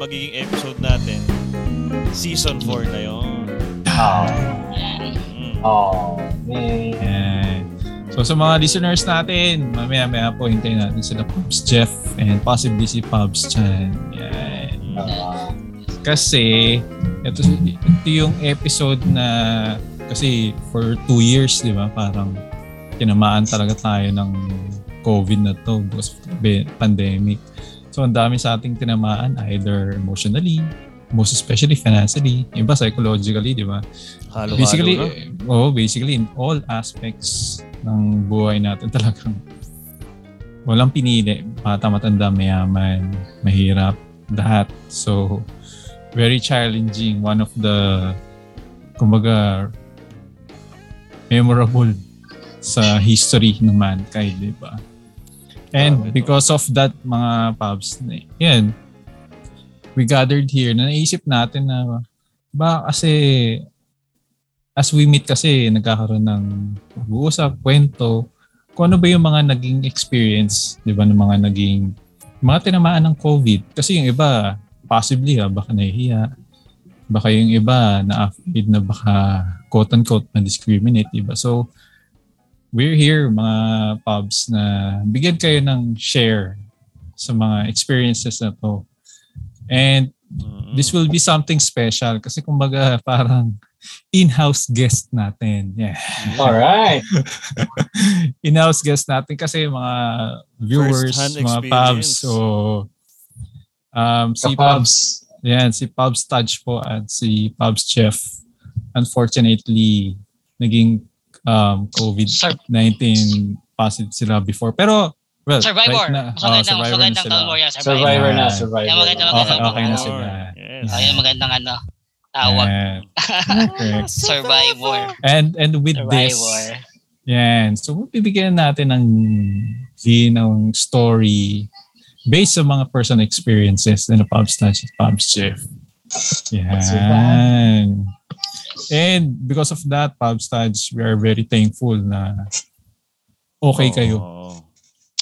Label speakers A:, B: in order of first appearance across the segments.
A: magiging episode natin, season 4 na yon.
B: Oh.
A: Mm.
B: Oh, man.
C: So sa mga listeners natin, mamaya-maya po hintayin natin sila Pops Jeff and possibly si Pops Chan. Yan.
B: Ah,
C: Kasi ito, ito yung episode na kasi for two years, di ba? Parang tinamaan talaga tayo ng COVID na to because of the pandemic. So ang dami sa ating tinamaan either emotionally, most especially financially, iba psychologically, di ba?
A: Halo-halo
C: basically,
A: na.
C: eh, oh, basically in all aspects ng buhay natin talagang walang pinili. Bata, matanda, mayaman, mahirap, lahat. So, very challenging. One of the, kumbaga, memorable sa history ng mankind, di ba? And
A: to.
C: because of that, mga pubs, yan, we gathered here na naisip natin na ba kasi as we meet kasi nagkakaroon ng pag-uusap, kwento, kung ano ba yung mga naging experience, di ba, ng mga naging mga tinamaan ng COVID. Kasi yung iba, possibly ha, baka nahihiya. Baka yung iba na afraid na baka quote-unquote na-discriminate, di ba? So, we're here mga pubs na bigyan kayo ng share sa mga experiences na to. And this will be something special kasi kumbaga parang in-house guest natin. Yeah.
B: Alright.
C: in-house guest natin kasi mga viewers, mga pubs. So, um, si Pubs, yan, si Pubs Touch po at si Pubs Chef. Unfortunately, naging um, COVID-19 positive sila before. Pero, well,
D: Survivor.
C: right na,
D: Mas
C: oh,
D: mas
C: survivor na
D: magandang
C: sila.
D: Talmor yan. Survivor.
B: Survivor na, survivor.
D: Maganda,
C: Okay,
D: maganda.
C: okay na sila.
A: Yes.
D: Ayun, magandang ano, tawag.
C: Correct.
D: Survivor.
C: And and with this,
D: Survivor.
C: yan. So bibigyan natin ng ginawang story based sa mga personal experiences ng Pubs Touch at Pubs Chef. Yan. And because of that, Touch, we are very thankful na okay kayo.
A: Oo.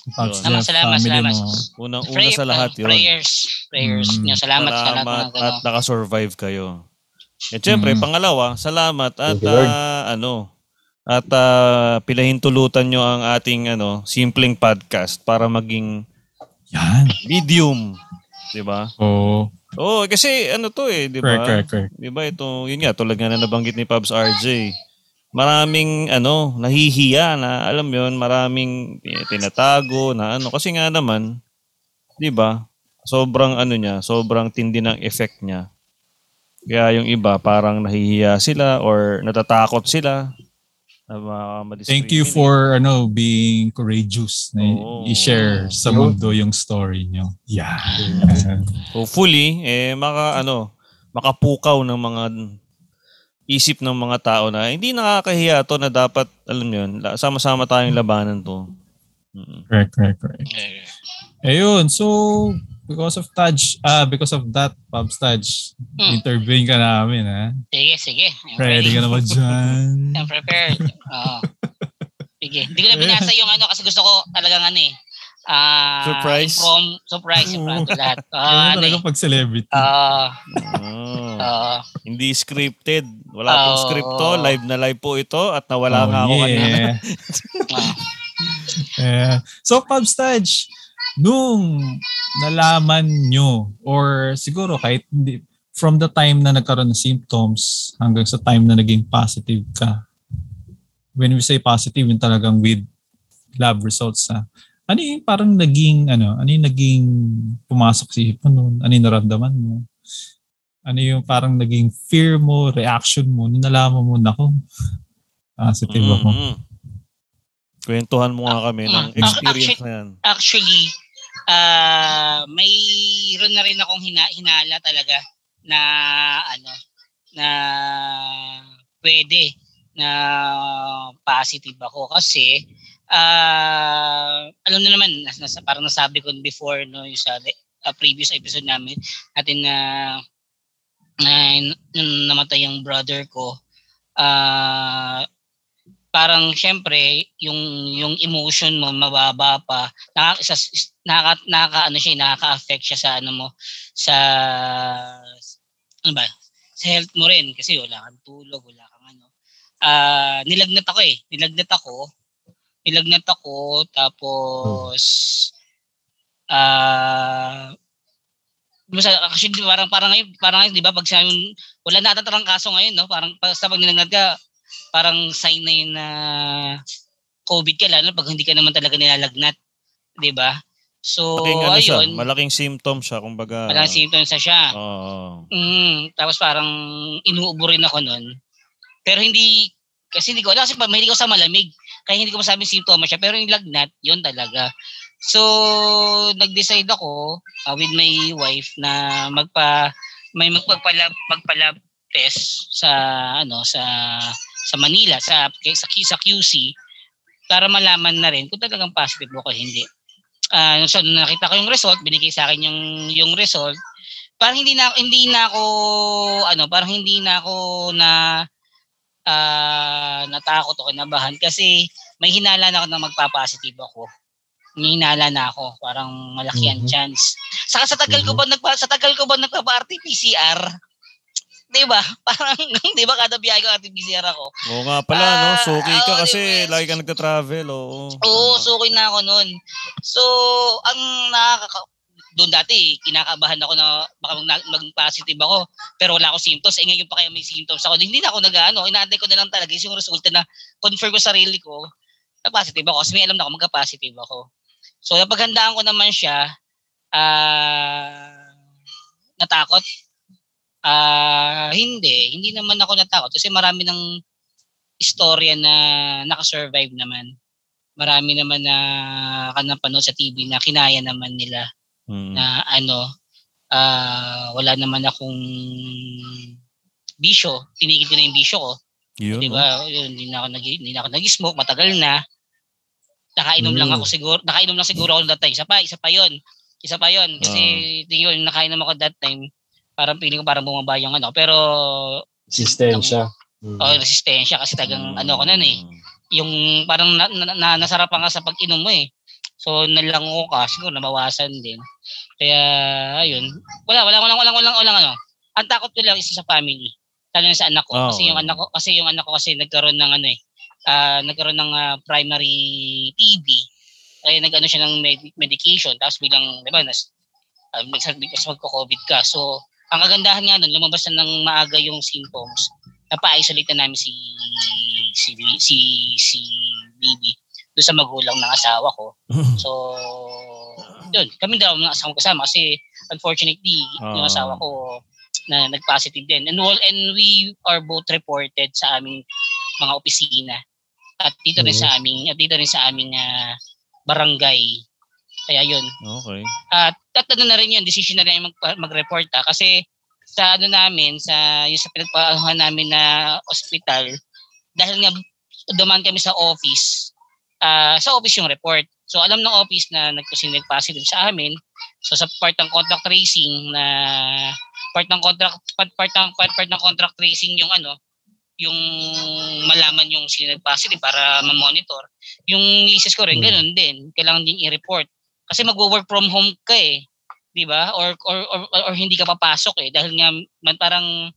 C: Pubs
A: Salamat,
D: salamat,
C: family
D: salamat.
C: mo.
A: Unang-una
D: Pray-
A: sa lahat
D: uh,
A: yun.
D: Prayers. Prayers
C: Mm.
D: Salamat,
A: Salamat
D: ng
A: at
D: ano.
A: nakasurvive kayo. At syempre,
C: Mm.
A: pangalawa, salamat at ah, ano, at ah, pilahintulutan nyo ang ating ano, simpleng podcast para maging
C: Yan.
A: medium, 'di ba?
C: So,
A: Oo, kasi ano to eh, 'di
C: correct,
A: ba?
C: correct, correct.
A: 'Di ba ito, yun nga tulad nga na nabanggit ni Pabs RJ. Maraming ano, nahihiya na alam yun, maraming eh, tinatago na ano kasi nga naman 'di ba? Sobrang ano niya, sobrang tindi ng effect niya. Kaya yung iba parang nahihiya sila or natatakot sila. Na ma-
C: Thank you
A: ma-discriminate.
C: for ano being courageous na
A: Oo.
C: i-share sa mundo yung story nyo. Yeah.
A: Hopefully, eh, maka, ano, makapukaw ng mga isip ng mga tao na hindi nakakahiya to na dapat, alam la- sama-sama tayong labanan to. Mm.
C: correct, correct, correct. Ayun, so because of Taj, ah because of that, Pops Taj,
D: Hmm.
C: interviewing ka namin, ha?
D: Sige, sige. I'm
C: Ready ka naman dyan?
D: I'm prepared. Oo. Sige. Hindi ko na binasa yung ano kasi gusto ko talagang ano eh. Ah,
A: Surprise?
D: Prom, surprise.
C: Oo.
D: Surprise lahat.
C: Ano
D: Ah, ano
C: talaga
D: eh.
C: pag celebrity?
D: Ah,
A: Oh.
D: ah,
A: hindi scripted. Wala pong
D: Oo.
A: script to. Live na live po ito at nawala
C: Oh,
A: nga ako kanina.
C: yeah.
D: ah.
C: Yeah. So, Pops Taj, nung nalaman nyo, or siguro kahit hindi, from the time na nagkaroon ng symptoms hanggang sa time na naging positive ka, when we say positive, yung talagang with lab results ha, ano yung parang naging, ano, ano yung naging pumasok sa isipan nun? Ano yung naramdaman mo? Ano yung parang naging fear mo, reaction mo, nung nalaman mo, nako, positive ako.
A: Mm-mm. Kwentuhan mo nga kami ng
D: Ah,
A: experience
D: actually-
A: na yan.
D: Actually, ah mayroon na rin akong hina, hinala talaga na ano na pwede na positive ako kasi ah alam na naman nas, parang nasabi ko before no yung sa uh, previous episode namin natin na na nung namatay yung brother ko. Ah parang syempre yung yung emotion mo mababa pa. Nakaka sa, nakaka, ano siya nakaka-affect siya sa ano mo sa ano ba sa health mo rin. Kasi wala kang tulog wala kang ano. Ah nilagnat ako eh. Nilagnat ako. Nilagnat ako tapos ah Basta, actually, parang, parang ngayon, parang ngayon, di ba, pag sabi, wala na tatarang kaso ngayon, no? Parang, basta pag nilagnat ka, parang sign na yun na COVID ka, lalo pag hindi ka naman talaga nilalagnat. Di ba? So,
A: Malaking, ano siya,
D: ayun.
A: malaking symptom siya, kumbaga.
D: Malaking symptoms na siya.
A: Oo.
D: Mm, tapos parang inuubo rin ako nun. Pero hindi, kasi hindi ko, wala kasi mahilig ako sa malamig. Kaya hindi ko masabing symptoms siya. Pero yung lagnat, yun talaga. So, nag-decide ako uh, with my wife na magpa, may magpagpalab, magpalab test sa, ano, sa, sa Manila, sa, sa, sa QC, para malaman na rin kung talagang positive ako o hindi. Uh, so, nung nakita ko yung result, binigay sa akin yung, yung result, parang hindi na hindi na ako ano parang hindi na ako na uh, natakot o kinabahan kasi may hinala na ako na magpa-positive ako. May hinala na ako, parang malaki ang
B: Mhm.
D: chance. Saka sa tagal ko ba nagpa sa tagal ko ba nagpa-RT-PCR? 'Di ba? Parang 'di ba kada biyahe ko RT-PCR ako.
A: Oo nga pala, no?
D: Ah,
A: Suki ka
D: oo,
A: kasi
D: di ba?
A: lagi ka nagta-travel, oo.
D: Oo, suki na ako noon. So, ang nakaka doon dati, kinakabahan ako na baka mag, mag-positive ako, pero wala ako symptoms. Eh ngayon pa kaya may symptoms ako. Hindi na ako nag-ano, inaantay ko na lang talaga yung resulta na confirm ko sarili ko na positive ako. Kasi may alam na ako magka-positive ako. So, napaghandaan ko naman siya, ah, natakot. Ah, hindi, hindi naman ako natakot kasi marami ng istorya na nakasurvive naman. Marami naman na kanapanood sa TV na kinaya naman nila
A: Mm.
D: na ano ah wala naman akong bisyo. Tinigil ko na yung bisyo ko.
A: Yun,
D: di ba? Yun, hindi na ako nag hindi na ako nag-smoke. Matagal na. Nakainom lang
B: Mm.
D: ako siguro nakainom lang siguro ako that time. Isa pa isa pa yon isa pa yon kasi tingin ko nakainom ako that time parang feeling ko parang bumaba yung ano pero
B: Resistensya. Mm.
D: oh, resistensya kasi tagang ano ko nun eh
A: Mm.
D: yung parang na, na, na, nasarapan ka sa pag-inom mo eh. So nalango ka, siguro nabawasan din. Kaya ayun. Wala wala wala wala wala wala ano. Ang takot ko lang isa sa family. Lalo sa anak ko
A: Oh,
D: kasi yung anak ko kasi yung anak ko kasi nagkaroon ng ano eh ah, nagkaroon ng ah, primary TB. Kaya nag-ano siya ng med- medication tapos biglang di ba nas uh, nagsabi kasi magko-COVID ka. So ang kagandahan nga nun, lumabas na ng maaga yung symptoms. Napa-isolate na namin si si si si baby doon sa magulang ng asawa ko. So, yun, kami daw ng asawa ko kasama kasi unfortunately, yung
A: Ah.
D: asawa ko na nag-positive din. And, well, and we are both reported sa aming mga opisina. At dito rin sa aming at dito rin sa aming ah, barangay. Kaya yun.
A: Okay.
D: At at ano na rin yun, decision na rin yung mag, mag-report ha. Kasi sa ano namin, sa yung sa pinagpaahan namin na ospital, dahil nga dumaan kami sa office, ah sa office yung report. So alam ng office na nagpositive positive sa amin. So sa part ng contact tracing na part ng contract part, part ng part, part ng contract tracing yung ano, yung malaman yung sino positive para ma-monitor. Yung misis ko rin
B: Hmm.
D: ganun din, kailangan din i-report. Kasi magwo-work from home ka eh. 'Di ba? Or, or or or hindi ka papasok eh dahil nga man parang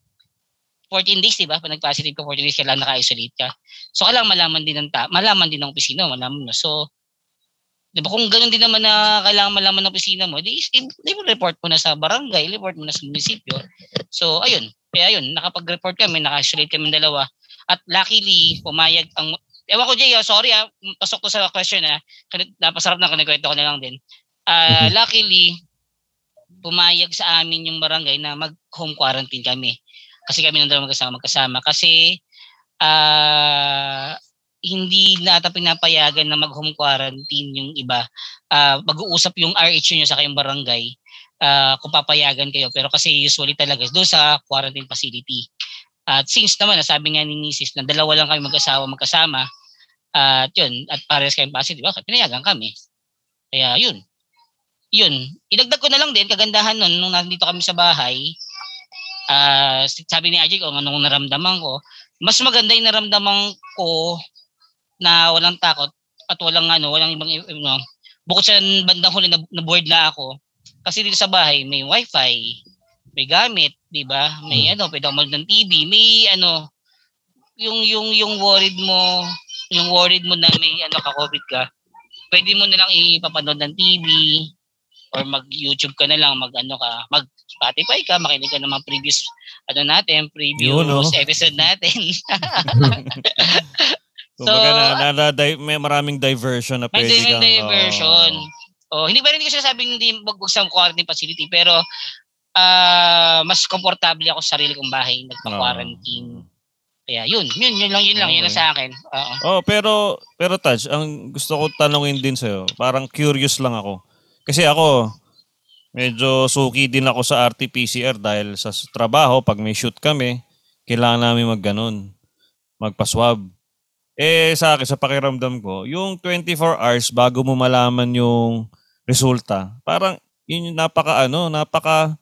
D: 14 days, 'di ba? Pag nag-positive ka 14 days kailangan naka-isolate ka. So kailangan malaman din ng ta- malaman din ng opisina, malaman mo. So 'di ba kung ganoon din naman na kailangan malaman ng opisina mo, di, di mo report mo na sa barangay, report mo na sa munisipyo. So ayun, kaya ayun, nakapag-report kami, naka-isolate kami dalawa. At luckily, pumayag ang Ewan ko, Jay, oh, sorry ah, pasok to sa question ah. Napasarap na kanikwento ko na lang din. Ah, luckily, pumayag sa amin yung barangay na mag-home quarantine kami. Kasi kami dalawa magkasama magkasama. Kasi ah hindi na ata pinapayagan na mag-home quarantine yung iba. Ah, mag-uusap yung RH nyo sa kayong barangay ah, kung papayagan kayo. Pero kasi usually talaga doon sa quarantine facility. At since naman, nasabi nga ni Mrs. na dalawa lang kami mag-asawa magkasama, at yun, at pares kayong positive, okay, pinayagan kami. Kaya yun. Yun. Idagdag ko na lang din, kagandahan nun, nung nandito kami sa bahay, ah sabi ni Ajay kung anong naramdaman ko, mas maganda yung naramdaman ko na walang takot at walang ano, walang ibang ano, bukod sa bandang huli na, na board na ako, kasi dito sa bahay may wifi, may gamit, 'di ba? May
B: Hmm.
D: ano, pwede ako manood ng TV, may ano yung yung yung worried mo, yung worried mo na may ano ka COVID ka. Pwede mo na lang ipapanood ng TV or mag-YouTube ka na lang, mag ano ka, mag Spotify ka, makinig ka ng mga previous ano natin, previous
A: Yun, no?
D: episode natin.
A: So,
D: So,
A: na, na, na, di- may maraming diversion na
D: May
A: pwede kang...
D: diversion. Oh, hindi ba rin ko sinasabing hindi wag sa quarantine facility pero ah mas komportable ako sa sarili kong bahay nagpa-quarantine. Kaya yun, yun, yun lang, yun lang, yun lang
A: Okay.
D: sa akin. Oo.
A: Oh, pero pero Taj, ang gusto ko tanungin din sa'yo, parang curious lang ako. Kasi ako, medyo suki din ako sa RT-PCR dahil sa trabaho, pag may shoot kami, kailangan namin magganon, magpa-swab. Eh, sa akin, sa pakiramdam ko, yung 24 hours bago mo malaman yung resulta, parang yun yung napaka ano, napaka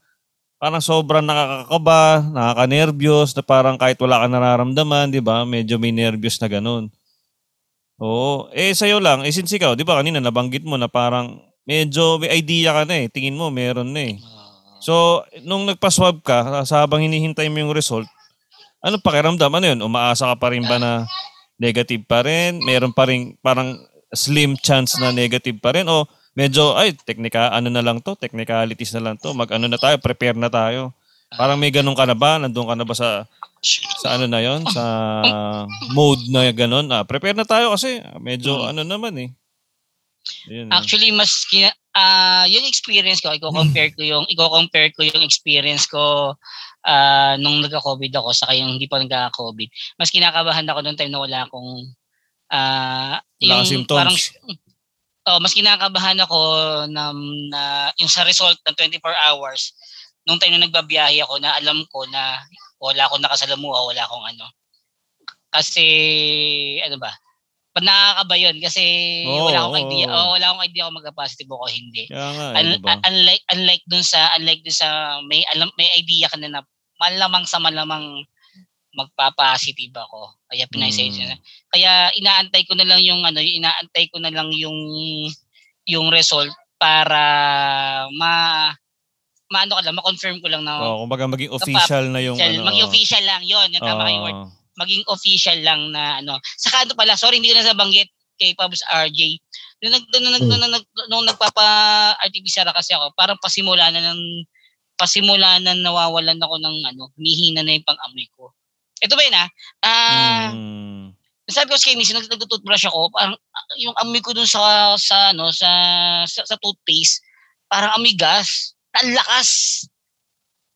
A: parang sobrang nakakakaba, nakaka-nervyos, na parang kahit wala ka nararamdaman, di ba? Medyo may nervyos na ganun. Oo. Eh, sa'yo lang, eh, since ikaw, di ba kanina nabanggit mo na parang medyo may idea ka na eh. Tingin mo, meron na eh. So, nung nagpa-swab ka, sa habang hinihintay mo yung result, ano pakiramdam? Ano yun? Umaasa ka pa rin ba na negative pa rin? Meron pa rin parang slim chance na negative pa rin? O medyo, ay, teknika, ano na lang to? Technicalities na lang to. Mag-ano na tayo, prepare na tayo. Parang may ganun ka na ba? Nandun ka na ba sa sa ano na yon sa mode na ganun ah prepare na tayo kasi medyo ano naman eh Ayun, eh.
D: Actually, mas kina, ah yung experience ko, i-compare ko yung i-compare ko yung experience ko ah nung nagka-COVID ako sa yung hindi pa nagka-COVID. Mas kinakabahan ako noong time na wala akong
A: wala kang symptoms
D: parang oh, mas kinakabahan ako na, na yung sa result ng 24 hours nung time na nagbabiyahe ako na alam ko na wala akong nakasalamuha, wala akong ano. Kasi ano ba? Pa nakakaba yun kasi
A: Oo,
D: wala akong
A: oo,
D: idea. Oh, wala akong idea kung magka-positive ako hindi.
A: nga eh,
D: Un-
A: diba?
D: unlike unlike dun sa unlike dun sa may alam may idea ka na na malamang sa malamang magpa-positive ako. Kaya pinay-say
A: Mm.
D: Kaya inaantay ko na lang yung ano, inaantay ko na lang yung yung result para ma maano ka lang, ma-confirm ko lang na
A: oh, kumbaga maging official na yung
D: official,
A: ano
D: maging
A: oh.
D: official lang yon yung tama yung word. Maging official lang na ano. Saka ano pala, sorry hindi ko na nabanggit kay Pabs RJ. Nung nag nung, nag, nung, nung, nung nagpapa RT-PCR kasi ako, parang pasimula na ng pasimula na nawawalan ako ng ano, humihina na yung pang-amoy ko. Ito ba yun ah? Ah,
A: Mm.
D: sabi ko sa Missy, nag nagtutoothbrush ako, parang ah, yung amoy ko dun sa sa ano sa sa, sa toothpaste, parang amoy gas. Ang lakas.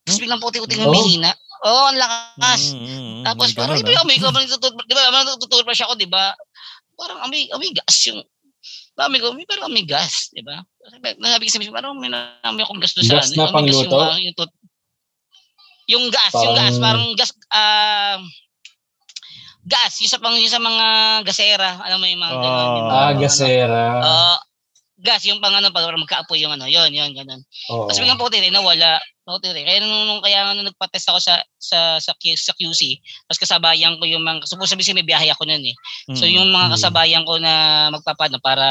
D: Tapos biglang puti-puti ng
B: Oh.
D: humihina. Oo, oh, ang lakas.
A: Mm, mm, mm.
D: Tapos
A: May
D: parang
A: ganun, ah.
D: yung amoy ko, parang nagtututbrush, di ba, parang nagtututbrush ako, di ba? Parang amoy, amoy gas yung, amoy ko, may parang amoy gas, di ba? Sabi nasabi ko sa misis, parang may amoy akong gas doon sa,
B: Gas
D: ano,
B: na
D: yung,
B: pangluto?
D: ah, yung, tut- yung gas, yung gas,
B: Parang-
D: parang gas, ah, gas, yung sa, pang, yung sa mga gasera, alam mo yung mga ganun, yung mga,
B: Ah, gasera.
D: Oo, gas, yung pang ano, pag magkaapoy yung ano, yon yon ganun.
B: Oo.
D: Tapos biglang puti rin, nawala. Puti rin. Kaya nung, nung kaya nung nagpa-test ako sa sa sa, Q, sa QC, tapos kasabayan ko yung mga, supposed be may biyahe ako noon eh. So
A: Mm.
D: yung mga
B: Mm.
D: kasabayan ko na magpapano para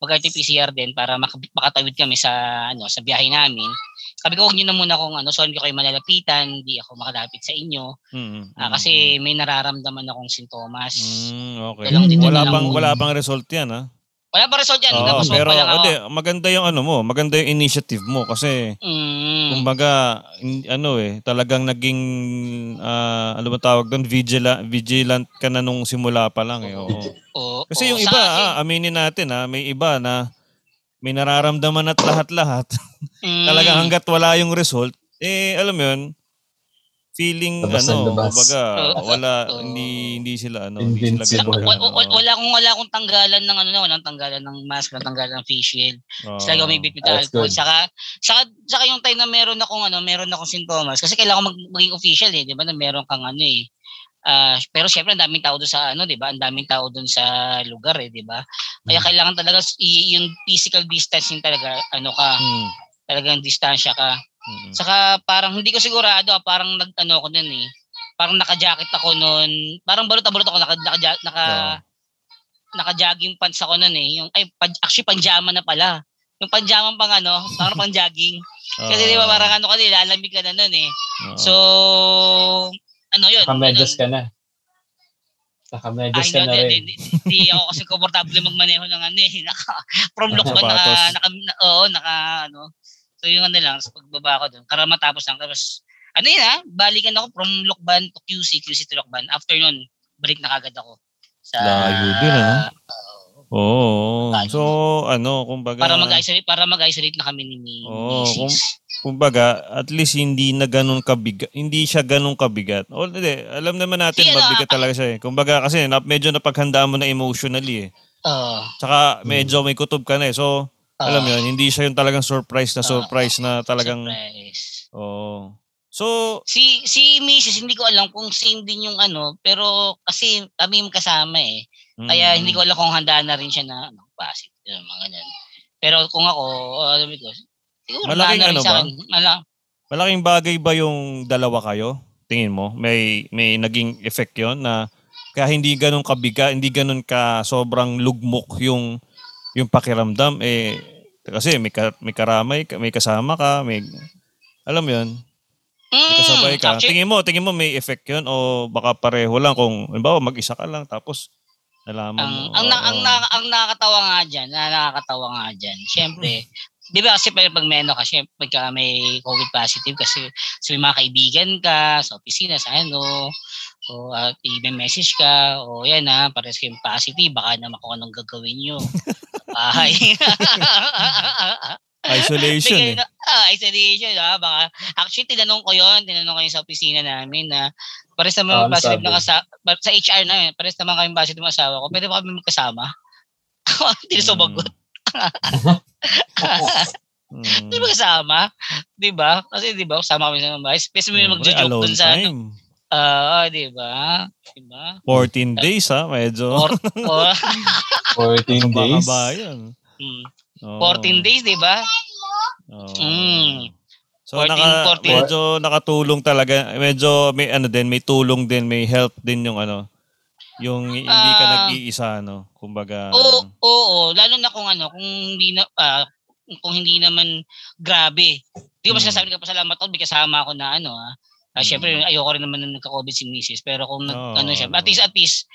D: mag-RT-PCR din para mak- makatawid kami sa ano sa biyahe namin. Sabi ko, huwag niyo na muna kung ano, so hindi ko kayo malalapitan, hindi ako makalapit sa inyo.
A: Mm,
D: Ah,
A: mm,
D: kasi may nararamdaman akong sintomas.
A: Mm, okay.
D: Dalawang dito,
A: Wala pang wala pang result 'yan ah.
D: Wala pa result yan,
A: Oo, pero
D: pa lang ako.
A: hindi, maganda yung ano mo, maganda yung initiative mo kasi
D: Mm.
A: kumbaga in- ano eh, talagang naging ah, ano ba tawag doon, vigilant vigilant ka na nung simula pa lang eh. Oo.
D: Oo,
A: Kasi
D: oo,
A: yung
D: sa
A: iba,
D: akin,
A: ah, aminin natin ah, may iba na may nararamdaman at lahat-lahat.
D: mm,
A: Talagang hanggat wala yung result, eh alam mo yun, feeling
B: Labas ng
A: ano, kumbaga wala hindi hindi sila ano, hindi sila ganun,
D: Wa-
A: ano,
D: wa- wala akong wala akong tanggalan ng ano na, walang tanggalan ng mask, walang tanggalan ng face shield.
A: oo.
D: Sila may bit with
B: That's
D: alcohol.
B: good.
D: Saka, saka, saka yung time na meron akong ano, meron akong sintomas. Kasi kailangan mag, maging official eh, di ba? Na meron kang ano eh. Ah, pero syempre ang daming tao doon sa ano, 'di ba? Ang daming tao doon sa lugar eh, 'di ba? Kaya
B: Mm.
D: kailangan talaga i- yung physical distancing talaga ano ka,
A: Hmm.
D: talagang distansya ka.
A: Hmm.
D: Saka parang hindi ko sigurado, ah, parang nag ano ako noon eh. Parang naka-jacket ako noon. Parang balot-balot ako naka naka, naka naka-jogging pants ako noon eh. Yung, ay, pa, actually, panjama na pala. Yung panjama pang ano, parang pang jogging. Kasi di ba parang ano ka nila, lalamig ka na noon eh.
A: Oo.
D: So, ano yun?
B: Nakamedyas ka na. Nakamedyas ka na rin.
D: hindi, ako kasi komportable magmaneho ng ano eh. Naka, from look ba, naka, naka, na, oo, naka, ano. So, yung ano lang, pagbaba ko doon, para matapos lang. Tapos, ano yun ha, balikan ako from Lokban to QC, QC to Lokban. After nun, balik na kagad ako. Sa,
A: Layo din, ano? Oo.
D: Layo.
A: So, ano, kumbaga,
D: para mag-isolate, para mag-isolate na kami ni ni
A: Oo,
D: Mrs.
A: kung- kumbaga, at least hindi na ganun kabigat. Hindi siya ganun kabigat. O, hindi. Alam naman natin,
D: ano,
A: mabigat talaga siya eh. Kumbaga, kasi na, medyo napaghandaan mo na emotionally eh.
D: Oo.
A: Tsaka, medyo may kutob ka na eh. So, alam mo
D: Oo.
A: yun, hindi siya yung talagang surprise na
D: Oo.
A: surprise na talagang,
D: Surprise.
A: oo. So,
D: Si si Mrs. hindi ko alam kung same din yung ano, pero kasi kami yung kasama eh. Kaya
A: mm,
D: hindi ko alam kung handa na rin siya na ano, pasit, yun, mga ganyan. Pero kung ako, alam ko, siguro
A: Malaking ano ba?
D: akin. Mala-
A: malaking bagay ba yung dalawa kayo? Tingin mo? May may naging effect yon na kaya hindi ganun kabiga, hindi ganun ka sobrang lugmok yung yung pakiramdam eh kasi may ka, may karamay, ka- may kasama ka, may alam mo yun, may kasabay ka.
D: Actually,
A: tingin mo, tingin mo may effect yun o baka pareho lang kung halimbawa mag-isa ka lang tapos nalaman
D: ang,
A: mo.
D: ang, na, ang, na, ang nakakatawa nga dyan, na nakakatawa nga dyan, syempre, di ba kasi pag may ano ka, syempre pagka may COVID positive kasi sa may mga kaibigan ka, sa opisina, sa ano, o uh, i-message ka, o yan ha, pares kayong positive, baka naman kung anong gagawin nyo. Bahay.
A: Isolation
D: Bigay
A: eh.
D: na- ah, isolation, ah, baka. Actually, tinanong ko yon tinanong ko yun sa opisina namin na pares naman
B: Ah,
D: positive ng asawa, sa HR na yun, pares naman kami positive ng asawa ko, pwede ba kami magkasama? Hindi na sumagot.
A: Mm.
D: Hindi ba kasama? Di ba? Kasi di ba, kasama kami sa mga bahay. Space mo yung
A: Siyempre,
D: magjo-joke
A: alone
D: dun sa ano.
A: Time.
D: Ah, di ba? Di ba?
A: 14 days ha, medyo.
D: Or, or,
B: 14 days.
A: Baka yun.
D: mm,
A: Oo.
D: 14 days, di ba?
A: Oo.
D: Mm.
A: So
D: 14,
A: naka,
D: 14.
A: medyo nakatulong talaga. Medyo may ano din, may tulong din, may help din yung ano, yung hindi ka
D: Ah.
A: nag-iisa no. Kumbaga
D: Oo, oo, lalo na kung ano, kung hindi na ah, kung hindi naman grabe. Di ko ba
A: Mm.
D: sinasabi ka pa salamat ako, may kasama ako na ano ah. Ah,
A: Mm.
D: syempre ayoko rin naman na nagka-COVID si Mrs. Pero kung nag,
A: Oo,
D: ano siya, at least at least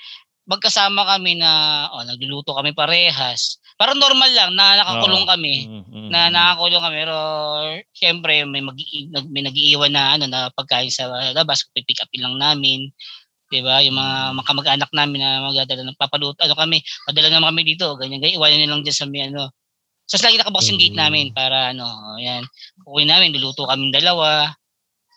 D: magkasama kami na oh, nagluluto kami parehas. Parang normal lang na nakakulong
A: Oo.
D: kami.
A: Mm, mm,
D: Na
A: mm.
D: nakakulong kami pero syempre may mag may nag-iiwan na ano na pagkain sa labas, pipick up lang namin. 'Di ba? Yung mga mga kamag-anak namin na magdadala ng papaluto, ano kami, padala naman kami dito, ganyan ganyan, iwanan niyo lang diyan sa may ano. So lagi nakabukas yung gate
B: Mm.
D: namin para ano, ayan. Kukunin namin, luluto kaming dalawa.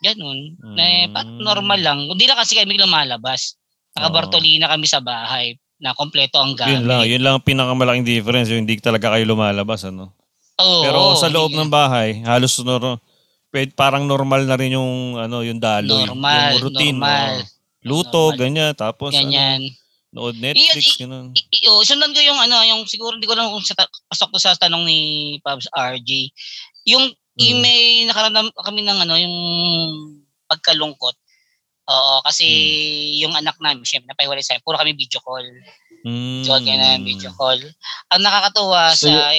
D: Ganun. Na eh, pat-
A: Mm.
D: normal lang. Hindi lang kasi kami lumalabas. Naka-Bartolina kami sa bahay na kompleto ang gamit.
A: Yun lang, yun lang ang pinakamalaking difference, yung hindi talaga kayo lumalabas ano.
D: Oo,
A: Pero
D: oo,
A: sa loob
D: hindi-
A: ng bahay, halos nor parang normal na rin yung ano, yung daloy,
D: normal,
A: yung routine.
D: normal.
A: oo. Luto,
D: Normal.
A: ganyan, tapos ano,
D: Ganyan.
A: nood Netflix,
D: Iyan,
A: ganun.
D: I, i, oh, sundan ko yung ano, yung siguro hindi ko lang kung sa, pasok to sa tanong ni Pabs RJ. Yung
B: Mm.
D: mm. may nakaramdam kami ng ano, yung pagkalungkot. Oo, kasi yung anak namin, syempre, napahiwalay sa. Puro kami video call.
A: Mm.
D: So, kaya na video call. Ang nakakatuwa
B: So,
D: sa,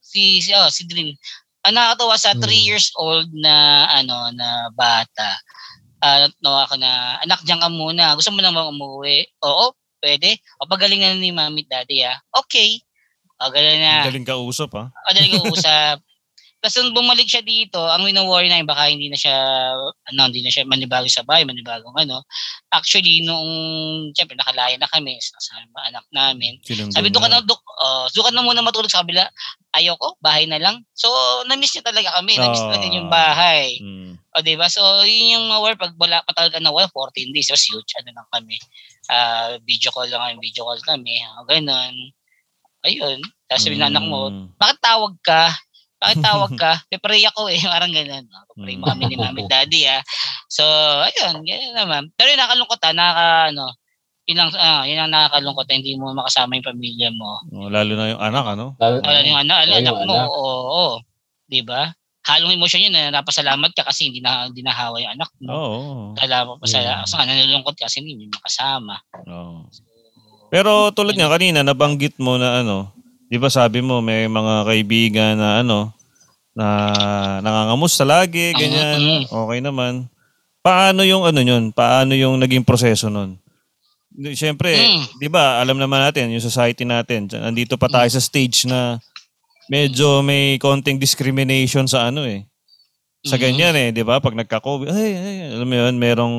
D: si, si, oh, si Drin, ang nakakatuwa sa 3
B: Hmm.
D: years old na, ano, na bata, ah nawa ako na, anak, diyan ka muna. Gusto mo naman umuwi? Oo, pwede. O pagaling na ni mami at daddy, ah. Okay. O, galing na.
A: Galing ka usap ha.
D: Madaling usap. Tapos nung bumalik siya dito, ang wino-worry na baka hindi na siya, ano, hindi na siya manibago sa bahay, manibagong ano. Actually, nung, siyempre, nakalaya na kami sa sa anak namin.
A: Sinundo
D: Sabi, doon ka
A: na.
D: duk, uh, doon ka na muna matulog sa kabila. Ayoko, bahay na lang. So, na-miss niya talaga kami. Na-miss
A: Ah.
D: natin yung bahay.
A: Mm.
D: O, di ba? So, yun yung work. Pag wala pa talaga na wala, 14 days. So, huge. Ano lang kami. Ah, video call lang kami. Video call kami. O, ganun. Ayun. Tapos sabi ng anak mo,
A: Mm.
D: bakit tawag ka? Bakit tawag ka? Pe-pray ako eh. Parang ganun. No? Pray mo kami ni mami daddy ah. So, ayun. Ganyan naman. Pero yung nakalungkot ah. Nakaka, ano, yun ang, ah, yun ang nakakalungkot na hindi mo makasama yung pamilya mo.
A: Oh, lalo na yung anak, ano?
B: Lalo,
D: Wala yung anak,
B: Oo,
D: anak mo. Oo, oo. Di ba? Halong emosyon yun na napasalamat ka kasi hindi na hindi nahawa yung anak mo.
A: Oo.
D: Kala mo pa sa
B: Yeah.
D: so, nalulungkot kasi hindi mo makasama.
A: Oo.
D: So,
A: Pero tulad nga kanina, nabanggit mo na ano, di ba sabi mo may mga kaibigan na ano, na nangangamusta lagi, ganyan, okay naman. Paano yung ano yun? Paano yung naging proseso nun? Siyempre,
D: Mm.
A: di ba, alam naman natin, yung society natin, nandito pa tayo sa stage na medyo may konting discrimination sa ano eh. Sa
D: Mm.
A: ganyan eh, di ba? Pag nagka-COVID, ay, ay, alam mo yun, merong,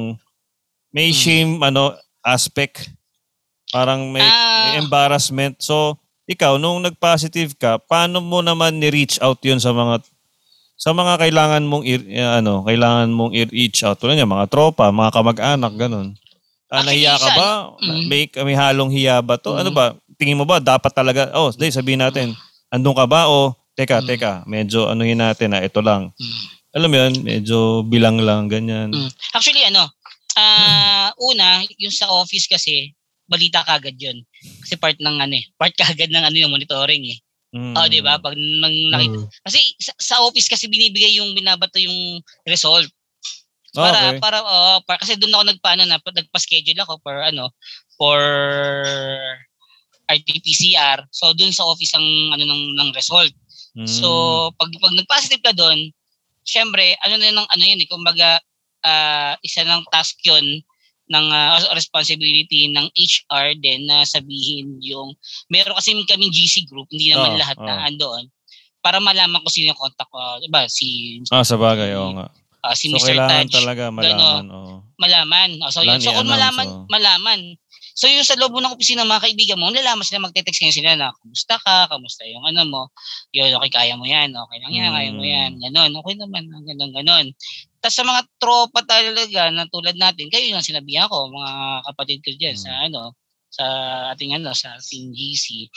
A: may
D: Mm.
A: shame, ano, aspect. Parang may,
D: Ah.
A: may embarrassment. So, ikaw, nung nag-positive ka, paano mo naman ni-reach out yun sa mga sa mga kailangan mong i- eh, ano, kailangan mong i-reach out tulad niya, mga tropa, mga kamag-anak, ganun. Ah, nahiya ka ba?
D: mm.
A: May, may halong hiya ba to? Ano ba? Tingin mo ba dapat talaga, oh, dahil sabihin natin, andun ka ba o teka,
D: Mm.
A: teka, medyo anuhin natin na ito lang.
D: Mm.
A: Alam mo yun, medyo bilang lang, ganyan.
D: Mm. Actually, ano, ah una, yung sa office kasi, balita kagad yun. Kasi part ng ano eh, part kagad ng ano yung monitoring eh.
A: Mm.
D: Oh, di ba? Pag nang nakita,
B: Mm.
D: kasi sa, sa office kasi binibigay yung binabato yung result. Para
A: Okay.
D: para oh, para kasi doon ako nagpaano na nagpa-schedule ako for ano for RT-PCR. So doon sa office ang ano ng ng result.
A: Mm.
D: So pag pag nag-positive ka doon, syempre ano na yun ng ano yun eh kumbaga ah, isa ng task yun ng ah, responsibility ng HR din na sabihin yung meron kasi kaming GC group, hindi naman
A: Oo,
D: lahat
A: oo.
D: na andoon para malaman ko sino yung contact ko, 'di ba? Si
A: ah, sa bagay, oo nga.
D: ah, si
A: So,
D: Mr. Taj
A: talaga malaman. oo.
D: malaman. Oh, so, yun. So kung malaman,
A: oh.
D: malaman. So yung sa loob ng opisina ng mga kaibigan mo, nalaman sila magte-text ngayon sila na, kumusta ka, kamusta yung ano mo, yun, okay, kaya mo yan, okay lang yan, kaya mo
A: Mm.
D: yan, ganon, okay naman, ganon, ganon. Tapos sa mga tropa talaga na tulad natin, kayo yung sinabihan ko, mga kapatid ko dyan
A: Mm.
D: sa ano, sa ating ano, sa Team GC.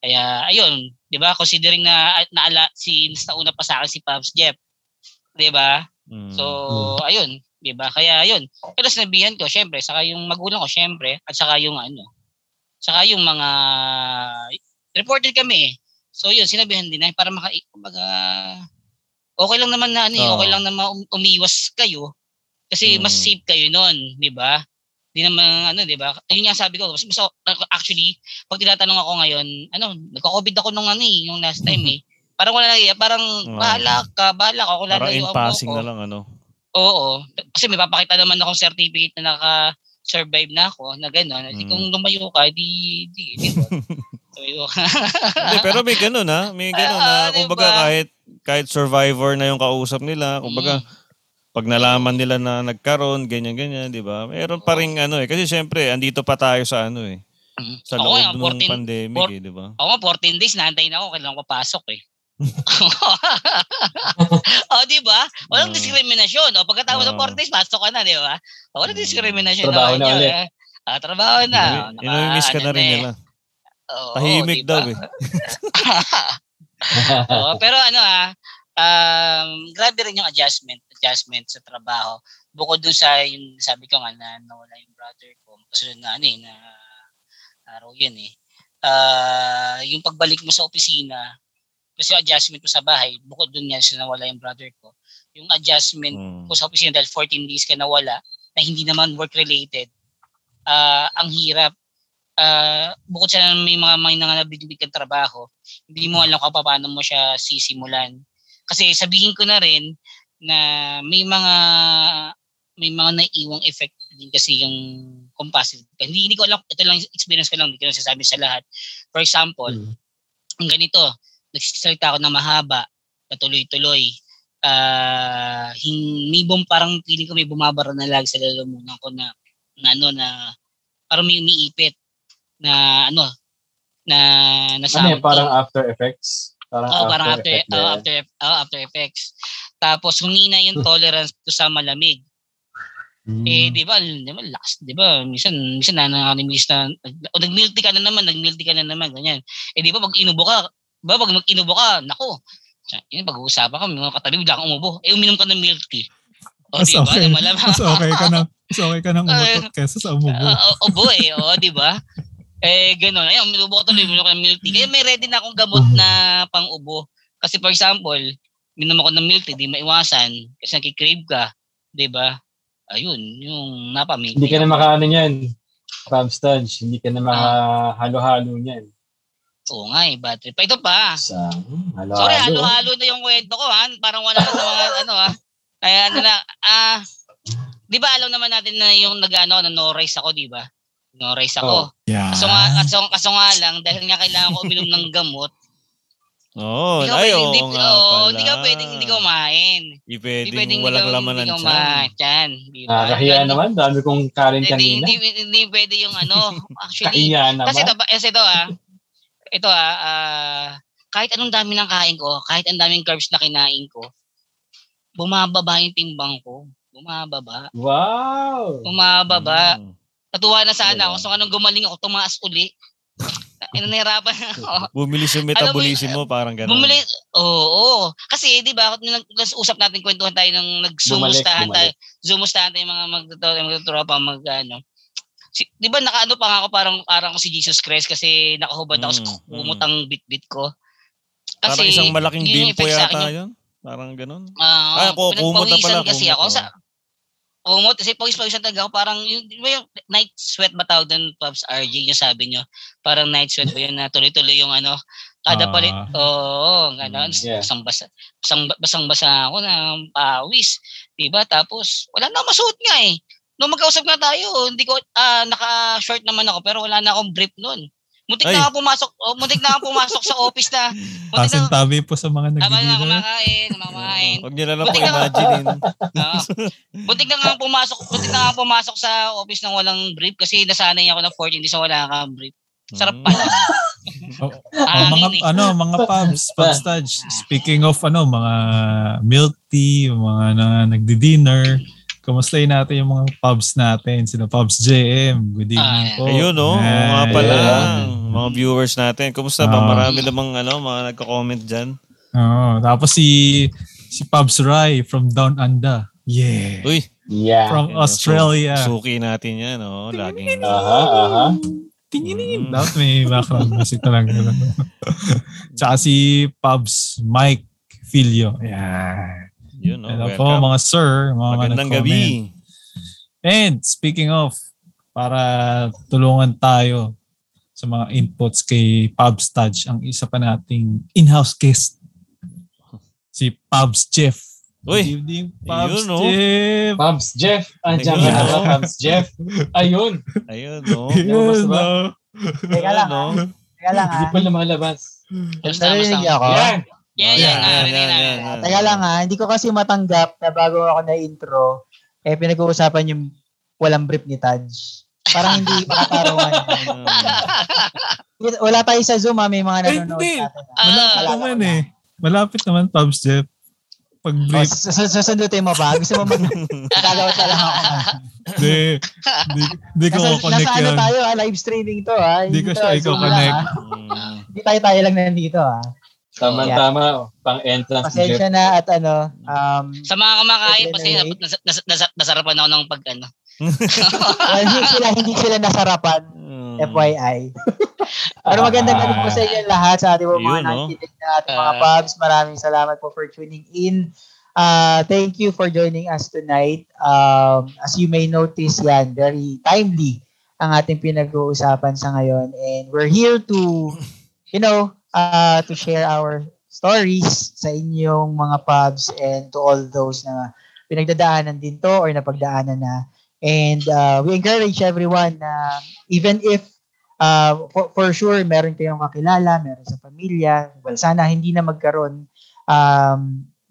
D: Kaya, ayun, di ba, considering na, naala, si, nauna pa sa akin si Pops Jeff, di ba?
A: Mm.
D: So, ayun, 'di ba? Kaya ayun. Pero sinabihan ko, syempre, saka yung magulang ko, syempre, at saka yung ano, saka yung mga reported kami. eh. So, yun, sinabihan din na para maka kumbaga okay lang naman na ano,
A: Oo.
D: okay lang naman um- umiwas kayo kasi mas
A: Mm.
D: safe kayo noon, 'di ba? Di naman ano, 'di ba? Yun nga sabi ko, mas, mas actually, pag tinatanong ako ngayon, ano, nagko-COVID ako nung ano eh, yung last time eh. Parang wala na, parang
A: Oo.
D: bahala ka, bahala ka, ako
A: Parang in
D: lalayuan mo
A: passing
D: ako.
A: na lang, ano.
D: Oo. Kasi may papakita naman akong certificate na naka-survive na ako na gano'n. Di
A: Mm.
D: kung lumayo ka, di, di, di.
A: Hindi, pero may ganun ha. May ganun
D: Ah,
A: na kumbaga
D: diba?
A: kahit kahit survivor na yung kausap nila, kumbaga
D: Mm.
A: pag nalaman nila na nagkaroon, ganyan-ganyan, di ba? Meron pa rin ano eh. Kasi syempre, andito pa tayo sa ano eh.
D: Mm.
A: Sa
D: Ako
A: loob
D: nga,
A: ng
D: 14
A: pandemic
D: four-
A: eh, di ba?
D: Ako nga, 14 days, naantayin ako, kailangan ko papasok eh. oh, di ba? Walang
A: Ah.
D: diskriminasyon. O, pagkatapos ng
A: Ah.
D: 14 days, pasok ka na, di ba? O, walang
A: Mm.
D: diskriminasyon.
B: Trabaho
D: Okay,
B: na
D: yun,
B: ulit.
D: eh. Ah, trabaho na.
A: Inu- Inumiss ka na
D: ano
A: rin
D: eh.
A: nila.
D: Oo,
A: Tahimik
D: di ba?
A: daw eh.
D: Oo, pero ano ah, um, grabe rin yung adjustment, adjustment sa trabaho. Bukod dun sa yung sabi ko nga na nawala yung brother ko, kasunod na ano eh, na araw yun eh. Ah, yung pagbalik mo sa opisina, kasi yung adjustment mo sa bahay, bukod dun yan sa nawala yung brother ko, yung adjustment
A: Mm.
D: ko sa opisina dahil 14 days ka nawala, na hindi naman work-related, ah ang hirap. Ah, bukod sa may mga may nanganabigbig kang trabaho, hindi mo alam kung paano mo siya sisimulan. Kasi sabihin ko na rin na may mga may mga naiiwang effect din kasi yung composite. Hindi, hindi ko alam, ito lang experience ko lang, hindi ko lang sasabi sa lahat. For example,
B: Mm.
D: ang ganito, nagsisalita ako ng mahaba, na tuloy-tuloy. Ah, hin- may bum, parang feeling ko may bumabara na lagi sa lalamunan ko na, na ano na parang may umiipit na ano na na
B: ano parang after effects? Parang
D: Oo, parang after,
B: effect
D: oh, after, oh, after effects. Tapos humina yung tolerance ko sa malamig.
B: Mm.
D: Eh, di ba, di ba, lakas, di ba, minsan, minsan na nanganimilis na, o nag-milk tea ka na naman, nag-milk tea ka na naman, ganyan. Eh, di ba, pag inubo ka, ba, pag mag-inubo ka, nako, yun, pag-uusapan ka, may mga katabi, bigla kang umubo, eh, uminom ka ng milk tea. O,
C: Mas
D: di ba,
C: okay.
D: malamang.
C: Mas okay ka na, mas okay ka nang umutot kesa sa umubo.
D: Uh, ubo eh, o, di ba? Eh, gano'n. Ayun, minubo ko tuloy, minubo ko ng milk tea. Kaya may ready na akong gamot na pang-ubo. Kasi for example, minom ako ng milk tea, di maiwasan. Kasi nakikrave ka, di ba? Ayun, yung napamilk
B: Hindi ka na makaano niyan. Pam Studge, hindi ka na mahalo-halo niyan.
D: Oo nga eh, trip. Pa, Ito pa.
B: Sa halo-halo.
D: Sorry, halo-halo na yung kwento ko ha. Parang wala na sa mga ano ha. Kaya ano na, ah, di ba alam naman natin na yung nag-ano, na no rice ako, di ba? No rice ako.
B: Oh.
C: Yeah.
D: Kaso nga, kaso, kaso nga lang, dahil nga kailangan ko uminom ng gamot,
A: Oo,
D: hindi ka
A: ay,
D: pwedeng,
A: oo
D: hindi,
A: nga
D: oo,
A: pala.
D: hindi ka pwedeng hindi kumain.
A: Hindi
D: Hindi
A: pwedeng
D: pwedeng
A: walang
D: hindi ka-
A: laman
D: hindi
A: ng
D: ka
A: tiyan.
D: ma-tiyan, di ba?
B: Nakakahiya naman. Dami kong karin
D: Hindi,
B: kanina.
D: hindi, hindi, hindi pwede yung ano. Actually,
B: Kahiya
D: kasi ito,
B: naman.
D: kasi ito ah, ito ah, ah, kahit anong dami ng kain ko, kahit ang daming carbs na kinain ko, bumababa yung timbang ko. Bumababa.
B: Wow!
D: Bumababa.
A: Mm.
D: Natuwa na sana
B: Diba?
D: ako. So, anong gumaling ako, tumaas uli. Nahirapan ako.
A: Bumilis yung metabolism mo, parang gano'n.
D: Bumili, oo, oo. Kasi, di ba, nag- usap natin, kwentuhan tayo nung nagsumustahan tayo, zumustahan tayo yung mga magtotoo, magtotropa, mag, ano. Si, di ba, nakaano pa nga ako, parang, parang ako si Jesus Christ kasi nakahubad ako sa
A: Mm,
D: kumot
A: mm.
D: ang bit-bit ko.
A: Parang isang malaking bimpo yata yun. Parang gano'n.
D: Ah,
A: Ah, ko- kumot na pala,
D: kasi ako
A: oh.
D: sa kumot kasi pawis-pawisan talaga ako parang yung, di ba yung night sweat ba tawag doon Pops RJ yung sabi nyo parang night sweat ba yun na tuloy-tuloy yung ano kada
C: Ah.
D: palit oo gano'n.
A: Mm,
B: yeah.
D: basang basa basang, basang basa ako ng pawis di ba? Tapos wala na masuot nga eh. Nung magkausap nga tayo hindi ko ah, naka short naman ako pero wala na akong brief noon Muntik
A: Ay.
D: na ako pumasok, oh, muntik na ako pumasok sa office na. Muntik
C: Asin
D: na,
C: tabi po sa mga
D: Tama na
C: nagdi-dinner.
D: kumakain, kumakain.
A: Huwag niyo na lang imaginein.
D: Oo. Butik na nga pumasok, butik na nga pumasok sa office nang walang brief kasi nasanay ako ng 14 days na wala kang brief. Sarap pala.
C: Oh,
D: Ah,
C: mga
D: eh.
C: ano, mga pubs, pubs touch. Speaking of ano, mga milk tea, mga na nagdi-dinner. Kamustahin natin yung mga pubs natin, sila Pubs JM. Good evening
D: Ah,
C: po.
A: Ayun, no?
C: Ayan.
A: nga pala.
B: Yeah.
A: Mga viewers natin. Kumusta ba?
C: Ah.
A: Marami namang ano, mga nagko-comment dyan.
C: Oo. Tapos si si Pubs Rai from Down Under. Yeah.
A: Uy,
B: Yeah.
C: From
A: Ayun,
C: Australia.
A: su- suki natin yan, no? Laging...
B: Aha, aha.
C: Tinginin.
A: Mm.
C: Dapat may background music talaga. Tsaka si Pubs Mike Filio. Yeah.
A: Yun, no?
C: Hello po mga sir, mga
A: Magandang gabi.
C: And speaking of, para tulungan tayo sa mga inputs kay Pubs Touch, ang isa pa nating in-house guest, si Pubs Jeff.
A: Uy,
C: Good evening, Pubs
A: yun, no?
C: Jeff.
B: Pabs Jeff. Andiyan
A: Ayun.
B: ka na Pabs Jeff? Ayun.
A: Ayun, no?
C: Yun,
B: Lumabas ba?
C: no?
E: Teka lang,
A: no?
E: Teka lang
B: Hindi
E: ha.
B: pa lumalabas.
D: Basta,
E: Narinig ako.
B: Yan.
D: Yeah,
A: Oh,
D: yeah,
A: yan, yan,
D: rinig
A: yan,
D: na.
A: yan, yan.
E: Teka lang ha. Hindi ko kasi matanggap na bago ako na intro, eh pinag-uusapan yung walang brief ni Taj. Parang hindi makatarungan. Wala tayo sa Zoom ha. May mga nanonood
C: hindi.
E: sa atin. ha.
D: Ah,
C: Malapit
E: ko
C: naman
E: na.
C: eh. Malapit naman, Pubs Jeff. Pag
E: O,
C: brief,
E: sus- susundutin mo ba? Gusto mo mag... Gagawin na lang ako.
C: di, di, di ko
E: Nasa,
C: connect
E: nasa ano tayo ha? Live streaming to ha.
C: Hindi ko siya i-connect.
E: Hindi tayo tayo lang nandito ha.
B: Tama-tama. Pang-entrance ni Jeff.
E: Pasensya na at ano, um,
D: Sa mga kumakain,
E: anyway.
D: nas, nas, nas, nasarapan ako ng pag ano.
E: well, hindi sila, hindi sila nasarapan.
A: Mm.
E: FYI. Pero magandang gabi po sa inyo lahat sa ating mga
A: no?
E: nakikinig na ating mga
D: Ah.
E: pubs. Maraming salamat po for tuning in. Uh, thank you for joining us tonight. Um, as you may notice yan, very timely ang ating pinag-uusapan sa ngayon. And we're here to, you know, uh, to share our stories sa inyong mga pubs and to all those na pinagdadaanan din to or napagdaanan na. And uh, we encourage everyone na even if uh, for, for sure meron kayong kakilala, meron sa pamilya, well, sana hindi na magkaroon um,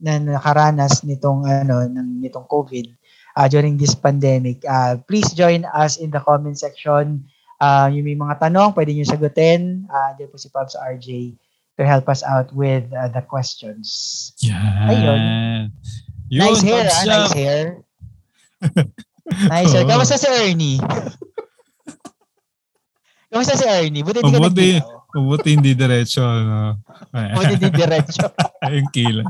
E: na nakaranas nitong ano ng nitong COVID uh, during this pandemic. Uh, please join us in the comment section. Uh, yung may mga tanong, pwede nyo sagutin. Uh, diyan po si Pops RJ to help us out with uh, the questions.
C: Yan.
E: Ayun.
C: Yun,
E: nice hair, ah, nice hair. nice hair. Kamusta si Ernie? Kamusta si Ernie? Buti hindi ka nagdilaw.
C: Mabuti hindi diretso. No?
E: Buti hindi diretso.
C: Yung kila.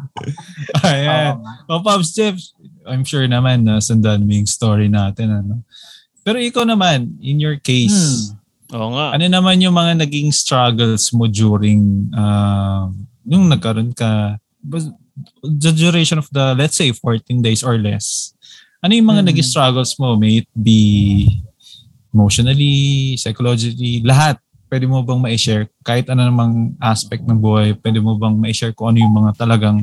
C: Ayan.
E: Oo nga.
C: O, Pops Jeff, I'm sure naman na sundan mo yung story natin. Ano? Pero ikaw naman, in your case,
A: Oo nga.
C: ano naman yung mga naging struggles mo during uh, yung nagkaroon ka, the duration of the, let's say, 14 days or less. Ano yung mga
E: Hmm.
C: naging struggles mo? May it be emotionally, psychologically, lahat. Pwede mo bang ma-share? Kahit ano namang aspect ng buhay, pwede mo bang ma-share kung ano yung mga talagang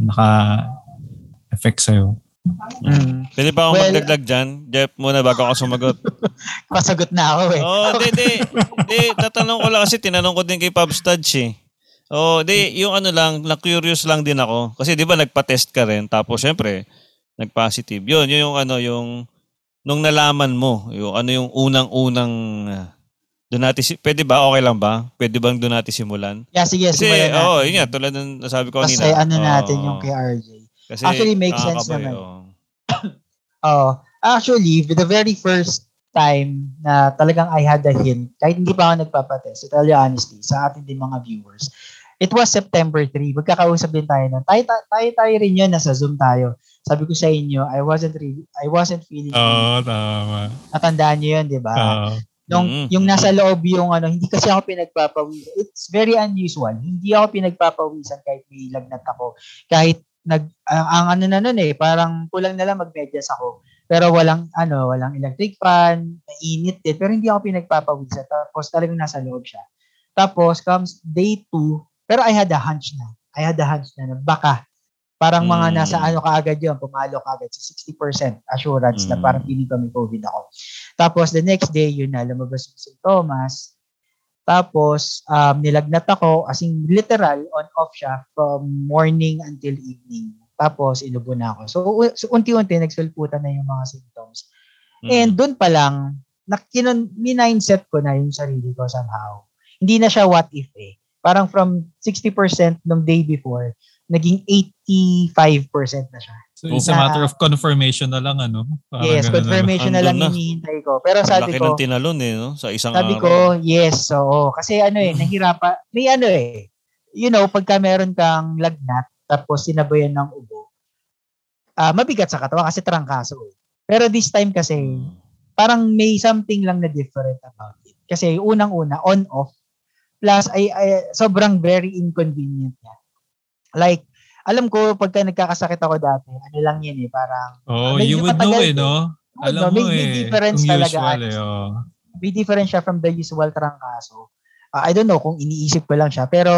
C: naka-effect sa'yo?
E: Mm.
A: Pwede pa akong
E: Well-
A: magdagdag dyan? Jeff, muna bago ako sumagot.
E: Masagot na ako eh.
A: Oo, oh, di, di. Di, tatanong ko lang kasi tinanong ko din kay Pab Studge eh. Oo, di, yung ano lang, na-curious lang din ako. Kasi di ba nagpa-test ka rin, tapos syempre, nag-positive. Yun, yun yung ano, yung, nung nalaman mo, yung ano yung unang-unang, uh, doon natin, pwede ba? Okay lang ba? Pwede bang doon natin simulan?
E: Yeah, sige,
A: Kasi,
E: simulan natin.
A: oo, oh, yun nga, tulad ng nasabi ko
E: Kasi
A: kanina.
E: ano natin
A: Oo.
E: yung kay RJ.
A: Kasi,
E: Actually, makes sense naman.
A: oo.
E: Oh, actually, the very first time na talagang I had a hint, kahit hindi pa ako nagpapatest, to tell you honestly, sa ating din mga viewers, it was September 3. Magkakausap din tayo nun. Tayo, tayo, tayo, tayo rin yun, nasa Zoom tayo. Sabi ko sa inyo, I wasn't really, I wasn't feeling
C: Oo, tama.
E: Natandaan nyo yun, di ba?
C: Oo.
E: Nung,
A: Mm.
E: yung nasa loob yung ano, hindi kasi ako pinagpapawisan. It's very unusual. Hindi ako pinagpapawisan kahit may lagnat ako. Kahit nag, ang, ang ano na nun eh, parang kulang na lang magmedyas ako. Pero walang, ano, walang electric fan, mainit din. Pero hindi ako pinagpapawisan. Tapos talagang nasa loob siya. Tapos comes day 2, pero I had a hunch na. I had a hunch na na baka parang mga
A: Mm.
E: nasa ano kaagad yun, pumalo kaagad sa 60% assurance na
A: Mm.
E: parang feeling ko may COVID ako. Tapos the next day, yun na, lumabas yung sintomas. Tapos, um, nilagnat ako, as in literal, on-off siya from morning until evening. Tapos, inubo na ako. So, so unti-unti, nagsulputan na yung mga symptoms.
A: Mm.
E: And doon pa lang, nakinon, mindset ko na yung sarili ko somehow. Hindi na siya what if eh. Parang from 60% nung day before, naging 85% na siya.
C: So, it's a matter of confirmation na lang, ano? Parang
E: yes,
C: ganun na lang.
E: confirmation na lang hinihintay ko. Pero
A: Ang
E: sabi
A: laki
E: ko,
A: ng tinalon eh, no? Sa isang
E: Sabi
A: araw.
E: ko, yes, oo. Kasi ano eh, nahirapan. May ano eh, you know, pagka meron kang lagnat, tapos sinabayan ng ubo, ah mabigat sa katawan kasi trangkaso eh. Pero this time kasi,
A: Mm.
E: parang may something lang na different about it. Kasi unang-una, on-off, plus ay, ay sobrang very inconvenient niya. Like, alam ko, pagka nagkakasakit ako dati, ano lang yan eh, parang,
C: Oh, you would know eh, no? Alam
E: no,
C: mo
E: may, may
C: eh.
E: difference talaga.
C: usual eh, oh.
E: may difference siya from the usual trangkaso. Ah, I don't know kung iniisip ko lang siya, pero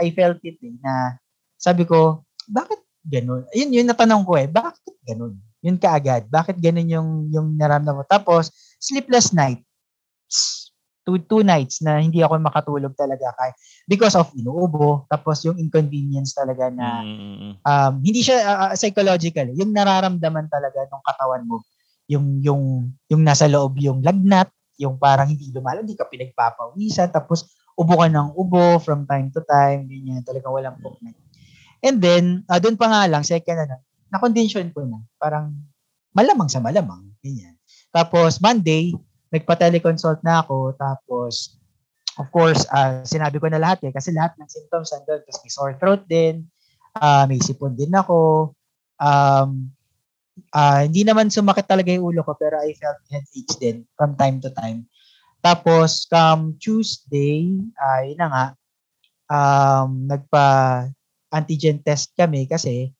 E: I felt it eh, na sabi ko, bakit ganun? Yun, yun natanong ko eh, bakit ganun? Yun kaagad, bakit ganun yung, yung naramdaman mo? Tapos, sleepless night. Two, two nights na hindi ako makatulog talaga kay because of inuubo, tapos yung inconvenience talaga na
A: Mm.
E: um, hindi siya uh, uh, psychological, eh. yung nararamdaman talaga ng katawan mo, yung yung yung nasa loob yung lagnat, yung parang hindi lumalo, hindi ka pinagpapawisan, tapos ubo ka ng ubo from time to time, ganyan, talagang walang puknay. And then, uh, doon pa nga lang, second ano, na-condition ko na, parang malamang sa malamang, ganyan. Tapos, Monday, nagpa-teleconsult na ako, tapos, of course, ah, sinabi ko na lahat eh, kasi lahat ng symptoms andun, tapos may sore throat din, ah may sipon din ako, um, ah hindi naman sumakit talaga yung ulo ko, pero I felt headaches din from time to time. Tapos, come Tuesday, ay na nga, um, nagpa-antigen test kami kasi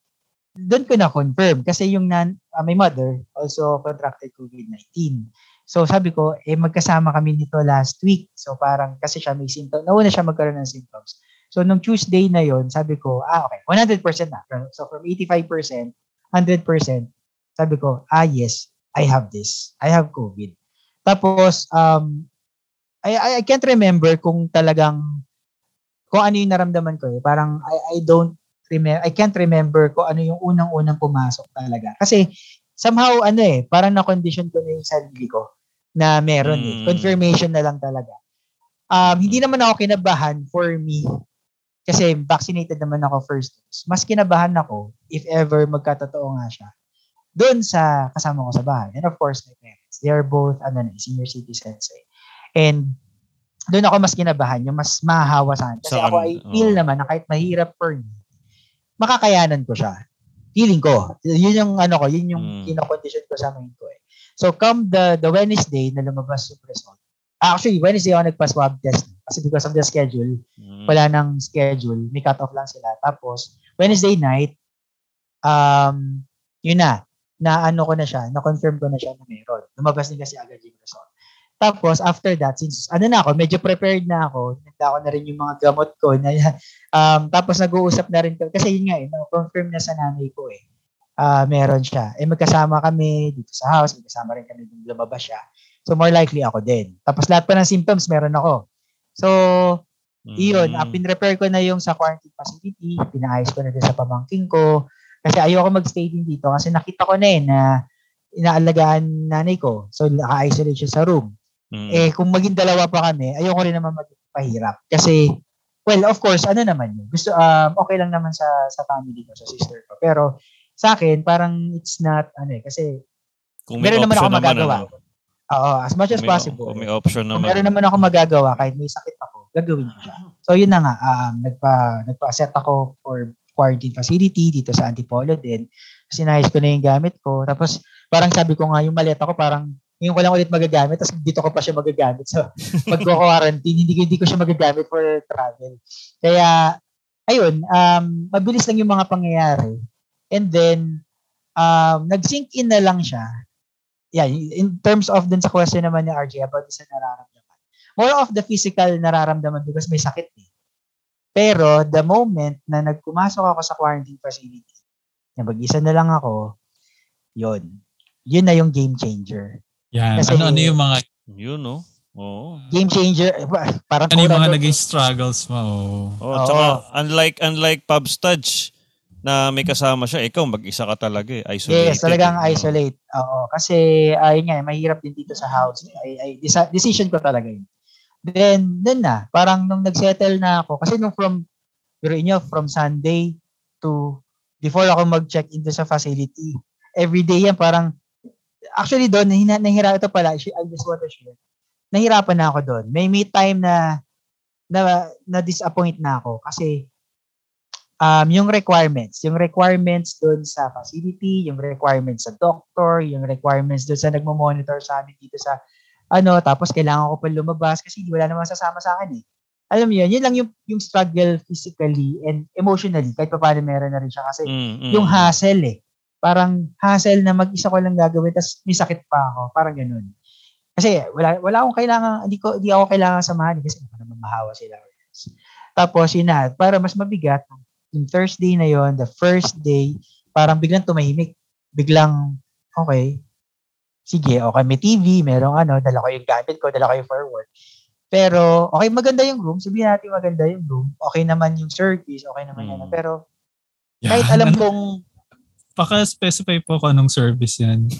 E: doon ko na-confirm kasi yung nan, ah, my mother also contracted COVID-19. So sabi ko, eh magkasama kami nito last week. So parang kasi siya may symptoms, nauna siya magkaroon ng symptoms. So nung Tuesday na yon sabi ko, ah okay, 100% na. So from 85%, 100%, sabi ko, ah yes, I have this. I have COVID. Tapos, um, I, I, can't remember kung talagang, kung ano yung naramdaman ko eh. Parang I, I don't remember, I can't remember kung ano yung unang-unang pumasok talaga. Kasi somehow, ano eh, parang na-condition ko na yung sarili ko na meron eh.
A: Mm.
E: Confirmation na lang talaga. Um, hindi naman ako kinabahan for me kasi vaccinated naman ako first dose. Mas kinabahan ako if ever magkatotoo nga siya doon sa kasama ko sa bahay. And of course, my parents. They are both ano, senior citizens eh. And doon ako mas kinabahan, yung mas mahahawa sa akin. Kasi
A: Sa
E: ako ay feel naman na kahit mahirap for me, makakayanan ko siya. Feeling ko. Yun yung ano ko, yun yung
A: Mm.
E: kinocondition ko sa mind ko eh. So come the the Wednesday na lumabas yung result. Actually, Wednesday ako nagpa-swab test. Kasi because of the schedule,
A: Mm.
E: wala nang schedule. May cut-off lang sila. Tapos, Wednesday night, um, yun na, na ano ko na siya, na-confirm ko na siya na meron. Lumabas din kasi agad yung result. Tapos, after that, since ano na ako, medyo prepared na ako, nagda ko na rin yung mga gamot ko. Na, um, tapos, nag-uusap na rin kami. Kasi yun nga, eh, no, confirm na sa nanay ko eh. Ah, meron siya. Eh, magkasama kami dito sa house. Magkasama rin kami nung lumabas siya. So, more likely ako din. Tapos, lahat pa ng symptoms, meron ako. So, iyon,
A: Mm.
E: mm. pinrepair ko na yung sa quarantine facility, pinaayos ko na din sa pamangking ko. Kasi ayoko magstay din dito kasi nakita ko na eh na inaalagaan nanay ko. So, naka-isolate siya sa room.
A: Mm.
E: Eh, kung maging dalawa pa kami, ayoko rin naman magpahirap. Kasi, well, of course, ano naman yun. Gusto, um, okay lang naman sa sa family ko, sa sister ko. Pero, sa akin, parang it's not, ano eh, kasi,
A: Kung
E: meron naman ako magagawa.
A: ano,
E: Oo, as much as
A: kung may-
E: possible.
A: Kung may option
E: Kung
A: naman.
E: meron naman ako magagawa kahit may sakit ako, gagawin ko siya. So yun na nga, um, nagpa, nagpa-set ako for quarantine facility dito sa Antipolo din. Sinayos ko na yung gamit ko. Tapos parang sabi ko nga, yung maleta ko parang ngayon ko lang ulit magagamit, tapos dito ko pa siya magagamit. So, magko-quarantine, hindi, ko- hindi ko siya magagamit for travel. Kaya, ayun, um, mabilis lang yung mga pangyayari. And then, um, nag-sink in na lang siya. Yeah, in terms of dun sa question naman ni RJ about sa nararamdaman. More of the physical nararamdaman because may sakit eh. Pero the moment na nagpumasok ako sa quarantine facility, na mag-isa na lang ako, yun. Yun na yung game changer.
C: Yan.
E: Kasi-
C: ano, ano yung mga,
A: Yun, no? Oo.
E: Game changer, parang
C: ano yung mga naging struggles mo? Oh.
A: Oh,
E: Oo.
A: tsaka unlike unlike Pub Studge na may kasama siya, ikaw mag-isa ka talaga eh. Isolated.
E: Yes, talagang isolate. Oo, kasi ayun nga, mahirap din dito sa house. Ay, ay decision ko talaga yun. Then, dun na, parang nung nagsettle na ako, kasi nung from, pero inyo, from Sunday to before ako mag-check into sa facility, every day yan, parang, actually doon, nahina, nahira, ito pala, I just want to share, nahirapan na ako doon. May may time na, na, na disappoint na ako kasi um, yung requirements, yung requirements doon sa facility, yung requirements sa doctor, yung requirements doon sa nagmo-monitor sa amin dito sa ano, tapos kailangan ko pa lumabas kasi wala namang sasama sa akin eh. Alam mo yun, yun lang yung, yung struggle physically and emotionally, kahit pa paano meron na rin siya kasi
A: Mm, mm.
E: yung hassle eh. Parang hassle na mag-isa ko lang gagawin tapos may sakit pa ako. Parang ganun. Kasi wala wala akong kailangan hindi ko hindi ako kailangan samahan kasi baka naman mahawa sila. Tapos yun na, para mas mabigat, yung Thursday na yon, the first day, parang biglang tumahimik. Biglang okay. Sige, okay, may TV, merong ano, dala ko yung gamit ko, dala ko yung for work. Pero, okay, maganda yung room. Sabihin natin maganda yung room. Okay naman yung service, okay naman
A: Mm.
E: yan. Pero,
C: Yan.
E: kahit alam kong
C: Paka-specify po kung anong service yan.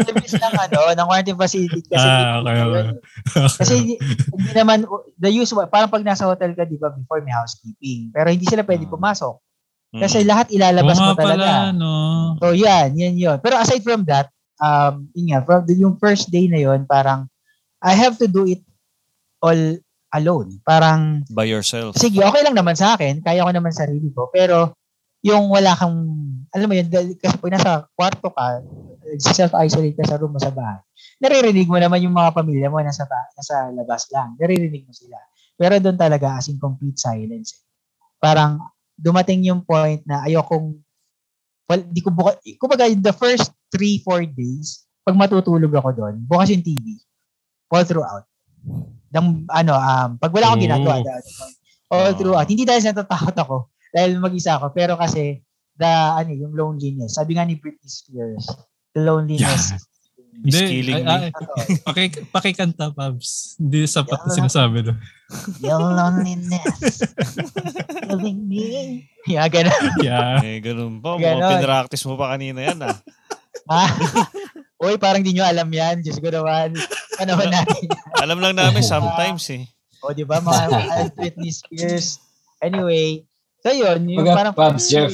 E: service ng ano, ng quarantine facility kasi
C: Ah, okay, okay.
E: Kasi hindi, hindi naman the usual parang pag nasa hotel ka 'di ba before may housekeeping pero hindi sila pwede
A: Ah.
E: pumasok
A: Mm.
E: kasi lahat ilalabas
C: Oo
E: mo
C: nga pala,
E: talaga.
C: no?
E: So yan, yan yun. Pero aside from that, um yun nga, from the, yung first day na yun, parang I have to do it all alone. Parang
A: By yourself.
E: sige, okay lang naman sa akin, kaya ko naman sarili ko, pero yung wala kang, alam mo yun, kasi pag nasa kwarto ka, self-isolate ka sa room mo sa bahay, naririnig mo naman yung mga pamilya mo nasa, ba- nasa labas lang. Naririnig mo sila. Pero doon talaga as in complete silence. eh. Parang dumating yung point na ayokong, well, di ko buka, kumbaga the first three, four days, pag matutulog ako doon, bukas yung TV. All throughout. Dang, ano, um, pag wala akong
C: Oh.
E: ginagawa, da- all
A: Oh.
E: throughout. Hindi dahil natatakot ako, dahil mag-isa ako, pero kasi, the, ano, yung loneliness. Sabi nga ni Britney Spears, the loneliness.
A: Is
C: Hindi,
A: killing
C: ay,
A: me.
C: ay, paki, pakikanta, Pabs. Hindi sapat na
E: Yeah.
C: sinasabi doon.
E: your loneliness, killing me. Yeah, ganun.
C: Yeah.
A: Eh, ganun pa.
E: Ganon.
A: Mukhang pinractice mo pa kanina yan ah.
E: Ha? Uy, parang di nyo alam yan. Diyos ko naman. Panahon natin.
A: Alam lang namin sometimes eh.
E: O, di ba? Mga mga Britney Spears. Anyway, so yun. Yung
B: Kumbaga,
E: parang,
B: Pops, Jeff.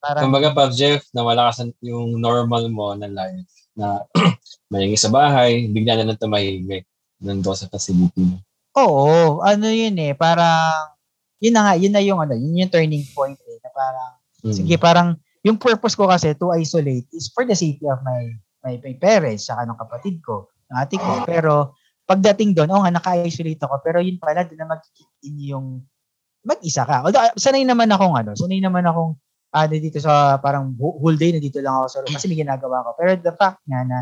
E: Parang,
B: Kumbaga, Pops Jeff, nawala ka sa yung normal mo na life na malingi sa bahay, bigla na lang tumahimik nandun sa facility mo.
E: oo. Ano yun eh. Parang, yun na nga. Yun na yung, ano, yun yung turning point eh. Na parang,
B: Mm.
E: sige, parang, yung purpose ko kasi to isolate is for the safety of my my, my parents, saka ng kapatid ko, ng ate ko. Pero, pagdating doon, oh nga, naka-isolate ako. Pero yun pala, doon na mag-kick in yung mag-isa ka. Although, ah, sanay naman akong ano, sanay naman akong ano dito sa parang wh- whole day nandito lang ako sa room kasi may ginagawa ko. Pero the fact nga na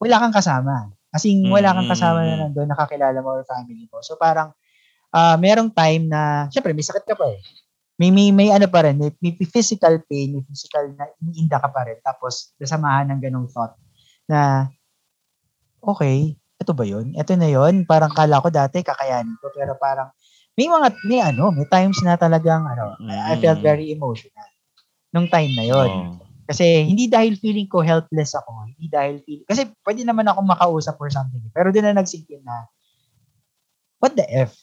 E: wala kang kasama. As in, wala kang kasama na
A: Mm.
E: nandun, nakakilala mo or family mo. So parang, ah merong time na, syempre, may sakit ka pa eh. May, may, may ano pa rin, may, may physical pain, may physical na iniinda ka pa rin. Tapos, nasamahan ng ganong thought na, okay, ito ba yun? Ito na yun? Parang kala ko dati kakayanin ko, pero parang, may mga, may ano, may times na talagang, ano, I I felt
A: Mm.
E: very emotional nung time na yon.
A: Oo.
E: Kasi hindi dahil feeling ko helpless ako, hindi dahil feel, kasi pwede naman ako makausap or something. Pero doon na nagsink in na, what the F?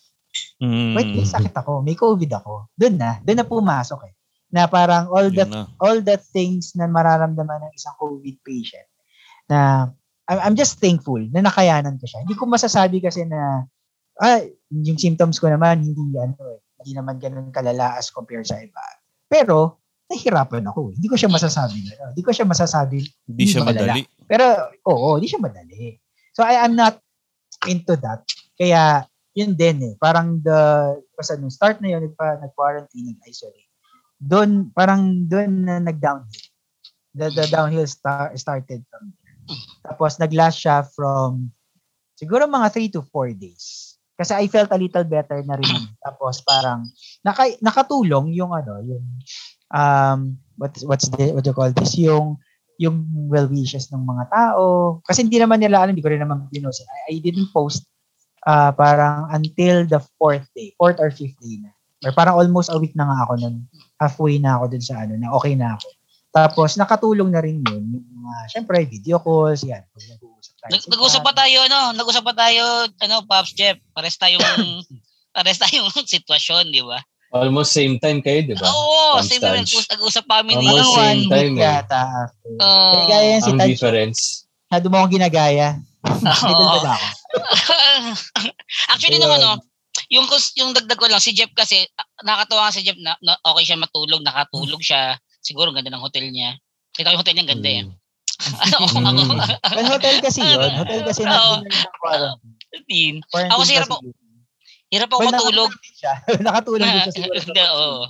A: Mm.
E: Wait, may sakit ako, may COVID ako. Doon na, doon na pumasok eh. Na parang all the
A: Yun na.
E: all the things na mararamdaman ng isang COVID patient na I'm, I'm just thankful na nakayanan ko siya. Hindi ko masasabi kasi na ah, yung symptoms ko naman hindi ano eh, hindi naman ganun kalala as compared sa iba. Pero nahihirapan ako. Hindi ko siya masasabi. Ano, hindi ko siya masasabi.
A: Hindi siya
E: malala.
A: madali.
E: Pero oo, hindi siya madali. So I am not into that. Kaya yun din eh. Parang the basta nung start na yun, nagpa, nag-quarantine, nag-isolate. Doon, parang doon na nag-downhill. The, the downhill star, started from there. Tapos nag-last siya from siguro mga 3 to 4 days. Kasi I felt a little better na rin. Tapos parang naka, nakatulong yung ano, yung um what what's the what do you call this? Yung yung well wishes ng mga tao. Kasi hindi naman nila alam hindi ko rin naman pinost. I, I didn't post uh, parang until the fourth day fourth or fifth day na. Or parang almost a week na nga ako nun. Halfway na ako dun sa ano na okay na ako. Tapos nakatulong na rin yun yung mga syempre video calls yan. Pag
D: Nag- nag-usap pa tayo, ano, nag-usap pa tayo, ano, Pops Jeff, pares tayong, pares tayong sitwasyon, di ba?
B: Almost same time kayo, di ba?
D: Oo,
B: Pump
D: same
B: stage.
D: nag-usap pa kami ni,
B: Almost
E: Mga
B: same
E: one
B: time eh.
E: yata.
D: Oo.
E: Kaya gaya yan si
B: Ang
E: Tan,
B: difference.
E: masyado mo akong ginagaya.
D: Oo.
E: ba ako?
D: Actually, nung ano, yung, kus- yung dagdag ko lang, si Jeff kasi, nakatawa si Jeff na, na okay siya matulog, nakatulog siya. Siguro ganda ng hotel niya. Kita ko yung hotel niya, ganda eh. Ano, ako, ako,
E: Well, hotel kasi yun. Hotel kasi na yung quarantine.
D: Ako kasi hirap ako- Hirap ako
E: Well,
D: matulog.
E: nakatulog siya. nakatulog din siya siguro.
D: Hindi, oo.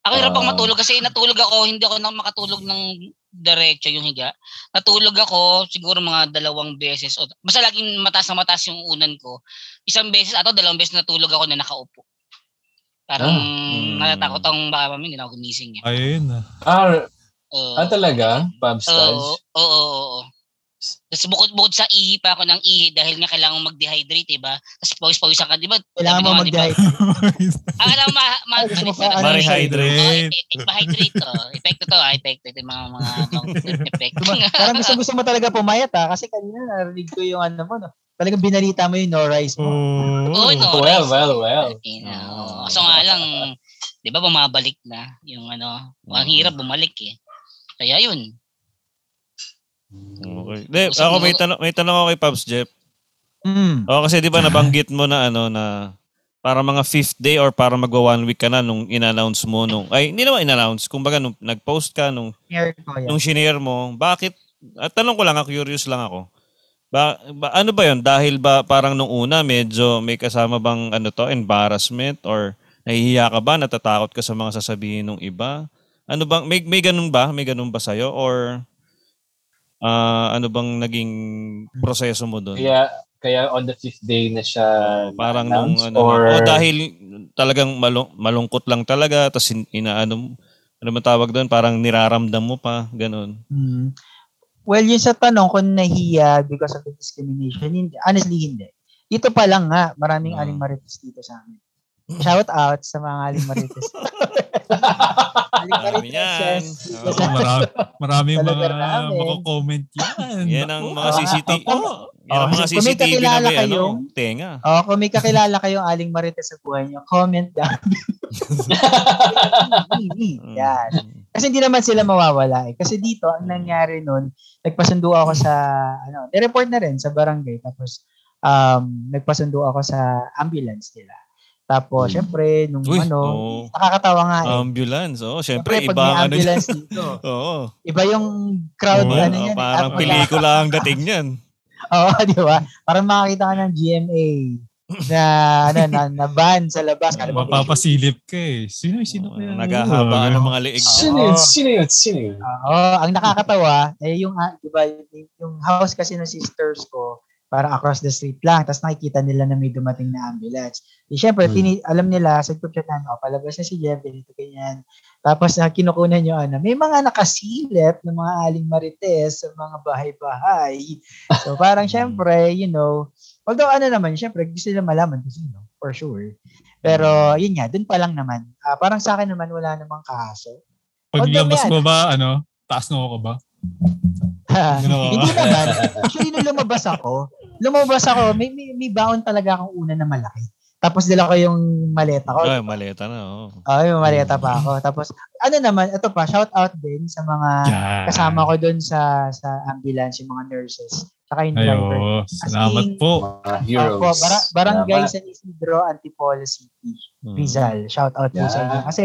D: Ako hirap ako matulog kasi natulog ako, hindi ako nang makatulog ng diretso yung higa. Natulog ako siguro mga dalawang beses. O, basta laging mataas na mataas yung unan ko. Isang beses ato dalawang beses natulog ako na nakaupo. Parang
A: Mm.
D: natatakot akong baka mami, hindi na ako gumising. Eh.
C: Ayun.
B: Ah,
D: Oo.
B: ah talaga? Pub
D: Oo,
B: stars?
D: oo, oo, oo. Tapos bukod-bukod sa ihi pa ako ng ihi dahil nga kailangan mag-dehydrate, diba? Tapos pawis-pawisan ka, diba?
E: Kailangan mo mag-diet.
D: Ah, kailangan ma... ma
E: Ay, gusto mo
D: ano,
E: pa- ano,
A: Marihydrate.
D: Oh, e- e- ipa-hydrate to. Epekto to, ah, epekto. Ito yung mga mga effect.
E: Parang gusto gusto mo talaga pumayat ha. Kasi kanina narinig ko yung ano mo. No? Talagang binalita mo yung no rice mo.
D: Oo, no.
B: Well,
D: rice.
B: well, well.
D: Know. So nga lang, di ba bumabalik na yung ano, ang hirap bumalik eh. Kaya yun.
A: Okay. De,
D: Usap
A: ako may tanong, may tanong ako kay Pops Jeff.
E: Mm.
A: Oo, kasi di ba nabanggit mo na ano na para mga fifth day or para magwa one week ka na nung in-announce mo nung ay hindi naman in-announce kumbaga nung nag-post ka nung
E: Share ko
A: nung shinare mo bakit at tanong ko lang ako curious lang ako ba, ba ano ba yon dahil ba parang nung una medyo may kasama bang ano to embarrassment or nahihiya ka ba natatakot ka sa mga sasabihin ng iba ano bang may may ganun ba may ganun ba sa'yo or ah, ano bang naging proseso mo doon
B: Kaya, kaya on the fifth day na siya
A: parang nung ano,
B: or,
A: o dahil talagang malung, malungkot lang talaga tapos in, inaano ano man tawag doon parang niraramdam mo pa ganun.
E: Mm. Well, yun sa tanong kung nahiya because of the discrimination, hindi, honestly hindi. Dito pa lang nga, maraming
A: Ah.
E: aling marites dito sa amin. Shout out sa mga aling marites. aling
A: Marami yan.
E: marites.
A: Oo.
C: Oo, marami, maraming mga mako-comment yan.
A: Yan ang mga CCTV.
C: Ako.
A: Yan ang
E: Oh,
A: mga
E: kung may
A: CCTV na may ano,
E: kayong-
A: tenga.
E: Oh, kung may kakilala kayong aling marites sa buhay niyo, comment down.
A: Mm.
E: Yan. Kasi hindi naman sila mawawala eh. Kasi dito, ang nangyari nun, nagpasundo ako sa, ano, report na rin sa barangay. Tapos, um, nagpasundo ako sa ambulance nila. Tapos,
B: Hmm.
E: syempre, nung
A: Uy,
E: ano,
A: oo.
E: nakakatawa nga eh.
A: Ambulance. Oh, syempre
E: Syempre,
A: iba ang ano niya.
E: ambulance dito,
A: Oo.
E: iba yung crowd,
C: Oo,
E: ano
A: Oh,
E: yan.
A: parang
E: eh,
A: pelikula ang dating niyan.
E: Oo, di ba? Parang makakita ka ng GMA. na, ano, na, na van sa labas. Kala mo,
C: Mapapasilip ka eh. Sino, sino kaya?
A: Naghahabaan ng mga liig.
B: Sino yun? Sino yun? Sino yun?
E: Oo, ang nakakatawa, eh yung, ah, di ba, yung, yung house kasi ng sisters ko, para across the street lang. Tapos nakikita nila na may dumating na ambulance. Di syempre,
B: Hmm.
E: tini- alam nila, sa group chat na, oh, palabas na si Jeff, ganito, ganyan. Tapos na kinukunan nyo, ano, may mga nakasilip ng mga aling marites sa mga bahay-bahay. So parang syempre, you know, although ano naman, syempre, gusto nila malaman kung sino, for sure. Pero yun nga, dun pa lang naman. Ah, parang sa akin naman, wala namang kaso.
C: Paglabas
E: Although
C: mo ba, ano, taas na ako ba?
E: Hindi naman. Actually, nung lumabas ako, lumabas ako, may, may, may baon talaga akong una na malaki. Tapos dala ko yung maleta ko.
A: Ay, maleta na. Oh.
E: Oh, yung maleta pa ako. Tapos, ano naman, ito pa, shout out din sa mga
C: Yan.
E: kasama ko doon sa sa ambulance, yung mga nurses. Saka yung driver.
C: Ayo, salamat
E: in-
C: po.
B: Mga heroes.
E: Bara- barangay
B: Salamat.
E: San Isidro, Antipolo City,
A: Hmm.
E: Rizal. Shout out po
B: Yeah.
E: sa inyo. Kasi,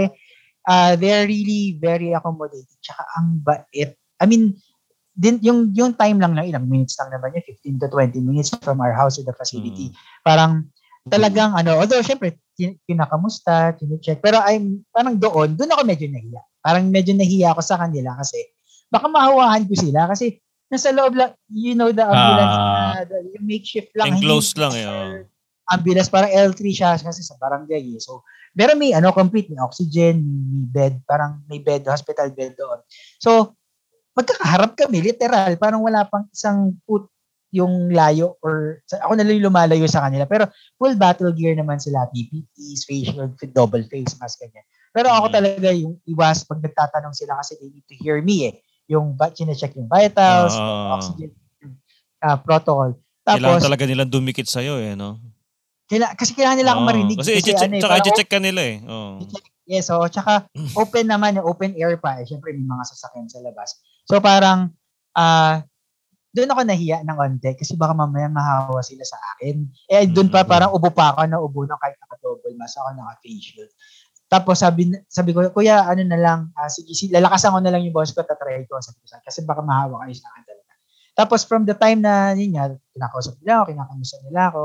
E: uh, they're really very accommodating. Tsaka ang bait. I mean, din, yung, yung time lang lang, ilang minutes lang naman yun, 15 to 20 minutes from our house to the facility. Parang, talagang ano, although syempre, kin- kinakamusta, kine-check, pero I'm, parang doon, doon ako medyo nahiya. Parang medyo nahiya ako sa kanila kasi, baka mahawahan ko sila kasi, nasa loob lang, you know, the ambulance,
C: Ah.
E: na, the, yung makeshift lang.
A: Enclosed lang eh,
E: for
A: oh.
E: Ambulance, parang L3 siya kasi sa barangay eh. So, pero may ano, complete, may oxygen, may bed, parang may bed, hospital bed doon. So, magkakaharap kami, literal, parang wala pang isang foot yung layo or ako na lang lumalayo sa kanila. Pero full battle gear naman sila, PPEs, facial, double face mask, ganyan. Pero ako
A: Mm.
E: talaga yung iwas pag nagtatanong sila kasi they need to hear me eh. Yung ba, check yung vitals,
A: Ah.
E: oxygen ah, protocol.
A: Kailangan
E: Tapos,
A: talaga nilang dumikit sa'yo eh, no?
E: kaila, kasi kailangan nila akong
A: Oo.
E: marinig.
A: Kasi, i-check,
E: ano eh,
A: tsaka i-check ka nila eh. Oh.
E: Yes, so tsaka open naman, yung open air pa. Eh. Siyempre, may mga sasakyan sa labas. So parang, ah doon ako nahiya ng onte kasi baka mamaya mahawa sila sa akin. Eh, doon pa
A: Mm.
E: parang ubo pa ako na ubo na kahit naka-double mask ako, naka-face shield. Tapos sabi, sabi ko, kuya, ano na lang, ah, sige, sige, lalakasan ko na lang yung boss ko, tatry ko. Sabi ko, sa- kasi baka mahawa kayo sa akin talaga. Tapos from the time na, yun nga, kinakausap nila ako, kinakamusta nila ako,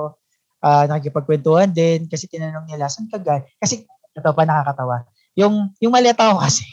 E: ah nakikipagkwentuhan din, kasi tinanong nila, saan ka galing? Kasi, ito pa nakakatawa. Yung, yung maleta ko kasi,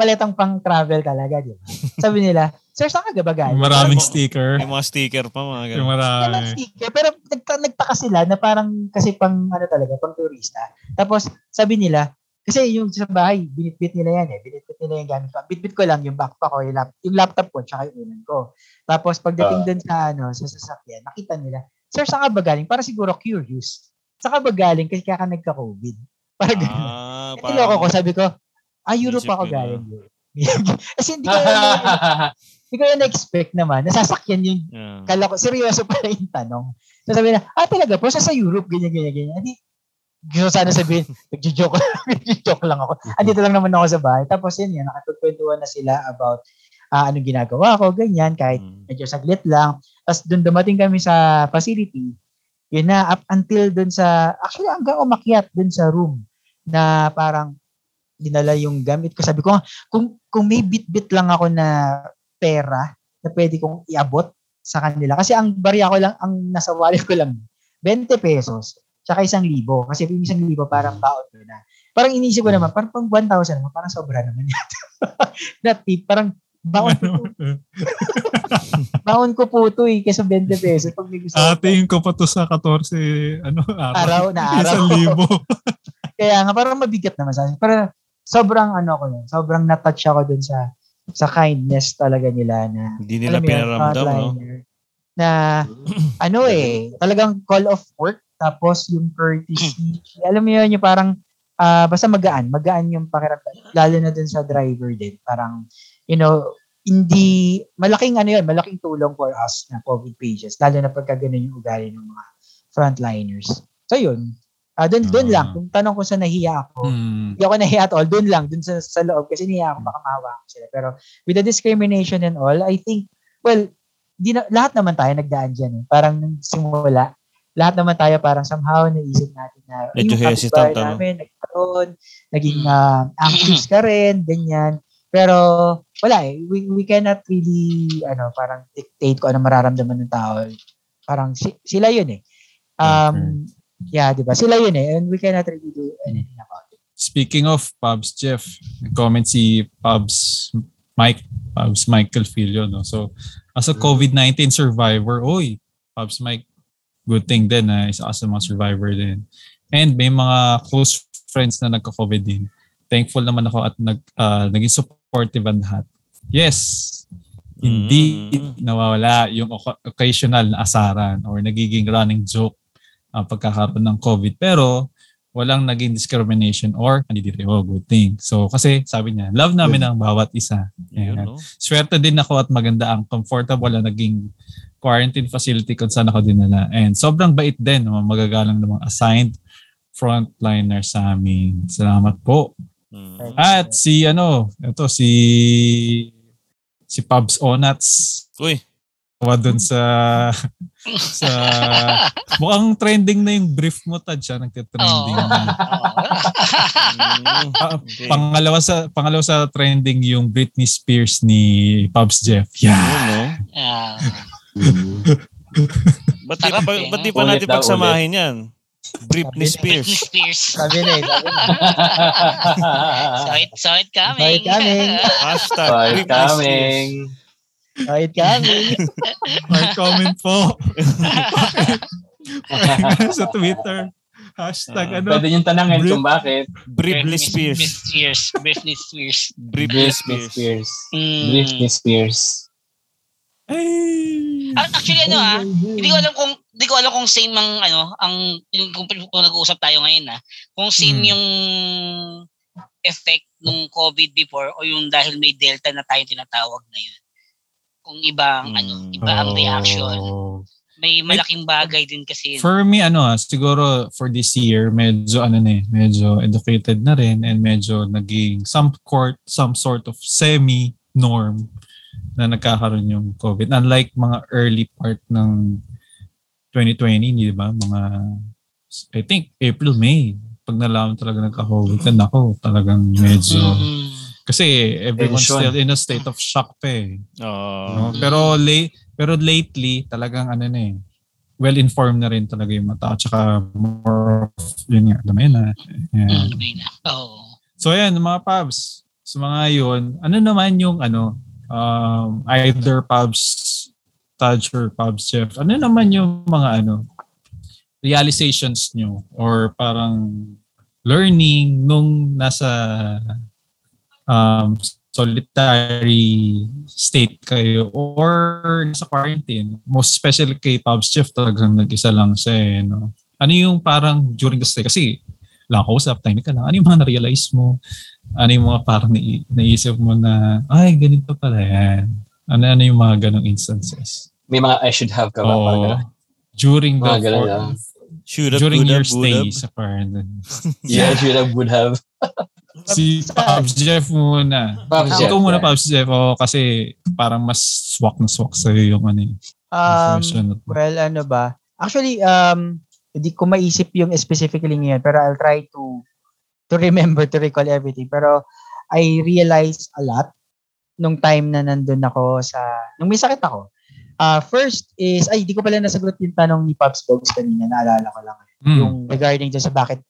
E: maletang pang travel talaga, di ba? Sabi nila, sir, saan ka ba galing?
C: Maraming
A: Parang-
C: sticker.
A: May mga sticker pa, mga ganun.
C: Marami.
E: sticker, pero nagta, nagtaka sila na parang kasi pang ano talaga, pang turista. Tapos sabi nila, kasi yung sa bahay, binitbit nila yan eh. Binitbit nila yung gamit ko. Bitbit ko lang yung backpack ko, yung, lap, yung laptop ko, tsaka yung unan ko. Tapos pagdating
B: Ah.
E: dun sa ano, sa sasakyan, nakita nila, Sir, saan ka ba galing? Para siguro curious. Saan ka ba galing? Kasi kaya ka nagka-COVID. Para ganun.
A: Ah,
E: Eh, Niloko ko, sabi ko, ah, Europe
A: Isip
E: ako galing. Kasi hindi ko, hindi ko yun na-expect naman. Nasasakyan yung
A: Yeah.
E: Kala ko, seryoso pala yung tanong. So sabi na, ah talaga po, sa Europe, ganyan, ganyan, ganyan. Hindi, gusto sana sabihin, nagjo-joke nagjo-joke lang ako. Andito lang naman ako sa bahay. Tapos yun yan, nakapagkwentuhan na sila about ah, anong ginagawa ko, ganyan, kahit
A: Mm.
E: medyo saglit lang. Tapos doon dumating kami sa facility, yun na, up until doon sa, actually hanggang umakyat doon sa room na parang dinala yung gamit ko. Sabi ko, kung, kung may bit-bit lang ako na pera na pwede kong iabot sa kanila. Kasi ang barya ko lang, ang nasa wallet ko lang, 20 pesos. Tsaka isang libo. Kasi yung isang libo parang baon ko na. Parang inisip ko naman, parang pang 1,000 naman, parang sobra naman yata. na tip, parang baon ko, baon ko po ito eh, kesa 20 pesos. Pag may gusto.
C: Ating ko pa to sa 14 ano, araw.
E: araw na araw.
C: Isang libo.
E: Kaya nga, parang mabigat naman sa akin. Pero sobrang ano ko yun, sobrang natouch ako dun sa sa kindness talaga nila na
A: Hindi nila pinaramdam, no?
E: Na ano eh, talagang call of work tapos yung courtesy. alam mo yun, yung parang ah, basta magaan, magaan yung pakiramdam. Lalo na dun sa driver din. Parang, you know, hindi, malaking ano yun, malaking tulong for us na COVID pages. Lalo na pagka ganun yung ugali ng mga frontliners. So yun, ah dun, dun
C: Ah.
E: lang, kung tanong ko sa nahiya ako,
C: Hmm.
E: hindi ako nahiya at all. Doon lang, doon sa, sa loob. Kasi nahiya ako, baka mahawa ako sila. Pero with the discrimination and all, I think, well, di na, lahat naman tayo nagdaan dyan. Eh. Parang nung simula, lahat naman tayo parang somehow naisip natin na
A: Medyo
E: yung
A: hesitant, ano?
E: namin, nagkaroon, naging uh, anxious ka rin, ganyan. Pero wala eh. We, we cannot really, ano, parang dictate kung ano mararamdaman ng tao. Parang si, sila yun eh. Um, yeah, di ba? Sila yun eh. And we cannot really do anything about it.
C: Speaking of Pubs Jeff, comment si Pubs Mike, Pubs Michael Filio, no? So, as a COVID-19 survivor, oy, Pubs Mike, good thing din na isa ka sa mga survivor din. And may mga close friends na nagka-COVID din. Thankful naman ako at nag, ah, naging supportive ang lahat. Yes, hindi
A: Mm.
C: nawawala yung occasional na asaran or nagiging running joke ang pagkakaroon ng COVID. Pero walang naging discrimination or hindi dito, oh, good thing. So kasi sabi niya, love namin ang bawat isa. Ayan.
A: no?
C: Swerte din ako at maganda ang comfortable na naging quarantine facility kung saan ako dinala. And sobrang bait din, mga magagalang ng mga assigned frontliner sa amin. Salamat po.
A: Mm.
C: At si ano, ito si si Pubs Onats
A: Uy,
C: Tawa dun sa sa mukhang trending na yung brief mo tad siya nagte-trending.
D: Oo.
C: na.
A: mm,
C: Pa-. Pangalawa sa pangalawa sa trending yung Britney Spears ni Pubs Jeff. Yeah.
A: Yun, no?
D: Ah,
A: Ba't di,
D: eh,
A: ba't di pa natin
B: Ulit
A: pagsamahin yan? Britney Spears.
D: Britney Spears.
E: Sabi na eh. Sabi na.
D: So it, so it coming.
E: Right coming.
A: Hashtag Britney Spears.
E: Right coming.
C: May comment po. sa Twitter. Hashtag
A: Ah,
C: ano.
B: Pwede yung tanangin
C: Brit-
B: kung bakit.
A: Britney Spears.
D: Britney Spears. Britney Spears.
A: Britney Spears.
D: Mm.
B: Britney Spears.
C: Ay.
D: Ah, Actually ano ah, hindi ko alam kung hindi ko alam kung same ang ano, ang yung kung, kung nag-uusap tayo ngayon ah, kung same
C: Hmm.
D: yung effect nung COVID before o yung dahil may Delta na tayo tinatawag ngayon. Kung ibang ano,
A: Hmm.
D: iba ang reaction.
C: Oh.
D: May malaking bagay din kasi.
C: For me, ano ah, siguro for this year, medyo ano na eh, medyo educated na rin and medyo naging some court, some sort of semi-norm na nagkakaroon yung COVID. Unlike mga early part ng 2020, di ba? Mga, I think, April, May. Pag nalaman talaga nagka-COVID, then ako talagang medyo,
D: Mm.
C: Kasi everyone's
B: Tension.
C: still in a state of shock pa eh.
A: Oo.
C: No? Pero late pero lately talagang ano na eh well informed na rin talaga yung mga tao tsaka more of yun nga dami na
D: na. Oo.
C: so ayan mga pubs sa mga yun ano naman yung ano um, either pubs Taj or pubs chef ano naman yung mga ano realizations nyo or parang learning nung nasa um, solitary state kayo or sa quarantine. Most especially kay Pubs Chef talagang nag-isa lang siya eh, no? Ano yung parang during the stay? Kasi lang ako sa time ka lang. Ano yung mga na-realize mo? Ano yung mga parang nai- naisip mo na, ay, ganito pala yan. Ano, ano yung mga ganong instances?
B: May mga I should have ka ba? Ganun.
C: During the.
A: Should have,
C: during your
A: have, would
C: stay
A: have.
C: sa quarantine.
B: Yeah, I should have, would have.
C: Si Pops Jeff muna.
B: Pops
C: Ikaw
B: Jeff,
C: muna,
B: yeah.
C: Pops Jeff. Oh, kasi parang mas swak na swak sa'yo yung ano, eh,
E: Um, well, ano ba? Actually, um, hindi ko maisip yung specifically ngayon, pero I'll try to to remember, to recall everything. Pero I realized a lot nung time na nandun ako sa, nung may sakit ako. Uh, first is, ay, di ko pala nasagot yung tanong ni Pops Bogs kanina, naalala ko lang.
C: Hmm.
E: Yung regarding dyan sa bakit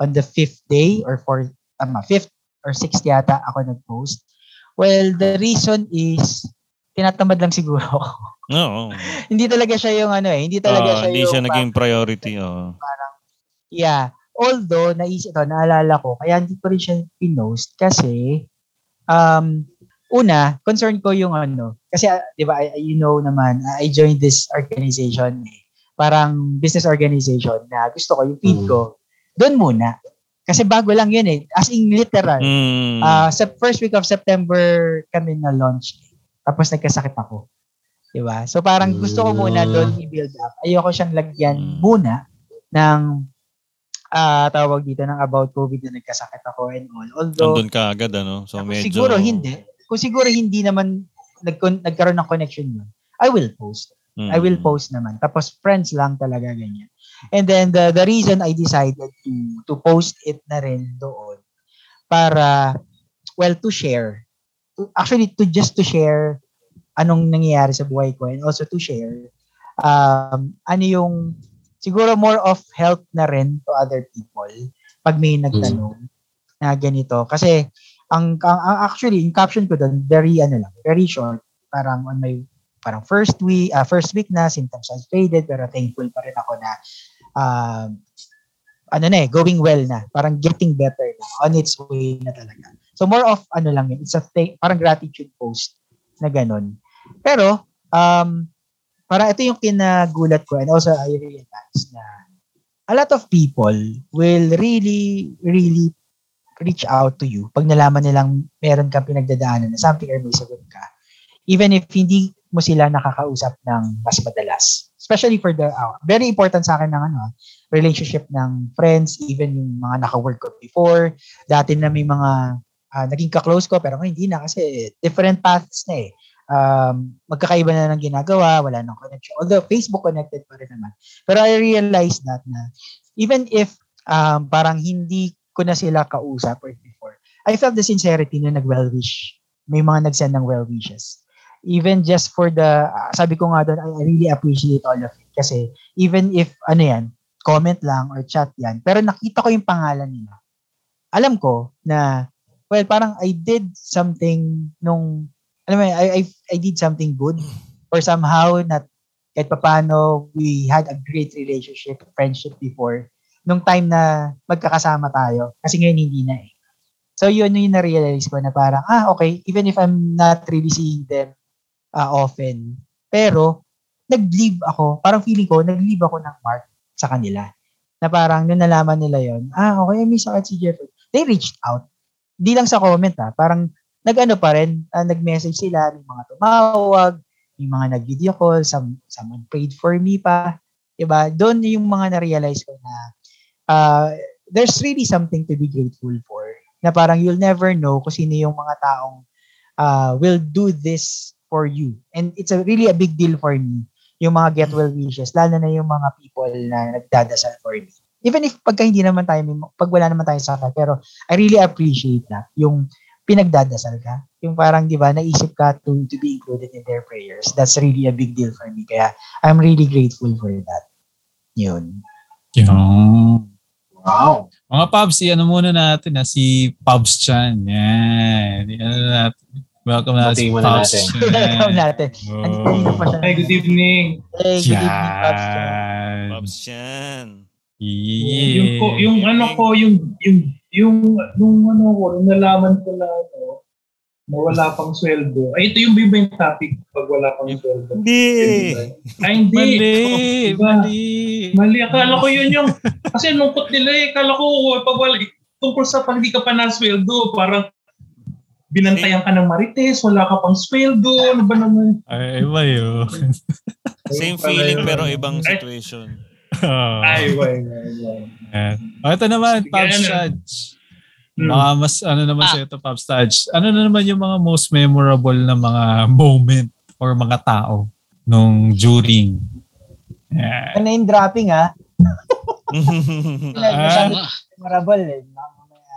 E: on the fifth day or fourth, tama, fifth or sixth yata ako nag-post. Well, the reason is, tinatamad lang siguro ako.
A: Oo.
E: hindi talaga siya yung ano eh, hindi talaga
A: Ah,
E: siya
A: hindi
E: yung
A: siya naging priority. Oo.
E: yeah. Although naisip to, naalala ko, kaya hindi ko rin siya pinost kasi um una, concern ko yung ano, kasi ah, 'di ba, you know naman, I joined this organization eh. Parang business organization na gusto ko yung feed
B: Mm.
E: ko doon muna. Kasi bago lang yun eh. As in literal.
A: Mm.
E: Ah, sa first week of September kami na launch. Tapos nagkasakit ako. 'Di ba? So parang gusto ko muna doon i-build up. Ayoko siyang lagyan
A: Mm.
E: muna ng ah tawag dito ng about COVID na nagkasakit ako and all. Although
A: Andun ka agad, ano? So, medyo...
E: siguro hindi. Kung siguro hindi naman nagkon- nagkaroon ng connection yun. I will post.
A: Mm.
E: I will post naman. Tapos friends lang talaga ganyan. And then the the reason I decided to to post it na rin doon para well to share. To, actually to just to share anong nangyayari sa buhay ko and also to share um ano yung siguro more of help na rin to other people pag may nagtanong na ganito. Kasi, ang, ang, ang actually, yung caption ko doon, very, ano lang, very short. Parang on my, parang first week, uh, first week na, symptoms has faded, pero thankful pa rin ako na, uh, ano na eh, going well na. Parang getting better na. On its way na talaga. So more of, ano lang yun, it's a thing, parang gratitude post na ganun. Pero, um, para ito yung kinagulat ko and also I realized na a lot of people will really, really reach out to you pag nalaman nilang meron kang pinagdadaanan na something or may sagot ka. Even if hindi mo sila nakakausap ng mas madalas. Especially for the, uh, very important sa akin ng ano, relationship ng friends, even yung mga naka-work ko before. Dati na may mga uh, naging ka-close ko, pero hindi na kasi different paths na eh um, magkakaiba na ng ginagawa, wala nang connection. Although Facebook connected pa rin naman. Pero I realized that na even if um, parang hindi ko na sila kausap or before, I felt the sincerity na nag-well wish. May mga nag-send ng well wishes. Even just for the, uh, sabi ko nga doon, I really appreciate all of it. Kasi even if, ano yan, comment lang or chat yan, pero nakita ko yung pangalan nila. Alam ko na, well, parang I did something nung alam mo, I, I, I did something good or somehow not kahit papano we had a great relationship, friendship before nung time na magkakasama tayo. Kasi ngayon hindi na eh. So yun yung na-realize ko na parang, ah okay, even if I'm not really seeing them uh, often, pero nag-leave ako, parang feeling ko, nag-leave ako ng mark sa kanila. Na parang nung nalaman nila yon ah okay, miss ako si Jeffrey. They reached out. Di lang sa comment ah, parang nag-ano pa rin, uh, nag-message sila, may mga tumawag, may mga nag-video call, some, someone prayed for me pa. Diba? Doon yung mga na-realize ko na uh, there's really something to be grateful for. Na parang you'll never know kung sino yung mga taong uh, will do this for you. And it's a really a big deal for me, yung mga get well wishes, lalo na yung mga people na nagdadasal for me. Even if pagka hindi naman tayo, pag wala naman tayo sa pero I really appreciate that. Yung pinagdadasal ka. Yung parang, di ba, naisip ka to, to be included in their prayers. That's really a big deal for me. Kaya, I'm really grateful for that. Yun.
C: Yun.
B: Wow.
C: Mga Pubs, ano muna natin na si Pubs Chan. Yan. Ano natin. Welcome na
B: natin.
C: Chan.
E: Welcome natin. Siya.
F: Hey, good evening.
E: Hey, good evening, Pops.
A: Pops yan.
C: Yeah.
F: Yung, ko, yung ano ko, yung, yung, yung, nung ano ko, nung nalaman ko na ano, na wala pang sweldo. Ay, ito yung ba yung topic pag wala pang sweldo?
A: Hindi.
F: Ay, hindi.
C: Mali.
F: Diba?
C: Mali.
F: Mali. Akala ko yun yung, kasi lungkot nila eh. Akala ko, pag wala, tungkol sa pag hindi ka pa na-sweldo, parang binantayan ka ng marites, wala ka pang sweldo, ano ba naman?
C: Ay, iba yun.
A: Same feeling pero ibang
F: Ay,
A: situation.
F: Ay, why, why, why.
C: Yan. O, ito naman, Pubs
F: ano?
C: Judge.
F: Hmm.
C: Baka mas, ano naman
D: Ah.
C: sa ito, Pubs Judge. Ano na naman yung mga most memorable na mga moment or mga tao nung during? Yan.
E: Ang name dropping, ha?
C: Ah.
E: Memorable, eh.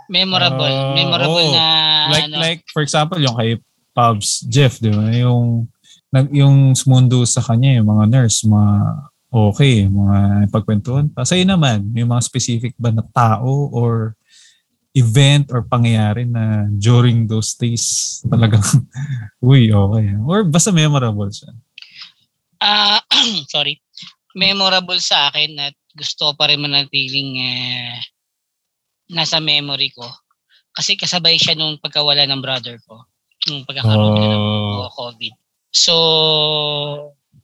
D: Memorable.
C: Ah,
D: memorable
C: oo.
D: na
C: like
D: ano.
C: like for example yung kay Pubs Jeff, di ba? Yung nag yung sumundo sa kanya yung mga nurse, mga okay, mga pagkwentuhan pa. Sa'yo naman, may mga specific ba na tao or event or pangyayari na during those days talagang uy, okay. Or basta memorable siya.
D: Ah, sorry. Memorable sa akin at gusto pa rin manatiling eh, nasa memory ko. Kasi kasabay siya nung pagkawala ng brother ko. Nung pagkakaroon niya ng
C: Oh.
D: COVID. So,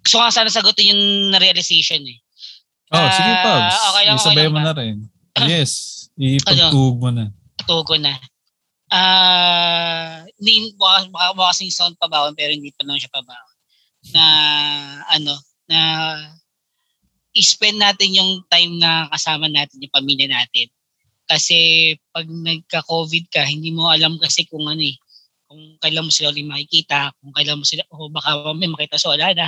D: gusto ko nga sana sagutin yung na-realization eh.
C: Oh, sige
D: Ah,
C: Pubs.
D: okay lang,
C: Isabay
D: okay
C: mo
D: lang
C: na rin. Yes. Ipagtug mo na.
D: Tugo na. Ah, hindi baka, baka, baka kasing sound pabawan pero hindi pa naman siya pabawan. Na ano, na i-spend natin yung time na kasama natin yung pamilya natin. Kasi pag nagka-COVID ka, hindi mo alam kasi kung ano eh, kung kailan mo sila ulit makikita, kung kailan mo sila, o baka may makita so wala na.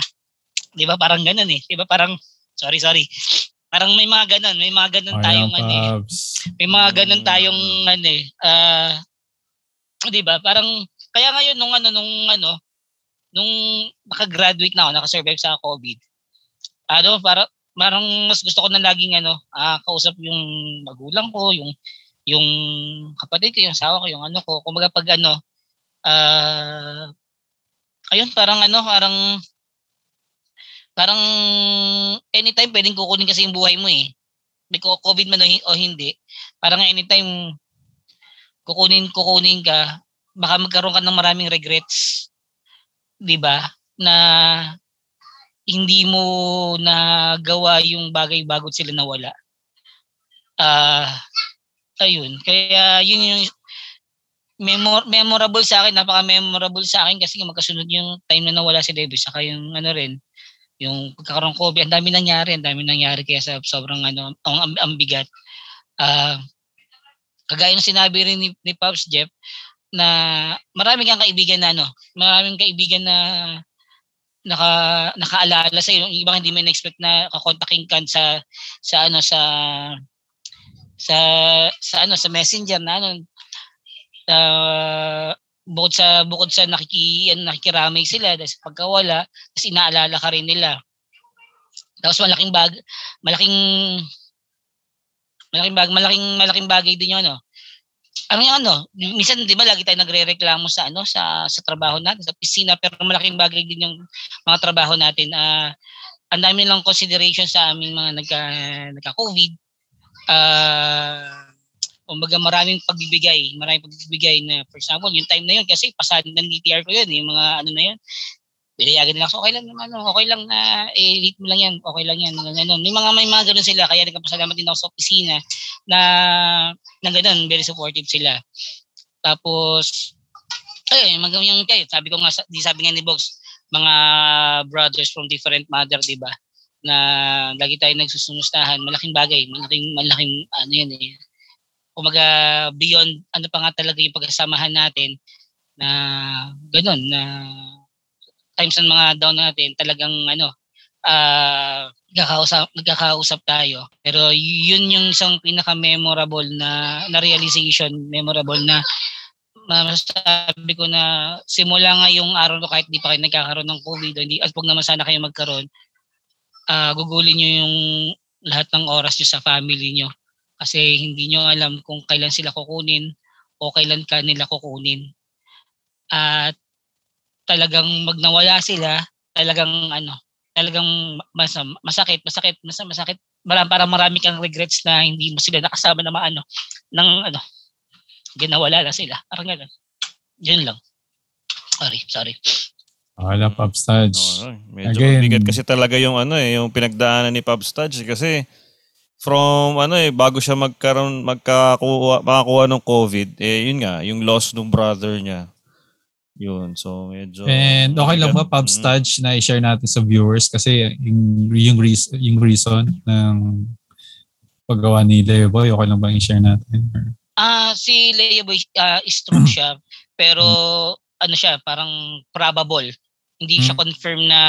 D: Di ba? Parang ganun eh. Di ba? Parang, sorry, sorry. Parang may mga ganun, may mga ganun
C: Ayan,
D: tayong ano eh. May mga ganun tayong ano eh. Ah 'di ba? Parang kaya ngayon nung ano nung ano nung nakagraduate na ako naka-survive sa COVID ano para marang mas gusto ko na laging ano, ah, kausap yung magulang ko, yung yung kapatid ko, yung asawa ko, yung ano ko. Kumbaga pag ano, ah, ayun, parang ano, parang parang anytime pwedeng kukunin kasi yung buhay mo eh. May COVID man o hindi. Parang anytime kukunin kukunin ka, baka magkaroon ka ng maraming regrets. 'Di ba? Na hindi mo nagawa yung bagay bago sila nawala. Ah, ayun. Kaya yun yung memor- memorable sa akin, napaka-memorable sa akin kasi magkasunod yung time na nawala si Davis saka yung ano rin, yung pagkakaroon ko, ang dami nangyari, ang dami nangyari kaya sa sobrang ano, ang, ang, bigat. Ah, kagaya ng sinabi rin ni, ni Pops Jeff na marami kang kaibigan na ano, maraming kaibigan na naka nakaalala sa yung ibang hindi mo na-expect na kakontakin ka sa sa ano sa sa sa ano sa Messenger na ano uh, bukod sa bukod sa nakiki ano, nakikiramay sila sa pagkawala tapos inaalala ka rin nila. Tapos malaking bag malaking malaking bag malaking malaking bagay din yun ano ano yung ano minsan di ba lagi tayo nagrereklamo sa ano sa sa trabaho natin sa opisina pero malaking bagay din yung mga trabaho natin ah ang dami nilang consideration sa aming mga nagka nagka-COVID ah kumbaga maraming pagbibigay, maraming pagbibigay na for example, yung time na yun kasi pasado ng DTR ko yun, yung mga ano na yun. Pinayagan nila ako, okay lang naman, ano, okay lang na late mo lang yan, okay lang yan, ganun, ganun. May mga may mga ganun sila, kaya nagpapasalamat din ako sa opisina na na ganun, very supportive sila. Tapos, ay, mga yung kayo, sabi ko nga, di sabi nga ni Box, mga brothers from different mother, di ba? Na lagi tayo nagsusumustahan, malaking bagay, malaking, malaking, ano yan eh, kumaga beyond ano pa nga talaga yung pagkasamahan natin na ganun na times ng mga down natin talagang ano uh, nagkakausap, nagkakausap tayo pero yun yung isang pinaka memorable na na realization memorable na masasabi ko na simula nga yung araw no kahit di pa kayo nagkakaroon ng COVID hindi at wag naman sana kayo magkaroon uh, gugulin nyo yung lahat ng oras nyo sa family nyo kasi hindi nyo alam kung kailan sila kukunin o kailan ka nila kukunin. At talagang magnawala sila, talagang ano, talagang mas, masakit, masakit, mas, masakit. Marami, parang marami kang regrets na hindi mo sila nakasama na maano, ng ano, ginawala na sila. Parang gano'n. Yun lang. Sorry, sorry.
C: Wala, Pops Touch.
A: Oh, medyo Again, bigat kasi talaga yung ano eh, yung pinagdaanan ni Pops Touch kasi from ano eh bago siya magkaroon magkakuha makakuha ng COVID eh yun nga yung loss ng brother niya yun so medyo
C: and okay lang ba Pub Studge na i-share natin sa viewers kasi yung yung reason yung reason ng paggawa ni Leo Boy okay lang ba i-share natin
D: ah uh, si Leo Boy uh, is true siya pero ano siya parang probable hindi hmm. siya confirm na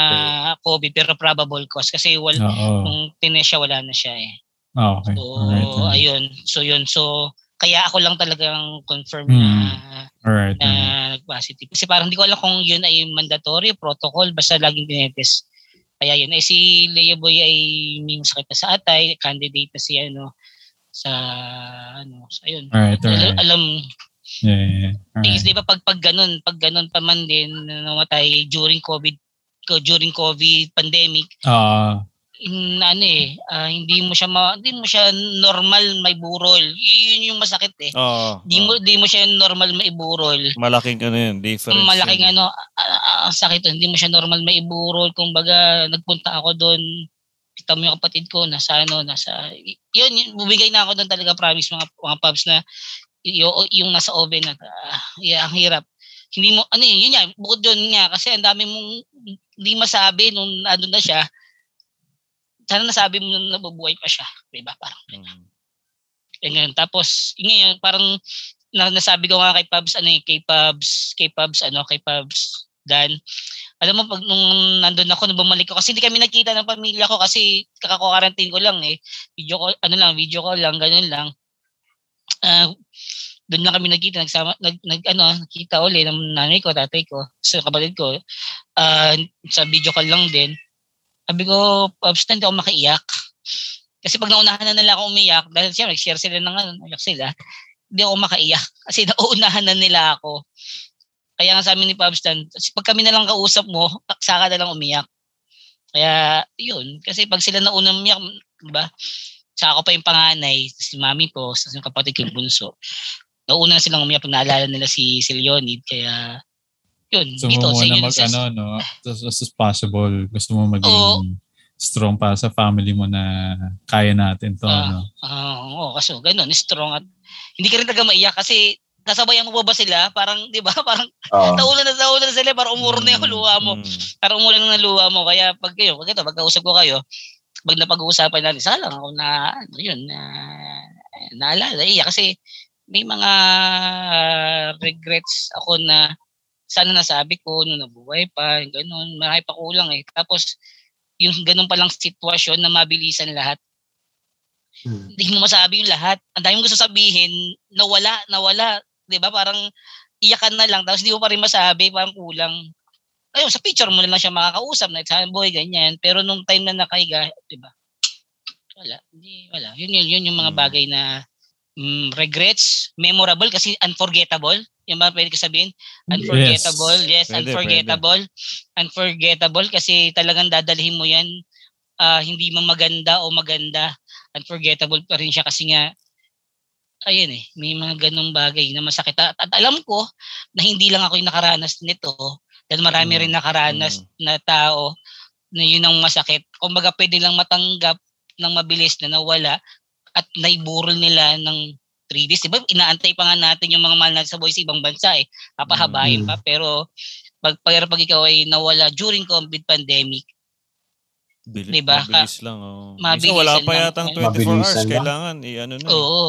D: COVID pero probable cause kasi wala nung tinesya wala na siya eh
C: Oh, okay.
D: So, Alright. ayun. So, yun. So, kaya ako lang talagang confirm hmm. na
C: Alright.
D: na positive. Kasi parang hindi ko alam kung yun ay mandatory, protocol, basta laging tinetest. Kaya yun. Eh, si Leo Boy ay may masakit na sa atay, candidate na si ano, sa ano, so ayun.
C: Alright, alright.
D: Alam, alam
C: Yeah, yeah, yeah.
D: Right. di ba pag pag ganun, pag ganun pa man din namatay during COVID during COVID pandemic.
C: Uh,
D: in, ano eh, uh, hindi mo siya ma, hindi mo siya normal may burol. Yun yung masakit eh.
A: Oo.
D: Di mo di mo siya normal may burol.
A: Malaking ano yun, difference.
D: Malaking
A: yun.
D: ano, uh, uh, sakit. Hindi mo siya normal may burol. Kumbaga, nagpunta ako doon, kita mo yung kapatid ko, nasa ano, nasa, yun, yun bubigay na ako doon talaga, promise mga, mga pubs na, yung, yung nasa oven na, uh, yeah, ang hirap. Hindi mo, ano yun, yun yan, bukod doon nga, kasi ang dami mong, hindi masabi nung ano na siya, sana nasabi mo na nabubuhay pa siya. Diba? Parang, mm. Ganyan. Tapos, ngayon, parang na, nasabi ko nga kay Pabs, ano eh, kay Pabs, kay Pabs, ano, kay Pabs, Dan. Alam mo, pag nung nandun ako, nung bumalik ko, kasi hindi kami nakita ng pamilya ko kasi kakako-quarantine ko lang eh. Video ko, ano lang, video ko lang, ganun lang. Uh, doon lang kami nagkita, nagsama, nag, nag, ano, nakita uli ng nanay ko, tatay ko, sa kapatid ko. Uh, sa video call lang din. Sabi ko, Pops, hindi ako makaiyak. Kasi pag naunahan na nila ako umiyak, dahil siya, nag-share sila ng ano, naiyak sila, hindi ako makaiyak. Kasi nauunahan na nila ako. Kaya nga sa amin ni Pops Stan, pag kami na lang kausap mo, saka na lang umiyak. Kaya, yun. Kasi pag sila nauna umiyak, di ba? Sa ako pa yung panganay, si mami ko, sa yung kapatid ko bunso. Nauna na silang umiyak pag naalala nila si, si Leonid. Kaya, yun.
C: Gusto
D: dito,
C: mo
D: sa
C: muna mag ano, no? As, as as possible. Gusto mo maging
D: Oo.
C: strong para sa family mo na kaya natin to,
D: Ah.
C: ano?
D: Ah, oo, kasi ganun, strong at hindi ka rin taga maiyak kasi kasabayan mo ba ba sila? Parang, di ba? Parang
B: Oo.
D: naulan na naulan na sila, parang umuro na yung
A: Mm,
D: luha mo.
A: mm.
D: Parang umulan na ng luha mo. Kaya pag kayo, pag ito, pagkausap ko kayo, pag napag-uusapan natin, saka lang ako na, ano yun, na, naalala, iya, kasi may mga regrets ako na sana nasabi ko nung nabuhay pa, ganun, marami pa kulang eh. Tapos, yung ganun palang sitwasyon na mabilisan lahat,
B: Hmm.
D: hindi mo masabi yung lahat. Ang dami mo gusto sabihin, nawala, nawala. ba Parang iyakan na lang, tapos hindi mo pa rin masabi, parang kulang. Ayun, sa picture mo na lang siya makakausap, na sa boy, ganyan. Pero nung time na nakahiga, di ba? Wala, hindi, wala. Yun, yun, yun yung mga
A: Mm.
D: bagay na mm, regrets, memorable kasi unforgettable. Yung ba pwede ko sabihin? Unforgettable, yes,
A: Pwede,
D: unforgettable. Unforgettable kasi talagang dadalhin mo yan ah, hindi man maganda o maganda. Unforgettable pa rin siya kasi nga ayun eh, may mga ganong bagay na masakit. At, at alam ko na hindi lang ako yung nakaranas nito dahil marami
A: Mm,
D: rin nakaranas na tao na yun ang masakit. Kumbaga pwede lang matanggap ng mabilis na nawala at naiburol nila ng 3 days. Diba? Inaantay pa nga natin yung mga mahal natin sa boy sa ibang bansa eh. Papahabain
B: Mm.
D: pa. Pero pag, pag, pag ikaw ay nawala during COVID pandemic,
A: Bilis,
D: Diba?
A: Mabilis lang. Oh.
D: Mabilisan
A: Minsan wala pa
D: lang.
A: yatang 24
B: Mabilisan
A: hours.
B: lang.
A: Kailangan i-ano na.
D: oo.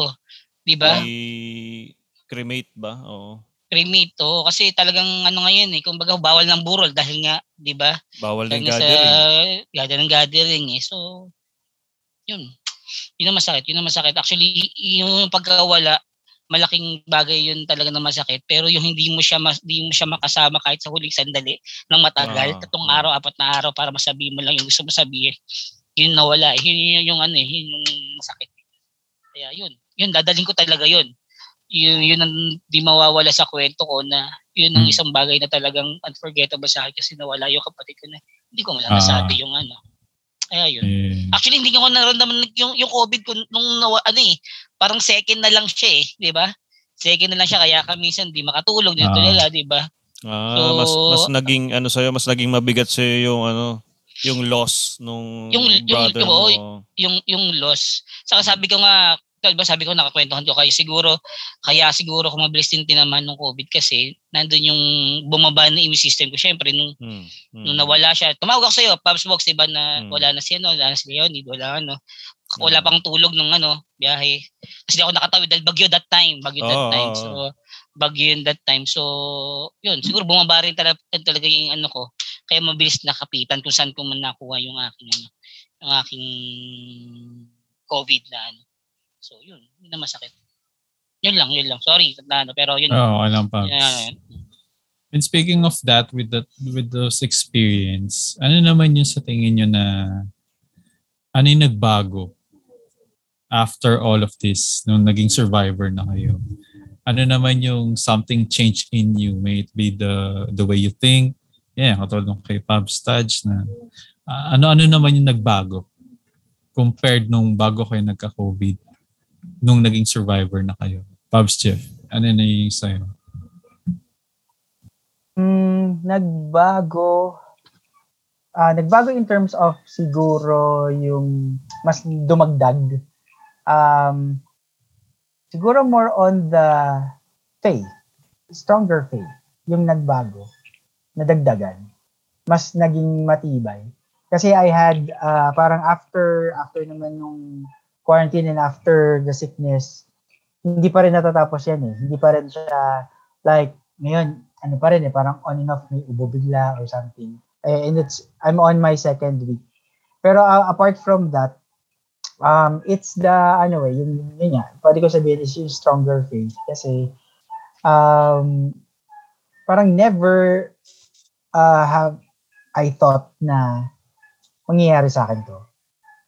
D: Diba?
A: I-cremate ba? Oo.
D: Cremate, oo. Kasi talagang ano ngayon eh, kumbaga bawal ng burol dahil nga, di ba?
A: Bawal ng gathering.
D: Sa, gathering, gathering eh. So, yun. Yun ang masakit. Yun ang masakit. Actually, yung pagkawala, malaking bagay yun talaga na masakit. Pero yung hindi mo siya mas, hindi mo siya makasama kahit sa huling sandali ng matagal,
A: Ah,
D: tatong
A: ah.
D: araw, apat na araw para masabihin mo lang yung gusto mo sabihin. Yun nawala. eh. Yun, yun, yung ano eh, yun yung masakit. Kaya yun. Yun, dadalhin ko talaga yun. Yun, yun ang di mawawala sa kwento ko na yun ang
C: Hmm.
D: isang bagay na talagang unforgettable sa akin kasi nawala yung kapatid ko na hindi ko
C: Ah.
D: nasabi yung ano. Kaya yun.
C: Eh,
D: Actually, hindi ko naramdaman yung, yung COVID ko nung nawa, ano eh, parang second na lang siya eh, di ba? Second na lang siya, kaya ka minsan di makatulog,
C: Ah.
D: tulala, di ba?
A: Ah,
D: So-
A: mas mas naging ano sa'yo, mas naging mabigat sa'yo yung ano, yung loss nung
D: Yung- yung-
A: brother
D: yung-
A: mo.
D: oo, Yung, yung loss. Saka sabi ko nga, di ba sabi ko nakakwentuhan ko kayo, siguro, kaya siguro kung mabilis din tinaman ng COVID kasi nandun yung bumaba na immune system ko. Syempre, nung
A: Hmm, hmm.
D: nung nawala siya, tumawag ako sa'yo, Pops Box, diba, na
A: Mm.
D: wala na si, ano, wala na si Leonid, wala ano, wala
A: Mm.
D: pang tulog ng ano, biyahe. Kasi ako nakatawid dahil bagyo that time, bagyo that
A: Oo,
D: time. So, bagyo yun that time. So, yun, siguro bumaba rin talaga, talaga yung ano ko, kaya mabilis nakapitan kung saan ko man nakuha yung aking, ano, yung aking COVID na ano. So, yun, yun na masakit. Yun lang, yun lang. Sorry, na ano, pero yun.
C: Oo, alam pa.
D: yun,
C: And speaking of that, with that with those experience, ano naman yung sa tingin nyo na ano yung nagbago after all of this, nung naging survivor na kayo? Ano naman yung something change in you? May it be the the way you think? Yeah, katulad nung kay Pab Stadge na ah, ano-ano naman yung nagbago compared nung bago kayo nagka-COVID nung naging survivor na kayo? Pabs Jeff, ano na yung sa'yo?
E: Mm, nagbago. Ah, nagbago in terms of siguro yung mas dumagdag. Um, siguro more on the faith. Stronger faith. Yung nagbago. Nadagdagan. Mas naging matibay. Kasi I had ah, parang after after naman nung quarantine and after the sickness, hindi pa rin natatapos yan eh. Hindi pa rin siya like ngayon ano pa rin eh, parang on and off may ubo bigla or something. Eh, and it's, I'm on my second week. Pero uh, apart from that, um, it's the, ano eh, yung, yun nga, pwede ko sabihin is yung stronger faith. Kasi, um, parang never uh, have I thought na mangyayari sa akin to.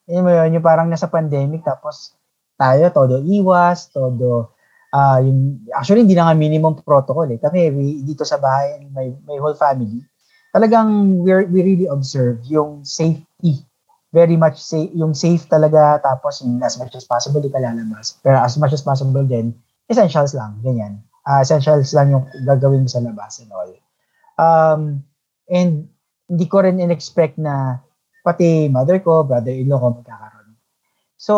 E: Yun mo yun, yung parang nasa pandemic, tapos tayo, todo iwas, todo, ah yung, actually, hindi na nga minimum protocol eh. Kami, we, dito sa bahay, my, my whole family, talagang we we really observe yung safety. Very much safe, yung safe talaga, tapos yung as much as possible, di ka lalabas. Pero as much as possible din, essentials lang, ganyan. Uh, essentials lang yung gagawin mo sa labas and all. Um, and hindi ko rin in-expect na pati mother ko, brother-in-law ko magkakaroon. So,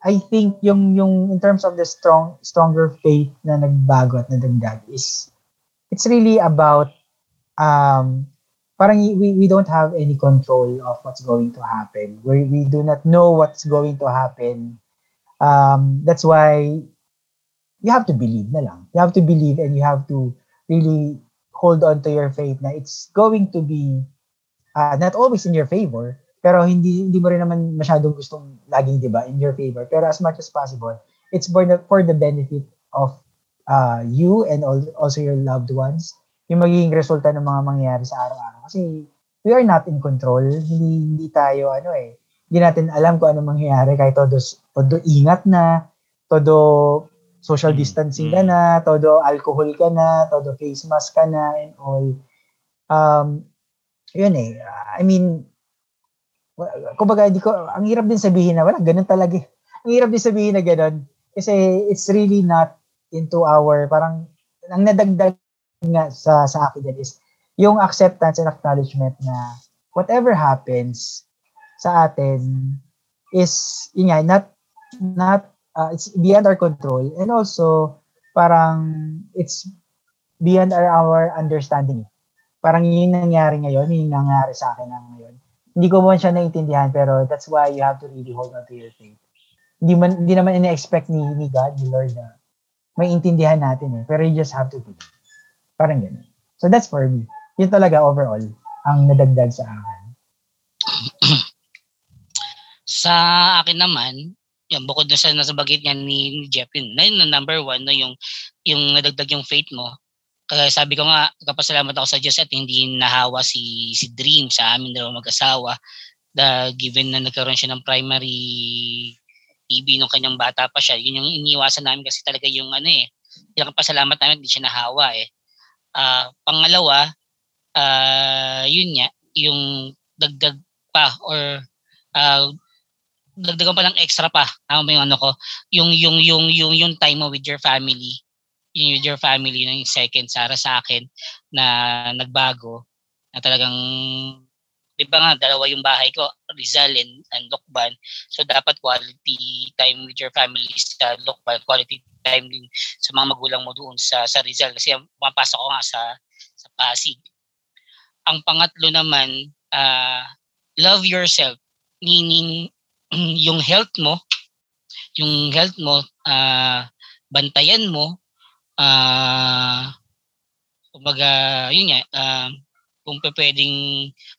E: I think yung yung in terms of the strong stronger faith na nagbago at nadagdag is it's really about um parang we, we don't have any control of what's going to happen. We, we do not know what's going to happen. Um, that's why you have to believe na lang. You have to believe and you have to really hold on to your faith na it's going to be uh, not always in your favor, pero hindi hindi mo rin naman masyadong gustong laging 'di ba in your favor. Pero as much as possible, it's for the for the benefit of uh, you and also your loved ones yung magiging resulta ng mga mangyayari sa araw-araw. Kasi we are not in control. Hindi, hindi tayo, ano eh, hindi natin alam kung ano mangyayari kahit todo, todo ingat na, todo social mm. distancing ka mm. na, todo alcohol ka na, todo face mask ka na, and all. Um, yun eh. I mean, kumbaga, di ko, ang hirap din sabihin na, wala, ganun talaga. Eh. Ang hirap din sabihin na ganun. Kasi it's really not into our, parang, ang nadagdag nga sa sa akin din is yung acceptance and acknowledgement na whatever happens sa atin is yun nga, not not uh, it's beyond our control and also parang it's beyond our, our understanding. Parang yun nangyari ngayon, yun nangyari sa akin ngayon. Hindi ko man siya naintindihan pero that's why you have to really hold on to your faith. Hindi man hindi naman ina-expect ni ni God, ni Lord na may intindihan natin eh. Pero you just have to believe. Parang ganun. So that's for me. Yun talaga overall ang nadagdag sa akin.
D: sa akin naman, yung bukod na sa nasa bagit niya ni, ni Jeff, yun, na number one, no, yung, yung nadagdag yung faith mo. Kaya sabi ko nga, kapasalamat ako sa Diyos at hindi nahawa si, si Dream sa amin daw mag-asawa. The, given na nagkaroon siya ng primary TB nung kanyang bata pa siya, yun yung iniwasan namin kasi talaga yung ano eh, yung pasalamat namin, hindi siya nahawa eh. Uh, pangalawa, uh, yun nga, yung dagdag pa or uh, dagdagan pa ng extra pa. Tama ba yung ano ko? Yung, yung, yung, yung, yung time mo with your family. With your family ng second Sara sa akin na nagbago na talagang di ba nga, dalawa yung bahay ko, Rizal and, and Lokban. So, dapat quality time with your family sa Lokban, quality time din sa mga magulang mo doon sa sa Rizal kasi pumapasok ko nga sa sa Pasig. Ang pangatlo naman, uh, love yourself. Meaning, yung health mo, yung health mo, uh, bantayan mo, uh, kumbaga, yun nga, uh, kung pwedeng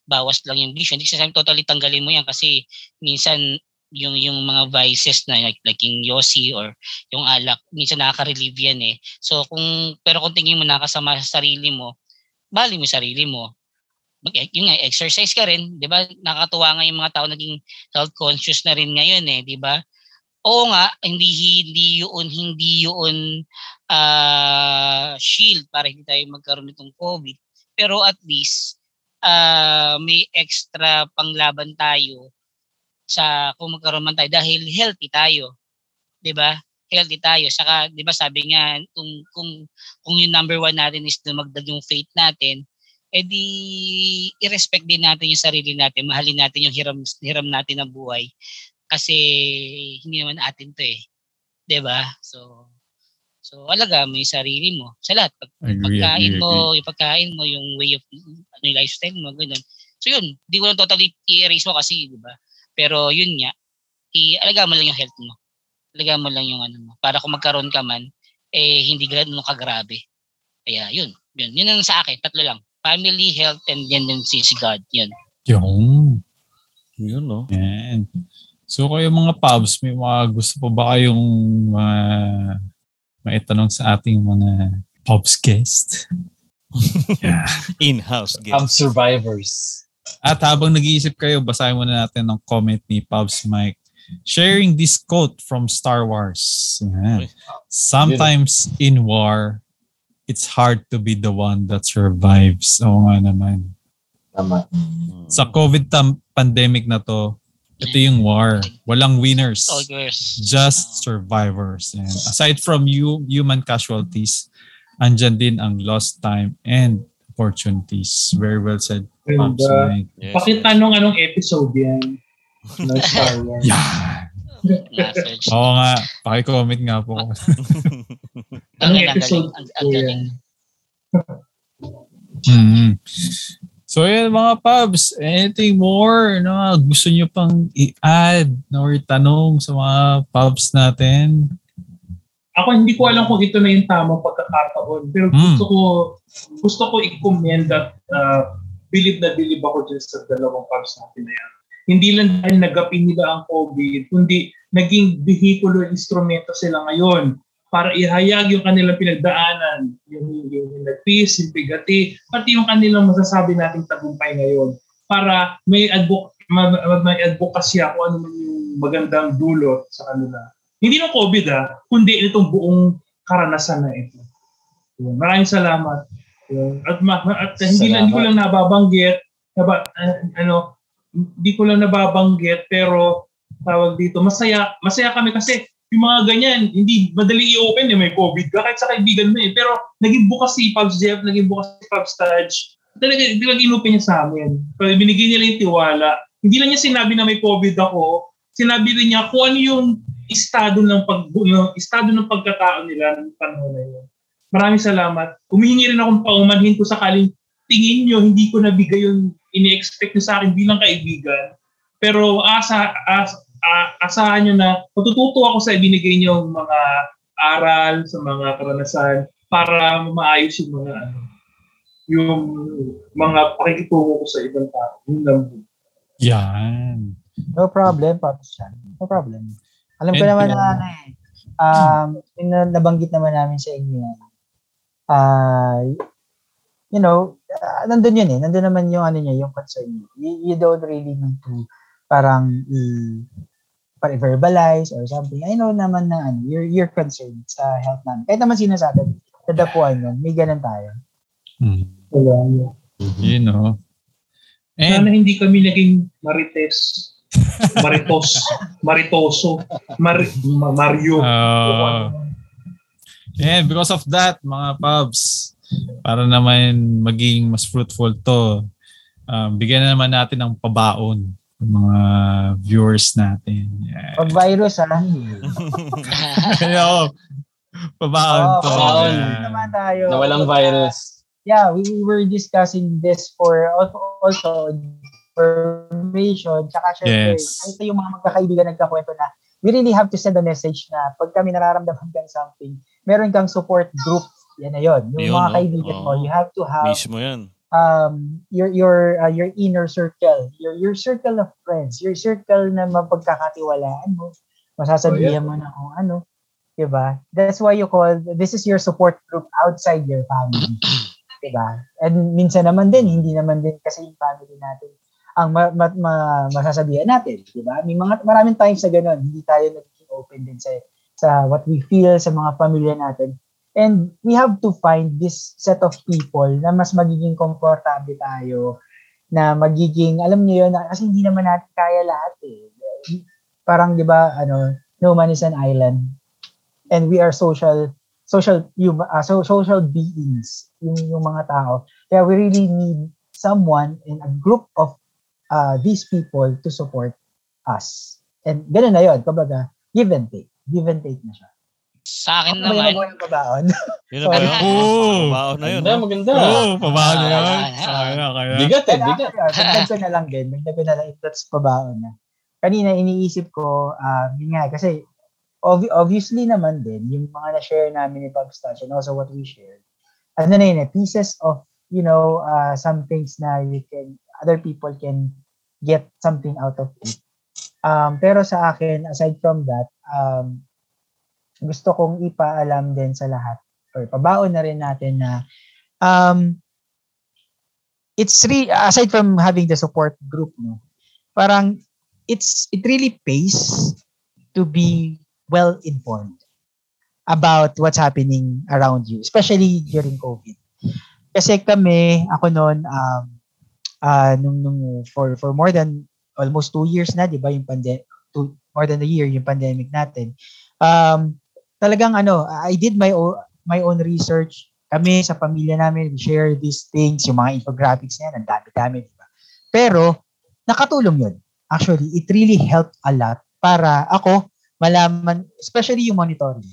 D: bawas lang yung vision. Hindi sasabi totally tanggalin mo yan kasi minsan yung yung mga vices na like, like yung yosi or yung alak minsan nakaka-relieve yan eh. So kung pero kung tingin mo nakasama sa sarili mo bali mo sarili mo. Mag yung nga exercise ka rin 'di ba? Nakatuwa nga yung mga tao naging health conscious na rin ngayon eh 'di ba oo nga hindi hindi yun hindi yun uh, shield para hindi tayo magkaroon nitong covid pero at least uh, may extra panglaban tayo sa kung magkaroon man tayo dahil healthy tayo. 'Di ba? Healthy tayo. Saka 'di ba sabi nga kung kung kung yung number one natin is dumagdag yung faith natin, edi i-respect din natin yung sarili natin, mahalin natin yung hiram hiram natin ng buhay kasi hindi naman atin 'to eh. 'Di ba? So So, alaga mo yung sarili mo. Sa lahat. Pag, agree, pagkain agree, mo, agree. yung pagkain mo, yung way of, ano yung lifestyle mo, ganun. So, yun. Di ko lang totally i-erase mo kasi, di ba? Pero yun nga, i-alaga mo lang yung health mo. Alaga mo lang yung ano mo. Para kung magkaroon ka man, eh hindi ganun kagrabe. Kaya yun, yun. Yun ang sa akin, tatlo lang. Family, health, and si, si God. Yun.
C: Yung.
A: Yun, no?
C: Yan. So kayo mga pubs, may mga gusto pa ba kayong uh, maitanong sa ating mga pubs guest?
A: yeah. In-house guest.
B: Um, survivors.
C: At habang nag-iisip kayo, basahin muna natin ang comment ni Pubs Mike. Sharing this quote from Star Wars. Yan. Sometimes in war, it's hard to be the one that survives. Oo nga naman.
B: Tama.
C: Sa COVID tam- pandemic na to, ito yung war. Walang winners.
D: Soldiers.
C: Just survivors. And aside from you, human casualties, andyan din ang lost time and opportunities. Very well said,
F: And, uh.
A: Yes.
F: Pakitanong anong episode yan. ng Star Wars.
C: Yeah.
D: Na-search.
C: Oo nga. Pakicomment nga po.
F: Anong
D: Ang
F: episode
D: ang-
F: po
D: ang galing.
F: yan?
C: Mhm. So yan mga pubs, anything more na gusto nyo pang i-add or tanong sa mga pubs natin?
F: Ako hindi ko alam kung ito na yung tamang pagkakataon. Pero
C: Hmm.
F: gusto ko gusto ko i-commend at uh, bilib na bilib ako dyan sa dalawang pubs natin na yan. Hindi lang dahil nagapin nila ang COVID, kundi naging vehicular instrumento sila ngayon para ihayag yung kanilang pinagdaanan, yung, yung, yung nagpis, yung bigati, pati yung kanilang masasabi nating tagumpay ngayon para may advok ma- ma- may advokasya kung ano man yung magandang dulot sa kanila. Hindi ng COVID ah, kundi itong buong karanasan na ito. Yun. Maraming salamat. Yun. At, ma- at hindi, lang, hindi ko lang nababanggit, naba, ah, ano, hindi ko lang nababanggit, pero tawag dito, masaya, masaya kami kasi yung mga ganyan, hindi madali i-open eh, may COVID ka, kahit sa kaibigan mo eh. Pero naging bukas si Pubs Jeff, naging bukas si Pubs Taj. Talaga, talaga inopen niya sa amin. Pero binigay niya lang yung tiwala. Hindi lang niya sinabi na may COVID ako, sinabi rin niya kung ano yung estado ng pag no, estado ng pagkatao nila ng panahon na yun. Maraming salamat. Humihingi rin akong paumanhin ko sakaling tingin nyo, hindi ko nabigay yung ini-expect nyo sa akin bilang kaibigan. Pero asa, as, a- asahan nyo na matututo ako sa ibinigay nyo mga aral, sa mga karanasan para maayos yung mga ano, yung mga pakikitungo ko sa ibang tao. Yun lang po.
C: Yan.
E: No problem, Pops Chan. No problem. Alam ko
C: And
E: naman na ano eh. Um, yung na- nabanggit naman namin sa inyo yan. Ah, you know, ah, nandun yun eh. Nandun naman yung ano niya, yung concern niya. You, you don't really need to parang i para verbalize or something. I know naman na ano, you're, you're concerned sa health namin. Kahit naman sino sa atin, tadapuan yun. May ganun tayo.
C: Hmm.
F: Wala.
C: You know.
F: Sana
C: And
F: hindi kami naging marites. Maritos. Maritoso. Mar Ma- Mario.
C: uh, and because of that, mga pubs, para naman maging mas fruitful to, um, bigyan na naman natin ng pabaon mga viewers natin. Yeah.
E: Pag virus ha,
C: Kaya ako, pabaon
E: Oh,
C: to.
B: pabaon.
E: Naman tayo.
B: Na walang virus.
E: yeah, we, we were discussing this for also, information, tsaka syempre,
C: Yes.
E: ito yung mga magkakaibigan nagkakwento na we really have to send a message na pag kami nararamdaman kang something, meron kang support group, yan na yun. Yung
A: Yun,
E: mga
A: no?
E: kaibigan mo,
A: Oo.
E: you have to have
A: Mismo yan.
E: Um your your uh, your inner circle, your your circle of friends, your circle na mapagkakatiwalaan mo, masasabihan mo na kung ano, 'di ba? That's why you call this is your support group outside your family. 'Di ba? And minsan naman din hindi naman din kasi yung family natin ang ma, ma, ma- masasabihan natin, 'di ba? May mga maraming times sa ganun, hindi tayo naging open din sa sa what we feel sa mga pamilya natin. And we have to find this set of people na mas magiging komportable tayo, na magiging, alam niyo yun, kasi hindi naman natin kaya lahat eh. Parang, di ba, ano, no man is an island. And we are social, social, uh, so, social beings, yung, yung mga tao. Kaya we really need someone in a group of uh, these people to support us. And ganun na yun, kumbaga, give and take. Give and take na siya.
D: Sa akin
E: Ano ba yung
D: naman,
E: magawa ng babaon?
A: Yun na ba yun?
C: Oo.
A: Baon na yun.
B: Maganda,
A: no?
B: maganda.
C: Oo, oh, pabaon na yun.
D: Ah,
C: Kaya, kaya.
B: Bigat eh, bigat.
E: Dagdag ko na lang din. Dagdag ko na lang. That's pabaon na. Kanina iniisip ko, ah, yun nga, kasi obvi- obviously naman din, yung mga na-share namin ni Pubs Touch and also what we shared, ano na yun eh, pieces of, you know, uh, some things na you can, other people can get something out of it. Um, pero sa akin, aside from that, um, gusto kong ipaalam din sa lahat or pabaon na rin natin na um, it's re aside from having the support group no parang it's it really pays to be well informed about what's happening around you especially during covid. Kasi kami ako noon um uh, nung, nung for for more than almost two years na 'di ba yung pandemic more than a year yung pandemic natin um talagang ano I did my own my own research kami sa pamilya namin, we share these things, yung mga infographics na ang dami-dami, di ba? Pero, nakatulong yun. Actually, it really helped a lot para ako malaman, especially yung monitoring.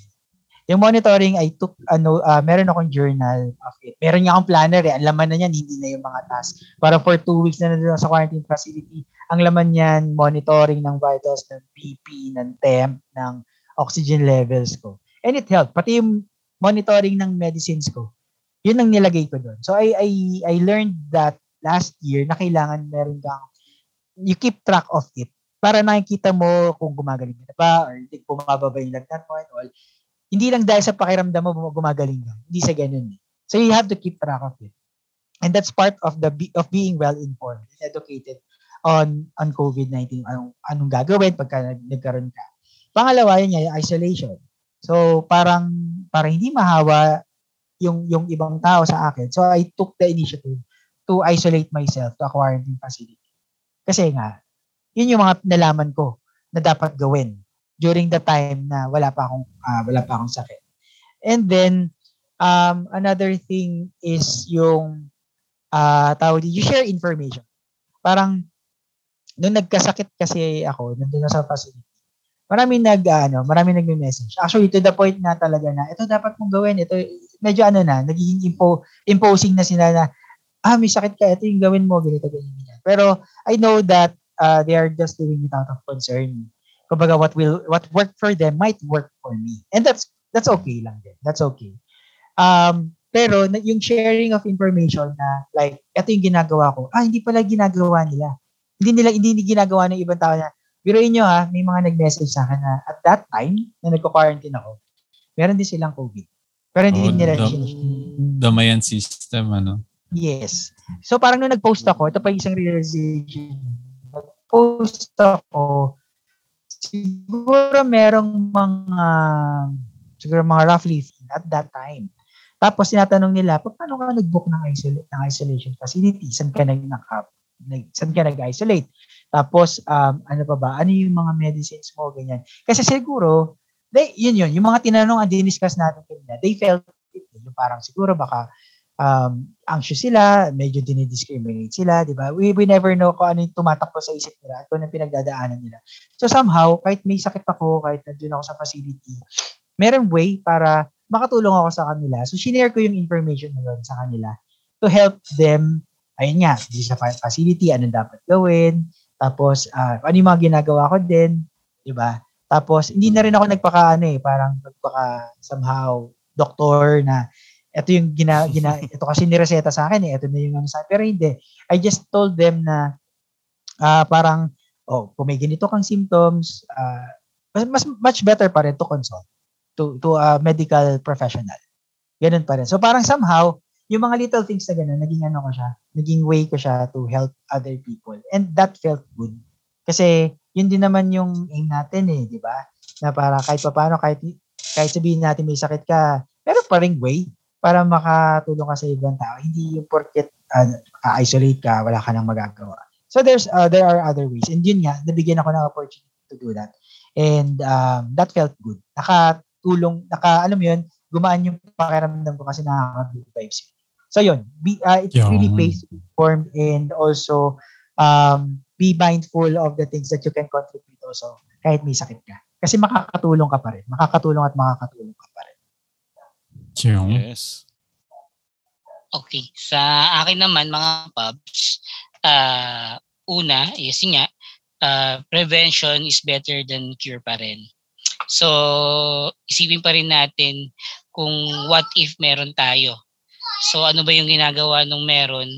E: Yung monitoring, I took, ano, uh, meron akong journal of it. Meron nga akong planner eh. Ang laman na niyan, hindi na yung mga tasks. Para for two weeks na nandun sa quarantine facility, ang laman niyan, monitoring ng vitals, ng BP, ng temp, ng oxygen levels ko. And it helped. Pati yung monitoring ng medicines ko. Yun ang nilagay ko doon. So I I I learned that last year na kailangan meron kang you keep track of it para nakikita mo kung gumagaling ka na ba or hindi bumababa yung lagnat mo and all. Hindi lang dahil sa pakiramdam mo gumagaling ka. Hindi sa ganun. Eh. So you have to keep track of it. And that's part of the of being well informed and educated on on COVID-19 anong anong gagawin pagka nagkaroon ka. Pangalawa yun yung isolation. So parang para hindi mahawa yung yung ibang tao sa akin. So I took the initiative to isolate myself to a quarantine facility. Kasi nga, yun yung mga nalaman ko na dapat gawin during the time na wala pa akong uh, wala pa akong sakit. And then um another thing is yung uh tawag you share information. Parang nung nagkasakit kasi ako, nandun na sa facility, maraming nag ano, maraming nagme-message. Actually to the point na talaga na ito dapat mong gawin, ito medyo ano na, nagiging impo, imposing na sila na ah, may sakit ka, ito yung gawin mo, ganito, ganyan. Pero I know that uh, they are just doing it out of concern. Kumbaga, what will what worked for them might work for me. And that's that's okay lang din. That's okay. Um, pero yung sharing of information na like, ito yung ginagawa ko, ah, hindi pala ginagawa nila. Hindi nila, hindi, ginagawa ng ibang tao na, Biruin nyo ha, may mga nag-message sa akin na at that time, na nagko-quarantine ako, meron din silang COVID. Pero hindi oh, nila
C: dam- Damayan system, ano?
E: Yes. So parang nung nag-post ako, ito pa isang realization. Nag-post ako, siguro merong mga, siguro mga roughly at that time. Tapos tinatanong nila, paano ka nag-book ng, isolate, ng isolation facility? Saan ka nag, nag saan ka nag-isolate? Tapos, um, ano pa ba? Ano yung mga medicines mo? Ganyan. Kasi siguro, they, yun yun, yung mga tinanong at diniscuss natin kanina, they felt it. Yung parang siguro baka um, anxious sila, medyo dinidiscriminate sila, di ba? We, we never know kung ano yung tumatakbo sa isip nila at kung ano pinagdadaanan nila. So somehow, kahit may sakit ako, kahit nandun ako sa facility, meron way para makatulong ako sa kanila. So, shinare ko yung information na sa kanila to help them, ayun nga, sa facility, anong dapat gawin, tapos, uh, ano yung mga ginagawa ko din, di ba? Tapos, hindi na rin ako nagpaka, ano eh, parang nagpaka somehow doktor na ito yung gina, gina ito kasi nireseta sa akin eh, ito na yung ano sa Pero hindi. I just told them na uh, parang, oh, kung may ganito kang symptoms, uh, mas, mas much better pa rin to consult to, to a medical professional. Ganun pa rin. So parang somehow, yung mga little things na gano'n, naging ano ko siya, naging way ko siya to help other people. And that felt good. Kasi yun din naman yung aim natin eh, di ba? Na para kahit pa paano, kahit, kahit sabihin natin may sakit ka, pero pa ring way para makatulong ka sa ibang tao. Hindi yung porket uh, isolate ka, wala ka nang magagawa. So there's uh, there are other ways. And yun nga, nabigyan ako ng opportunity to do that. And um, that felt good. Nakatulong, naka, alam mo yun, gumaan yung pakiramdam ko kasi nakaka-good vibes yun. So yun, be, uh, it Yung. really pays to be informed and also um, be mindful of the things that you can contribute also kahit may sakit ka. Kasi makakatulong ka pa rin. Makakatulong at makakatulong ka pa rin.
C: Yung.
A: Yes.
D: Okay. Sa akin naman, mga pubs, uh, una, yes nga, uh, prevention is better than cure pa rin. So, isipin pa rin natin kung what if meron tayo So ano ba yung ginagawa nung meron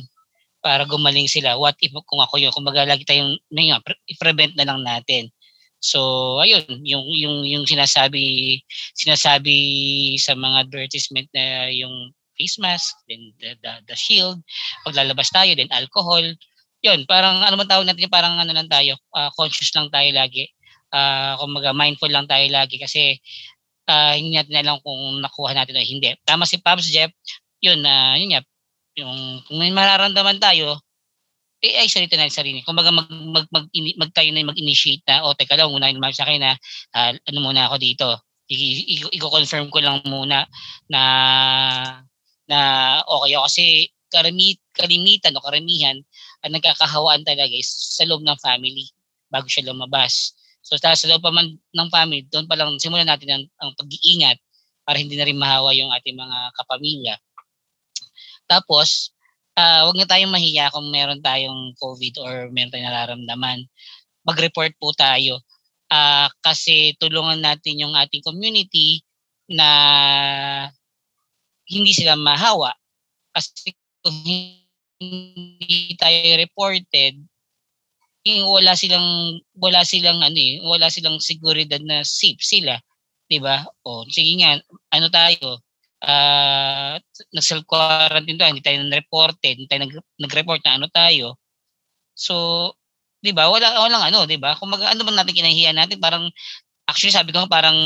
D: para gumaling sila? What if kung ako yun, kung lagi tayong nga, prevent na lang natin. So ayun, yung yung yung sinasabi sinasabi sa mga advertisement na yung face mask, then the, the, the shield, paglalabas tayo, then alcohol. Yun, parang ano man tawag natin, parang ano lang tayo, uh, conscious lang tayo lagi. Uh, kumbaga, mindful lang tayo lagi kasi uh, hindi natin alam kung nakuha natin o hindi. Tama si Pabs Jeff, yun, uh, yun nga, yung kung may mararamdaman tayo, eh, salita na sarili. Kung mag, mag, mag, mag, mag, tayo na mag-initiate na, o oh, teka lang, unahin naman sa akin na, uh, ano muna ako dito. I-confirm ko lang muna na na okay ako kasi karamit, kalimitan o karamihan ang nagkakahawaan talaga is sa loob ng family bago siya lumabas. So sa loob pa man ng family, doon pa lang simulan natin ang, ang pag-iingat para hindi na rin mahawa yung ating mga kapamilya. Tapos, uh, wag na tayong mahiya kung meron tayong COVID or meron tayong nararamdaman. Mag-report po tayo. Uh, kasi tulungan natin yung ating community na hindi sila mahawa. Kasi kung hindi tayo reported, wala silang wala silang ano eh, wala silang seguridad na safe sila, 'di ba? O sige nga, ano tayo, uh, nag-self quarantine tayo, hindi tayo nag-reported, hindi tayo nag- nag-report na ano tayo. So, 'di ba? Wala walang ano, 'di ba? Kung mag ano man natin kinahiya natin, parang actually sabi ko parang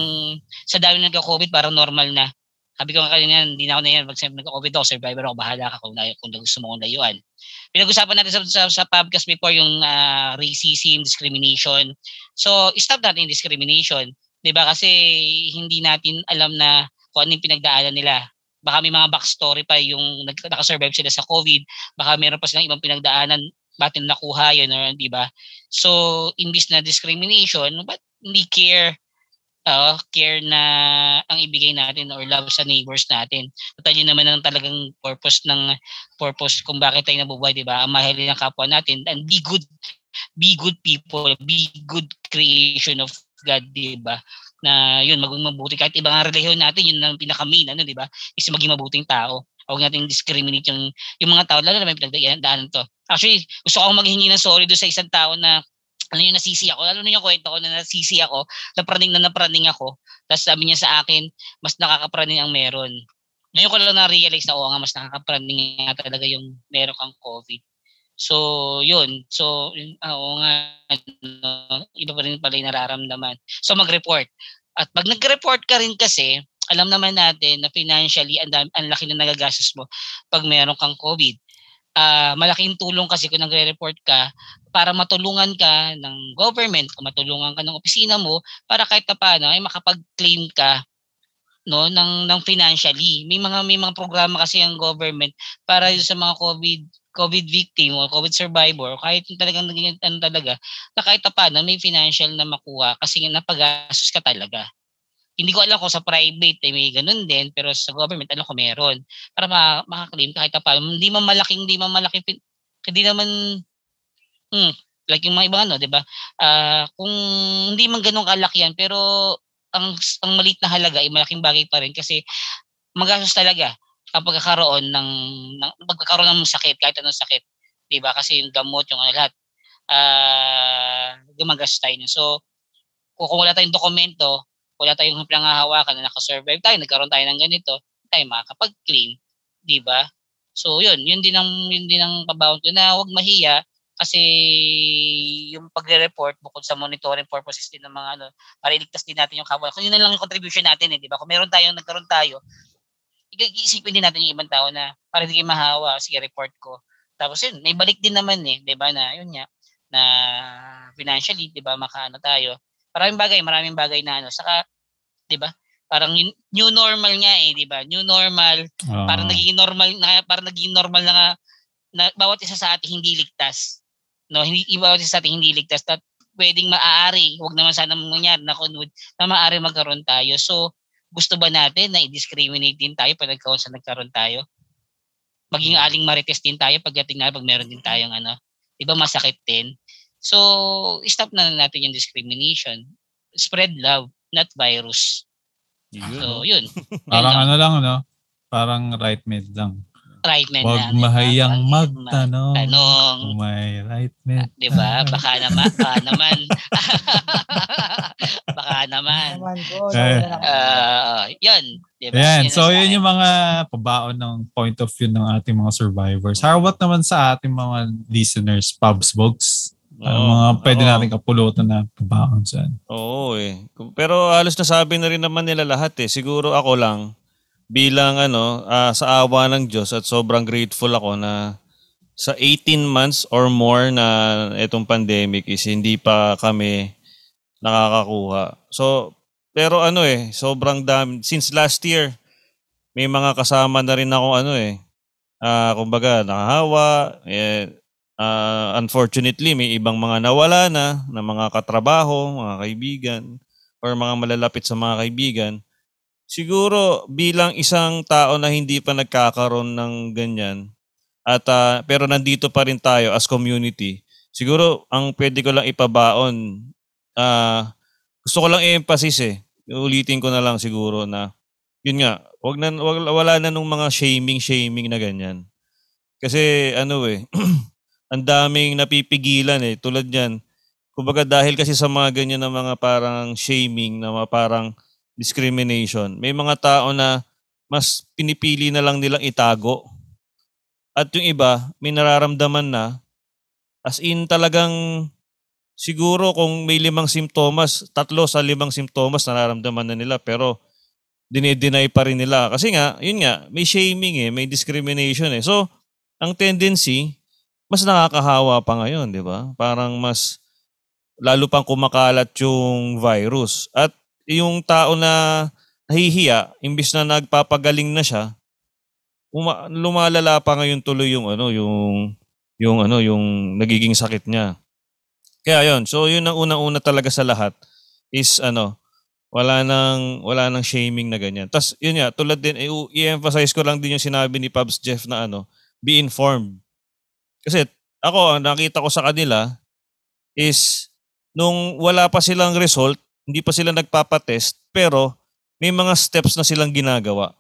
D: sa dami ng COVID parang normal na. Sabi ko nga kanina, hindi na ako na yan. Pag nagka-COVID ako, survivor ako, bahala ka kung, na, kung gusto mo kong layuan. Pinag-usapan natin sa, sa, sa podcast before yung uh, racism, discrimination. So, stop natin yung discrimination. 'di ba Kasi hindi natin alam na kung ano yung pinagdaanan nila. Baka may mga backstory pa yung nakasurvive sila sa COVID. Baka meron pa silang ibang pinagdaanan bakit nakuha yun or di ba? So, imbis na discrimination, but hindi care uh, care na ang ibigay natin or love sa neighbors natin. Total yun naman ang talagang purpose ng purpose kung bakit tayo nabubuhay, di ba? Ang mahalin ng kapwa natin and be good be good people, be good creation of God, di ba? Na yun, maging mabuti. Kahit ibang relihiyon natin, yun ang pinaka-main, ano, di ba? Is maging mabuting tao. Huwag natin discriminate yung, yung mga tao, lalo na may pinagdaanan to. Actually, gusto ko maghingi ng sorry do sa isang tao na ano yung nasisi ako. Lalo na yung kwento ko na nasisi ako, napraning na napraning ako. Tapos sabi niya sa akin, mas nakakapraning ang meron. Ngayon ko lang na-realize na, oo nga, mas nakakapraning nga talaga yung meron kang COVID. So, yun. So, ah, oo nga, no, iba pa rin pala yung nararamdaman. So, mag-report. At pag nag-report ka rin kasi, alam naman natin na financially, ang, ang laki na nagagastos mo pag meron kang COVID. Uh, malaking tulong kasi kung nagre-report ka para matulungan ka ng government, kung matulungan ka ng opisina mo, para kahit pa paano ay makapag-claim ka no ng ng financially. May mga may mga programa kasi ang government para sa mga COVID COVID victim o COVID survivor kahit talagang naging ano talaga, na kahit pa na may financial na makuha kasi napagastos ka talaga. Hindi ko alam kung sa private ay may ganun din, pero sa government alam ko meron. Para ma- makaklaim kahit pa Hindi man malaking, hindi man malaking, hindi naman, hmm, like yung mga ibang ano, di ba? Uh, kung hindi man ganun kalaki yan, pero ang, ang maliit na halaga ay malaking bagay pa rin kasi magastos talaga kapag kakaroon ng, ng pagkakaroon ng sakit, kahit anong sakit, 'di ba? Kasi yung gamot, yung ano lahat, uh, gumagastos tayo. So, kung, kung wala tayong dokumento, wala tayong pinangahawakan na nakasurvive tayo, nagkaroon tayo ng ganito, tayo makakapag-claim, 'di ba? So, yun, yun din ang yun din ang pabaon ko na huwag mahiya kasi yung pagre-report bukod sa monitoring purposes din ng mga ano, para iligtas din natin yung kapwa. Kung yun na lang yung contribution natin eh, di ba? Kung meron tayong nagkaroon tayo, iisipin din natin yung ibang tao na para hindi kayo mahawa, sige, report ko. Tapos yun, may balik din naman eh, di ba, na yun nga, na financially, di ba, makaano tayo. Maraming bagay, maraming bagay na ano. Saka, di ba, parang new normal nga eh, di ba? New normal, uh. parang naging normal, na, parang naging normal na nga, na bawat isa sa atin hindi ligtas. No, hindi bawat isa sa atin hindi ligtas. At pwedeng maaari, wag naman sana mangyari na kunwid, na maaari magkaroon tayo. So, gusto ba natin na i-discriminate din tayo pag nagkaroon sa nagkaroon tayo? Maging hmm. aling marites din tayo pagdating na pag meron din tayong ano. Di ba masakit din? So, stop na natin yung discrimination. Spread love, not virus. Yun. So, yun.
C: Parang ano lang, no? Parang right mid lang
D: right man
C: Huwag
D: lang.
C: mahayang diba? magtanong.
D: Tanong.
C: Kung may right man.
D: Di ba? Baka naman. Baka naman. baka naman.
C: Eh.
D: Uh, yun. Di Diba? Yun
C: so yun yung mga pabaon ng point of view ng ating mga survivors. How about naman sa ating mga listeners, Pubs? Ano
A: Oo,
C: mga pwede
A: oo.
C: natin kapulutan na pabaon dyan?
A: Oo eh. Pero halos nasabi na rin naman nila lahat eh. Siguro ako lang bilang ano ah, sa awa ng Diyos at sobrang grateful ako na sa 18 months or more na itong pandemic is hindi pa kami nakakakuha. So pero ano eh, sobrang dami since last year may mga kasama na rin ako ano eh. Ah, kumbaga nakahawa, eh, Ah, unfortunately, may ibang mga nawala na, na mga katrabaho, mga kaibigan, or mga malalapit sa mga kaibigan. Siguro bilang isang tao na hindi pa nagkakaroon ng ganyan, at ah, pero nandito pa rin tayo as community, siguro ang pwede ko lang ipabaon, ah, gusto ko lang i-emphasis eh, ulitin ko na lang siguro na, yun nga, wag na, wag, wala na nung mga shaming-shaming na ganyan. Kasi ano eh, ang daming napipigilan eh. Tulad yan, kumbaga dahil kasi sa mga ganyan na mga parang shaming, na mga parang discrimination, may mga tao na mas pinipili na lang nilang itago. At yung iba, may nararamdaman na, as in talagang siguro kung may limang simptomas, tatlo sa limang simptomas nararamdaman na nila pero dinedeny pa rin nila. Kasi nga, yun nga, may shaming eh, may discrimination eh. So, ang tendency, mas nakakahawa pa ngayon, di ba? Parang mas lalo pang kumakalat yung virus. At yung tao na nahihiya, imbis na nagpapagaling na siya, uma- lumalala pa ngayon tuloy yung ano, yung yung ano, yung nagiging sakit niya. Kaya yon. So yun ang unang-una talaga sa lahat is ano, wala nang wala nang shaming na ganyan. Tas yun nga, tulad din i-emphasize ko lang din yung sinabi ni Pabs Jeff na ano, be informed. Kasi ako, ang nakita ko sa kanila is nung wala pa silang result, hindi pa sila nagpapatest, pero may mga steps na silang ginagawa.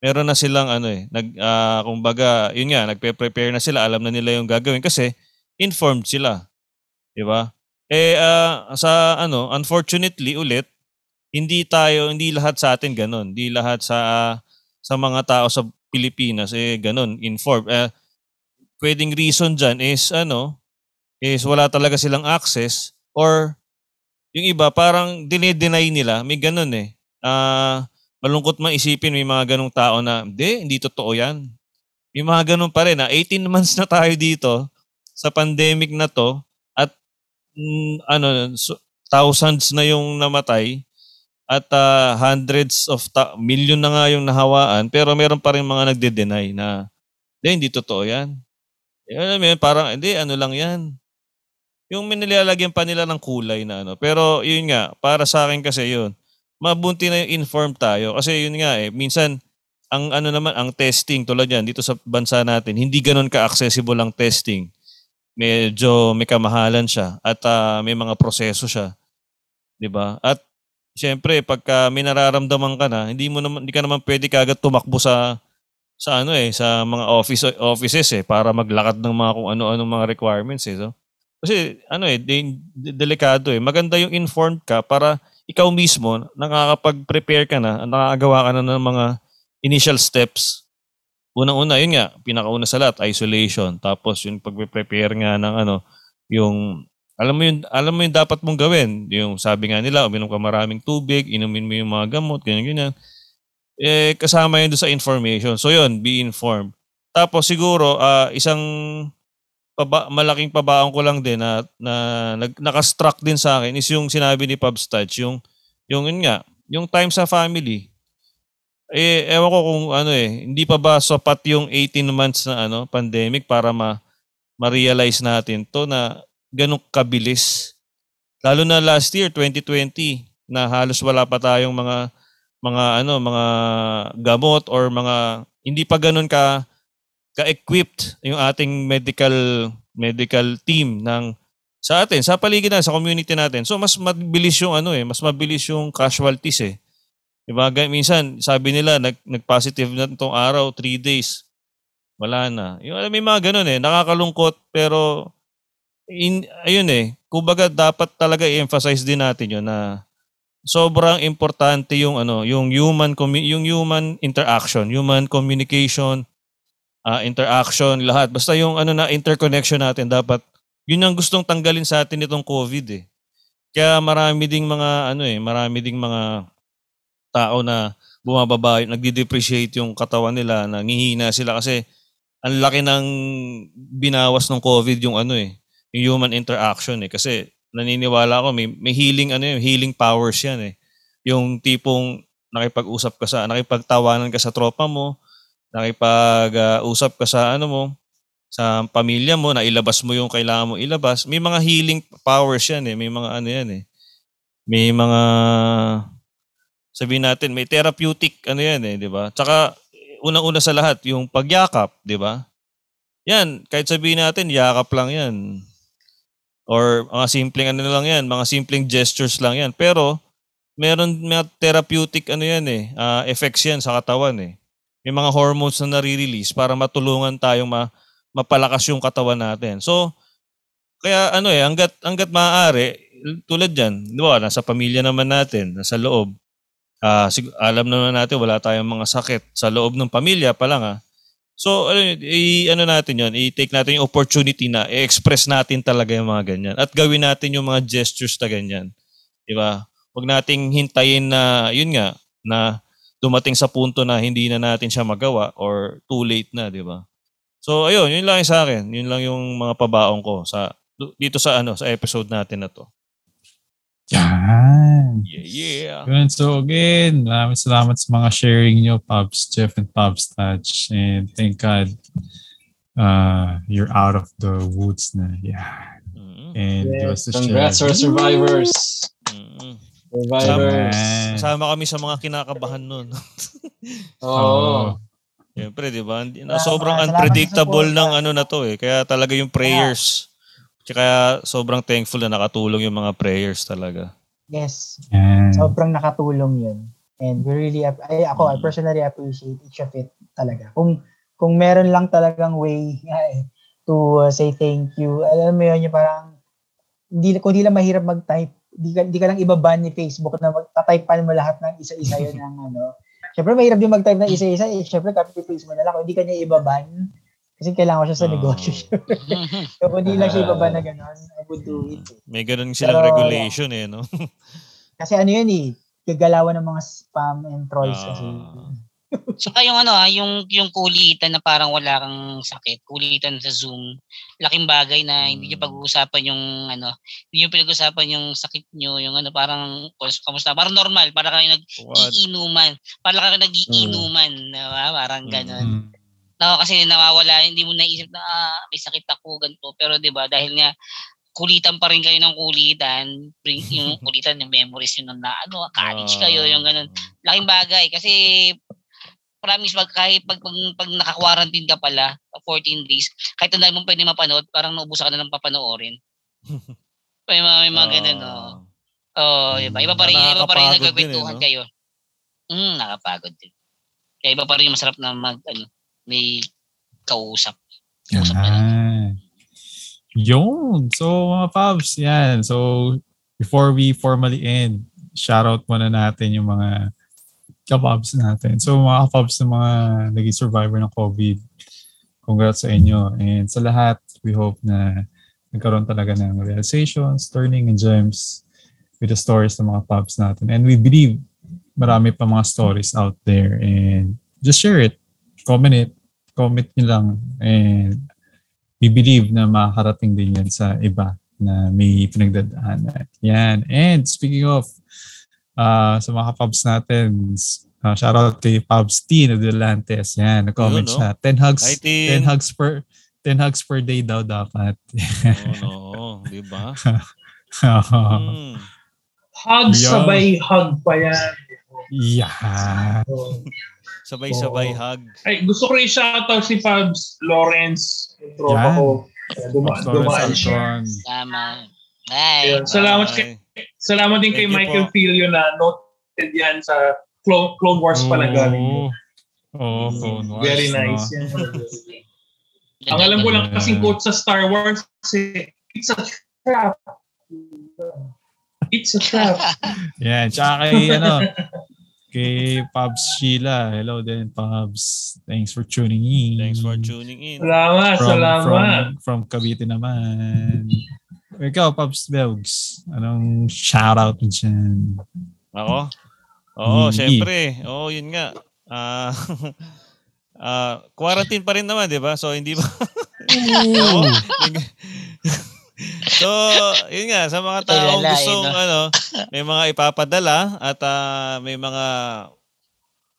A: Meron na silang ano eh, nag, ah, kumbaga, yun nga, nagpe-prepare na sila, alam na nila yung gagawin kasi informed sila. Di ba? Eh, ah, sa ano, unfortunately ulit, hindi tayo, hindi lahat sa atin ganun. Hindi lahat sa sa mga tao sa Pilipinas eh ganun, informed. Eh, pwedeng reason dyan is ano, is wala talaga silang access or yung iba parang dinedeny nila, may ganun eh. Ah, malungkot man isipin may mga ganung tao na, hindi, hindi totoo yan. May mga ganun pa rin na 18 months na tayo dito sa pandemic na to at mm, ano, so, thousands na yung namatay at ah, hundreds of ta- million na nga yung nahawaan pero meron pa rin mga nagde-deny na hindi, hindi totoo yan. Eh, alam parang, hindi, ano lang yan. Yung may nilalagyan pa nila ng kulay na ano. Pero yun nga, para sa akin kasi yun, mabunti na yung informed tayo. Kasi yun nga eh, minsan, ang ano naman, ang testing tulad yan, dito sa bansa natin, hindi ganun ka-accessible ang testing. Medyo may kamahalan siya at ah, may mga proseso siya. 'Di ba? At syempre, pagka may nararamdaman ka na, hindi mo naman hindi ka naman pwede kagad tumakbo sa sa ano eh, sa mga office offices eh para maglakad ng mga kung ano-ano mga requirements eh. So, kasi ano eh, de- de- delikado eh. Maganda yung informed ka para ikaw mismo nakakapag-prepare ka na, nakakagawa ka na ng mga initial steps. Unang-una, yun nga, pinakauna sa lahat, isolation. Tapos yung pag-prepare nga ng ano, yung alam mo yun, alam mo yung dapat mong gawin. Yung sabi nga nila, uminom ka maraming tubig, inumin mo yung mga gamot, ganyan ganyan. Eh kasama yun doon sa information. So yun, be informed. Tapos siguro ah, isang paba, malaking pabaon ko lang din na, na nag, nakastruck din sa akin is yung sinabi ni Pub Stutch, yung yung yun nga, yung time sa family. Eh ewan ko kung ano eh, hindi pa ba sapat yung 18 months na ano pandemic para ma ma-realize natin to na ganun kabilis. Lalo na last year 2020 na halos wala pa tayong mga mga ano mga gamot or mga hindi pa ganun ka ka-equipped yung ating medical medical team ng sa atin, sa paligid na, sa community natin. So mas mabilis yung ano eh, mas mabilis yung casualties eh. Diba? Minsan, sabi nila, nag, nag-positive na itong araw, three days. Wala na. Yung, alam, may mga ganun eh, nakakalungkot, pero in, ayun eh, kumbaga dapat talaga i-emphasize din natin yun na sobrang importante yung ano, yung human yung human interaction, human communication, ah, interaction, lahat. Basta yung ano na interconnection natin dapat yun ang gustong tanggalin sa atin itong COVID eh. Kaya marami ding mga ano eh, marami ding mga tao na bumababa, nagde-depreciate yung katawan nila, nangihina sila kasi ang laki ng binawas ng COVID yung ano eh, yung human interaction eh. Kasi naniniwala ako may, may healing ano yun, healing powers yan eh. Yung tipong nakipag-usap ka sa, nakipagtawanan ka sa tropa mo, nakipag-usap ka sa ano mo, sa pamilya mo, na ilabas mo yung kailangan mo ilabas. May mga healing powers yan eh. May mga ano yan eh. May mga sabihin natin, may therapeutic ano yan eh, di ba? Tsaka unang-una sa lahat, yung pagyakap, di ba? Yan, kahit sabihin natin, yakap lang yan. Or mga simpleng ano lang yan, mga simpleng gestures lang yan. Pero, meron mga therapeutic ano yan eh, uh, effects yan sa katawan eh. May mga hormones na nare-release para matulungan tayong ma, mapalakas yung katawan natin. So, kaya ano eh, hanggat, hanggat maaari, tulad dyan, di ba, nasa pamilya naman natin, nasa loob, uh, sig- alam naman natin wala tayong mga sakit sa loob ng pamilya pa lang ah. So, ano, i- ano natin yon i-take natin yung opportunity na i-express natin talaga yung mga ganyan. At gawin natin yung mga gestures na ganyan. Di ba? Huwag nating hintayin na, yun nga, na dumating sa punto na hindi na natin siya magawa or too late na, di ba? So, ayun, yun lang yung sa akin. Yun lang yung mga pabaong ko sa dito sa ano sa episode natin na to.
C: Yan.
A: Yeah, yeah.
C: Yun. So again, maraming salamat sa mga sharing nyo, Pops Jeff and Pops Touch. And thank God uh, you're out of the woods na. Yeah.
A: Mm-hmm.
C: And
B: Yeah.
C: give us a
B: Congrats
C: share.
B: for survivors.
A: Mm-hmm.
B: Survivors.
A: Kasama kami sa mga kinakabahan nun.
B: Oo.
A: Siyempre, di ba? Sobrang unpredictable ng ano na to eh. Kaya talaga yung prayers. Kaya sobrang thankful na nakatulong yung mga prayers talaga.
E: Yes.
C: Yan.
E: Sobrang nakatulong yun. And we really, app- ay, ako, I
A: Mm.
E: personally appreciate each of it talaga. Kung, kung meron lang talagang way eh, to uh, say thank you, alam mo yun, yung parang, hindi, kung di lang mahirap mag-type, di ka, di ka lang ibaban ni Facebook na magtatypean mo lahat ng isa-isa yun ng ano. Siyempre, mahirap din mag-type ng isa-isa. Eh, Siyempre, copy-paste mo na lang. Kung hindi ka niya ibaban, kasi kailangan ko siya sa
A: Ah.
E: negosyo. so, kung di lang siya ibaban na gano'n, I would do it. eh.
A: May ganun silang
E: Pero,
A: regulation eh, no?
E: Kasi ano yun eh, gagalawan ng mga spam and trolls kasi.
A: Ah.
D: Tsaka yung ano ah, yung yung kulitan na parang wala kang sakit, kulitan sa Zoom. Laking bagay na hindi niyo
A: Mm.
D: pag-uusapan yung ano, hindi niyo pinag-uusapan yung sakit niyo, yung ano parang "Kus- kamusta, parang normal, para kayo nag-iinuman, para kayo nag-iinuman, diba? Parang
A: Mm.
D: gano'n.
C: Mm.
D: Na kasi nawawala, hindi mo naisip na ah, may sakit ako ganito, pero 'di ba dahil nga kulitan pa rin kayo ng kulitan, bring yung kulitan yung memories yun na ano, college kayo, yung ganun laking bagay kasi promise pag kahit pag, pag, pag naka-quarantine ka pala 14 days kahit ang dami mong pwede mapanood parang naubusan ka na ng papanoorin may mga, may mga ganun no
A: Ah.
D: oh iba iba pa rin iba pa rin
A: eh,
D: nagkakwentuhan
A: no?
D: kayo mm nakapagod din kaya iba pa rin yung masarap na mag ano may kausap kausap ka lang.
C: Yun. So, mga Pabs, yan. So, before we formally end, shoutout muna natin yung mga kapabs natin. So, mga kapabs na mga naging survivor ng COVID, congrats sa inyo. And sa lahat, we hope na nagkaroon talaga ng realizations, learning, and gems with the stories ng mga pubs natin. And we believe marami pa mga stories out there. And just share it. Comment it. Comment nyo lang. And we believe na makakarating din yan sa iba na may pinagdadaanan. Yan. And speaking of uh, sa mga pubs natin, uh, shout out kay Pubs T na Delantes. Yan, nag-comment
A: Yun, no?
C: siya. 10 hugs,
A: Hi,
C: 10
A: Tin.
C: hugs per 10 hugs per day daw dapat.
A: Oo, no. Di ba?
C: Oo.
A: Mm.
F: Hug
C: Yeah.
F: sabay hug pa yan.
C: yeah.
F: So,
A: Sabay-sabay
F: Oo.
A: hug.
F: ay, gusto ko rin shoutout si Fabs Lawrence. Tropa
C: Yan.
F: ko. Duma,
C: Flores
F: dumaan siya.
D: Tama
F: Ayun, Salamat, kay. Salamat din kay
A: Thank
F: Michael. Filio na noted yan sa Clone, Clone Wars pala galing.
C: Oo, oh, Clone Wars.
F: Very
C: no?
F: nice. yan. Ang alam ko lang kasing quote sa Star Wars, it's a trap. It's a trap.
C: Yan. Tsaka kay, ano, kay Pabs Sheila. Hello din, Pabs. Thanks for tuning in.
A: Thanks for tuning in.
F: Salamat,
C: from,
F: salamat.
C: From, from Cavite naman. Ikaw, Pabs Belgs. Anong shoutout mo dyan?
A: Ako? Oo,
C: Hindi.
A: syempre. Oo, yun nga. Ah, ah, quarantine pa rin naman, di ba? So, hindi ba? Oo. so, yun nga, sa mga taong gustong,
D: eh, no?
A: ano, may mga ipapadala at ah, may mga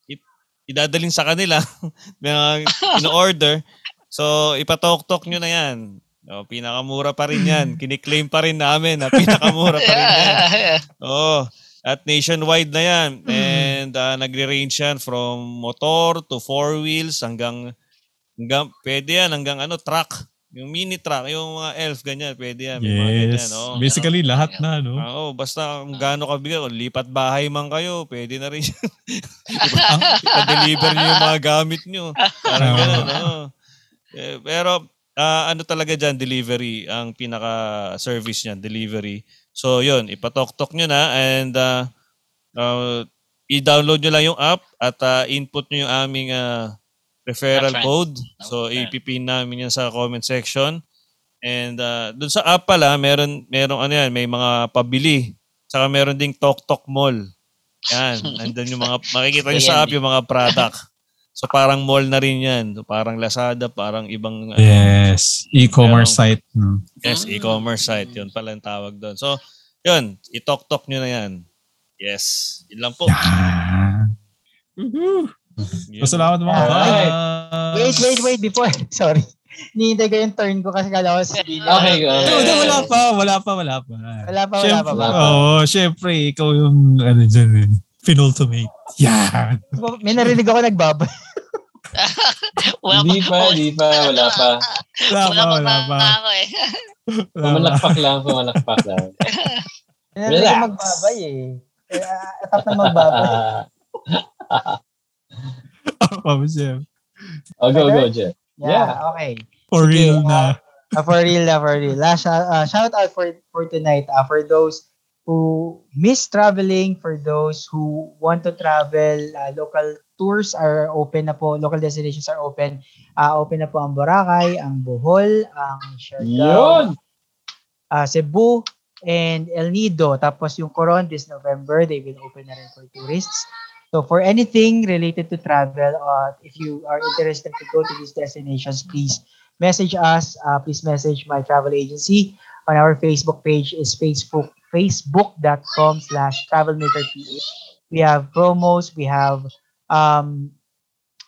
A: i- idadaling sa kanila, may mga in-order. So, ipatok-tok nyo na yan. O, pinakamura pa rin yan. Kiniklaim pa rin namin na pinakamura pa rin yan. Oo. At nationwide na yan. And uh, nagre-range yan from motor to four wheels hanggang, hanggang pwede yan hanggang ano, truck. Yung mini truck, yung mga elf, ganyan, pwede yan. May mga ganyan,
C: Yes.
A: oo.
C: Basically, lahat na, no?
A: Oo, basta kung gaano kabigat, kung lipat bahay man kayo, pwede na rin. Ipa-deliver nyo yung mga gamit nyo. Parang
C: Oo.
A: gano'n, oo. Eh, pero, ah, ano talaga dyan, delivery, ang pinaka-service niyan, delivery. So, yun, ipatok-tok nyo na and uh, uh, i-download nyo lang yung app at uh, input nyo yung aming uh, referral
D: Reference.
A: code. So,
D: Okay.
A: ipipin namin yan sa comment section. And uh, dun sa app pala, meron, meron ano yan, may mga pabili. Saka meron ding Tok Tok Mall. Yan, nandun yung mga, makikita nyo sa app yung mga product. So parang mall na rin yan. So, parang Lazada, parang ibang ano,
C: Yes. E-commerce
A: Merong-
C: site. No?
A: yes,
D: Mm.
A: e-commerce site. Yun pala ang tawag doon. So, yun, itok-tok nyo na yan. Yes. Yun lang po.
C: Yan.
A: Yun.
C: Pasalamat mga
E: Alright.
C: Pabs.
E: Wait, wait, wait. Before, sorry. Nihintay ko yung turn ko kasi kala ko Dina.
B: Okay, go.
C: Hindi, hindi, wala pa, wala pa, wala pa.
E: Wala pa, wala
C: Siyempre,
E: pa?
C: Oo, syempre, ikaw yung, ano dyan, eh, penultimate. Yan.
E: May narinig ako nagbaba.
D: Wala
B: Hindi pa, hindi pa, wala pa.
C: Wala pa, wala pa.
D: ako eh.
C: Wala pa.
B: Pumalakpak lang, pumalakpak lang.
E: Narinig
B: Relax.
E: ako magbabay eh. Kaya atap na magbabay.
C: Pabs, yeah.
B: oh, go, go, Jeff.
E: Yeah, okay.
C: For
E: Sige,
C: real na.
E: Uh, for real na, for real. Last shout, uh, shout out for, for tonight uh, for those who miss traveling, for those who want to travel, uh, local tours are open na po, local destinations are open. Uh, open na po ang Boracay, ang Bohol, ang Siargao, uh, Cebu, and El Nido. Tapos yung Coron this November, they will open na rin for tourists. So for anything related to travel, uh, if you are interested to go to these destinations, please message us. Uh, please message my travel agency on our Facebook page is Facebook facebook.com slash travelmakerph. We have promos, we have um,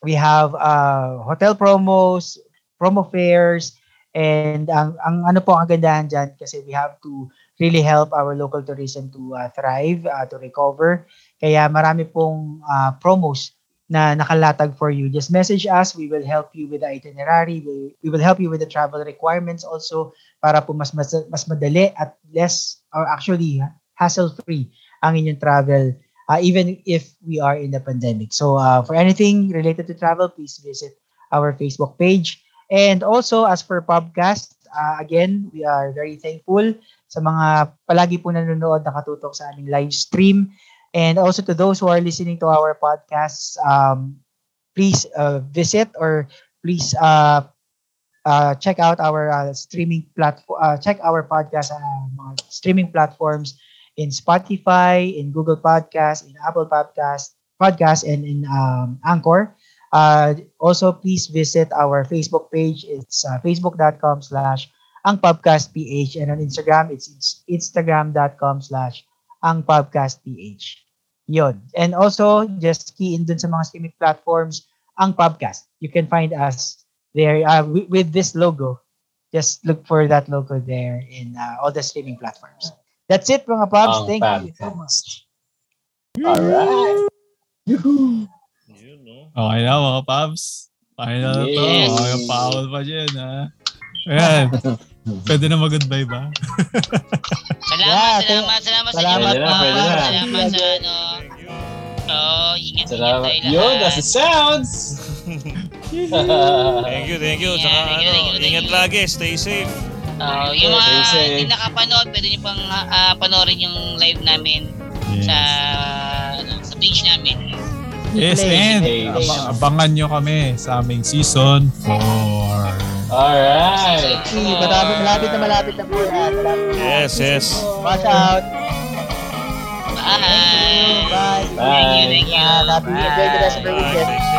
E: we have uh, hotel promos, promo fares, and ang, ang ano po ang gandahan dyan kasi we have to really help our local tourism to uh, thrive, uh, to recover. Kaya marami pong uh, promos na nakalatag for you. Just message us. We will help you with the itinerary. We, we will help you with the travel requirements also para po mas, mas, mas madali at less or actually hassle-free ang inyong travel uh, even if we are in the pandemic. So uh, for anything related to travel, please visit our Facebook page. And also, as for podcast, uh, again, we are very thankful sa mga palagi po nanonood, nakatutok sa aming live stream. And also to those who are listening to our podcasts, um, please uh, visit or please uh, uh, check out our uh, streaming platform. Uh, check our podcast uh, streaming platforms in Spotify, in Google Podcast, in Apple Podcast, podcast, and in um, Anchor. Uh, also, please visit our Facebook page. It's facebook.com slash ang podcast PH and on Instagram it's, it's instagram.com slash ang podcast PH. Yon. And also just key in dun sa mga streaming platforms ang podcast. You can find us there uh, with, with this logo. Just look for that logo there in uh, all the streaming platforms. That's it mga Pops.
B: Ang
E: Thank you so much.
B: Alright. Yuhu.
A: Yun, no?
C: Okay na mga Pabs. Okay na to.
B: Yes.
C: Okay, paawal pa dyan, ha? Ayan. Pwede na mag-goodbye ba?
D: Salamat,
E: Yeah,
D: salamat, salamat sa
E: salamat
D: inyo.
B: na,
D: mga
B: pwede na.
D: Salamat sa ano. Oh, ingat, ingat
B: Salamat.
D: tayo lahat.
B: Yun, that's the sounds!
A: Thank you, thank you.
D: Yeah,
A: Saka
D: thank you,
A: ano,
D: thank you, thank
A: ingat
D: you.
A: lagi, stay safe.
D: Uh, yung mga
B: Stay safe.
D: hindi nakapanood, pwede nyo pang ah, panoorin yung live namin sa ano, sa page namin.
C: Yes,
E: Play.
C: and
B: Play.
C: abang- abangan nyo kami sa aming season 4.
B: Alright.
E: See, malapit, malapit na malapit na po yan. Malapit na.
A: Yes, yes.
E: Watch out.
D: Bye!
E: Bye.
D: Thank you, thank you.
E: Happy enjoy the rest of the
A: Bye.
E: weekend.
A: Stay safe.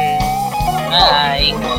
D: bye.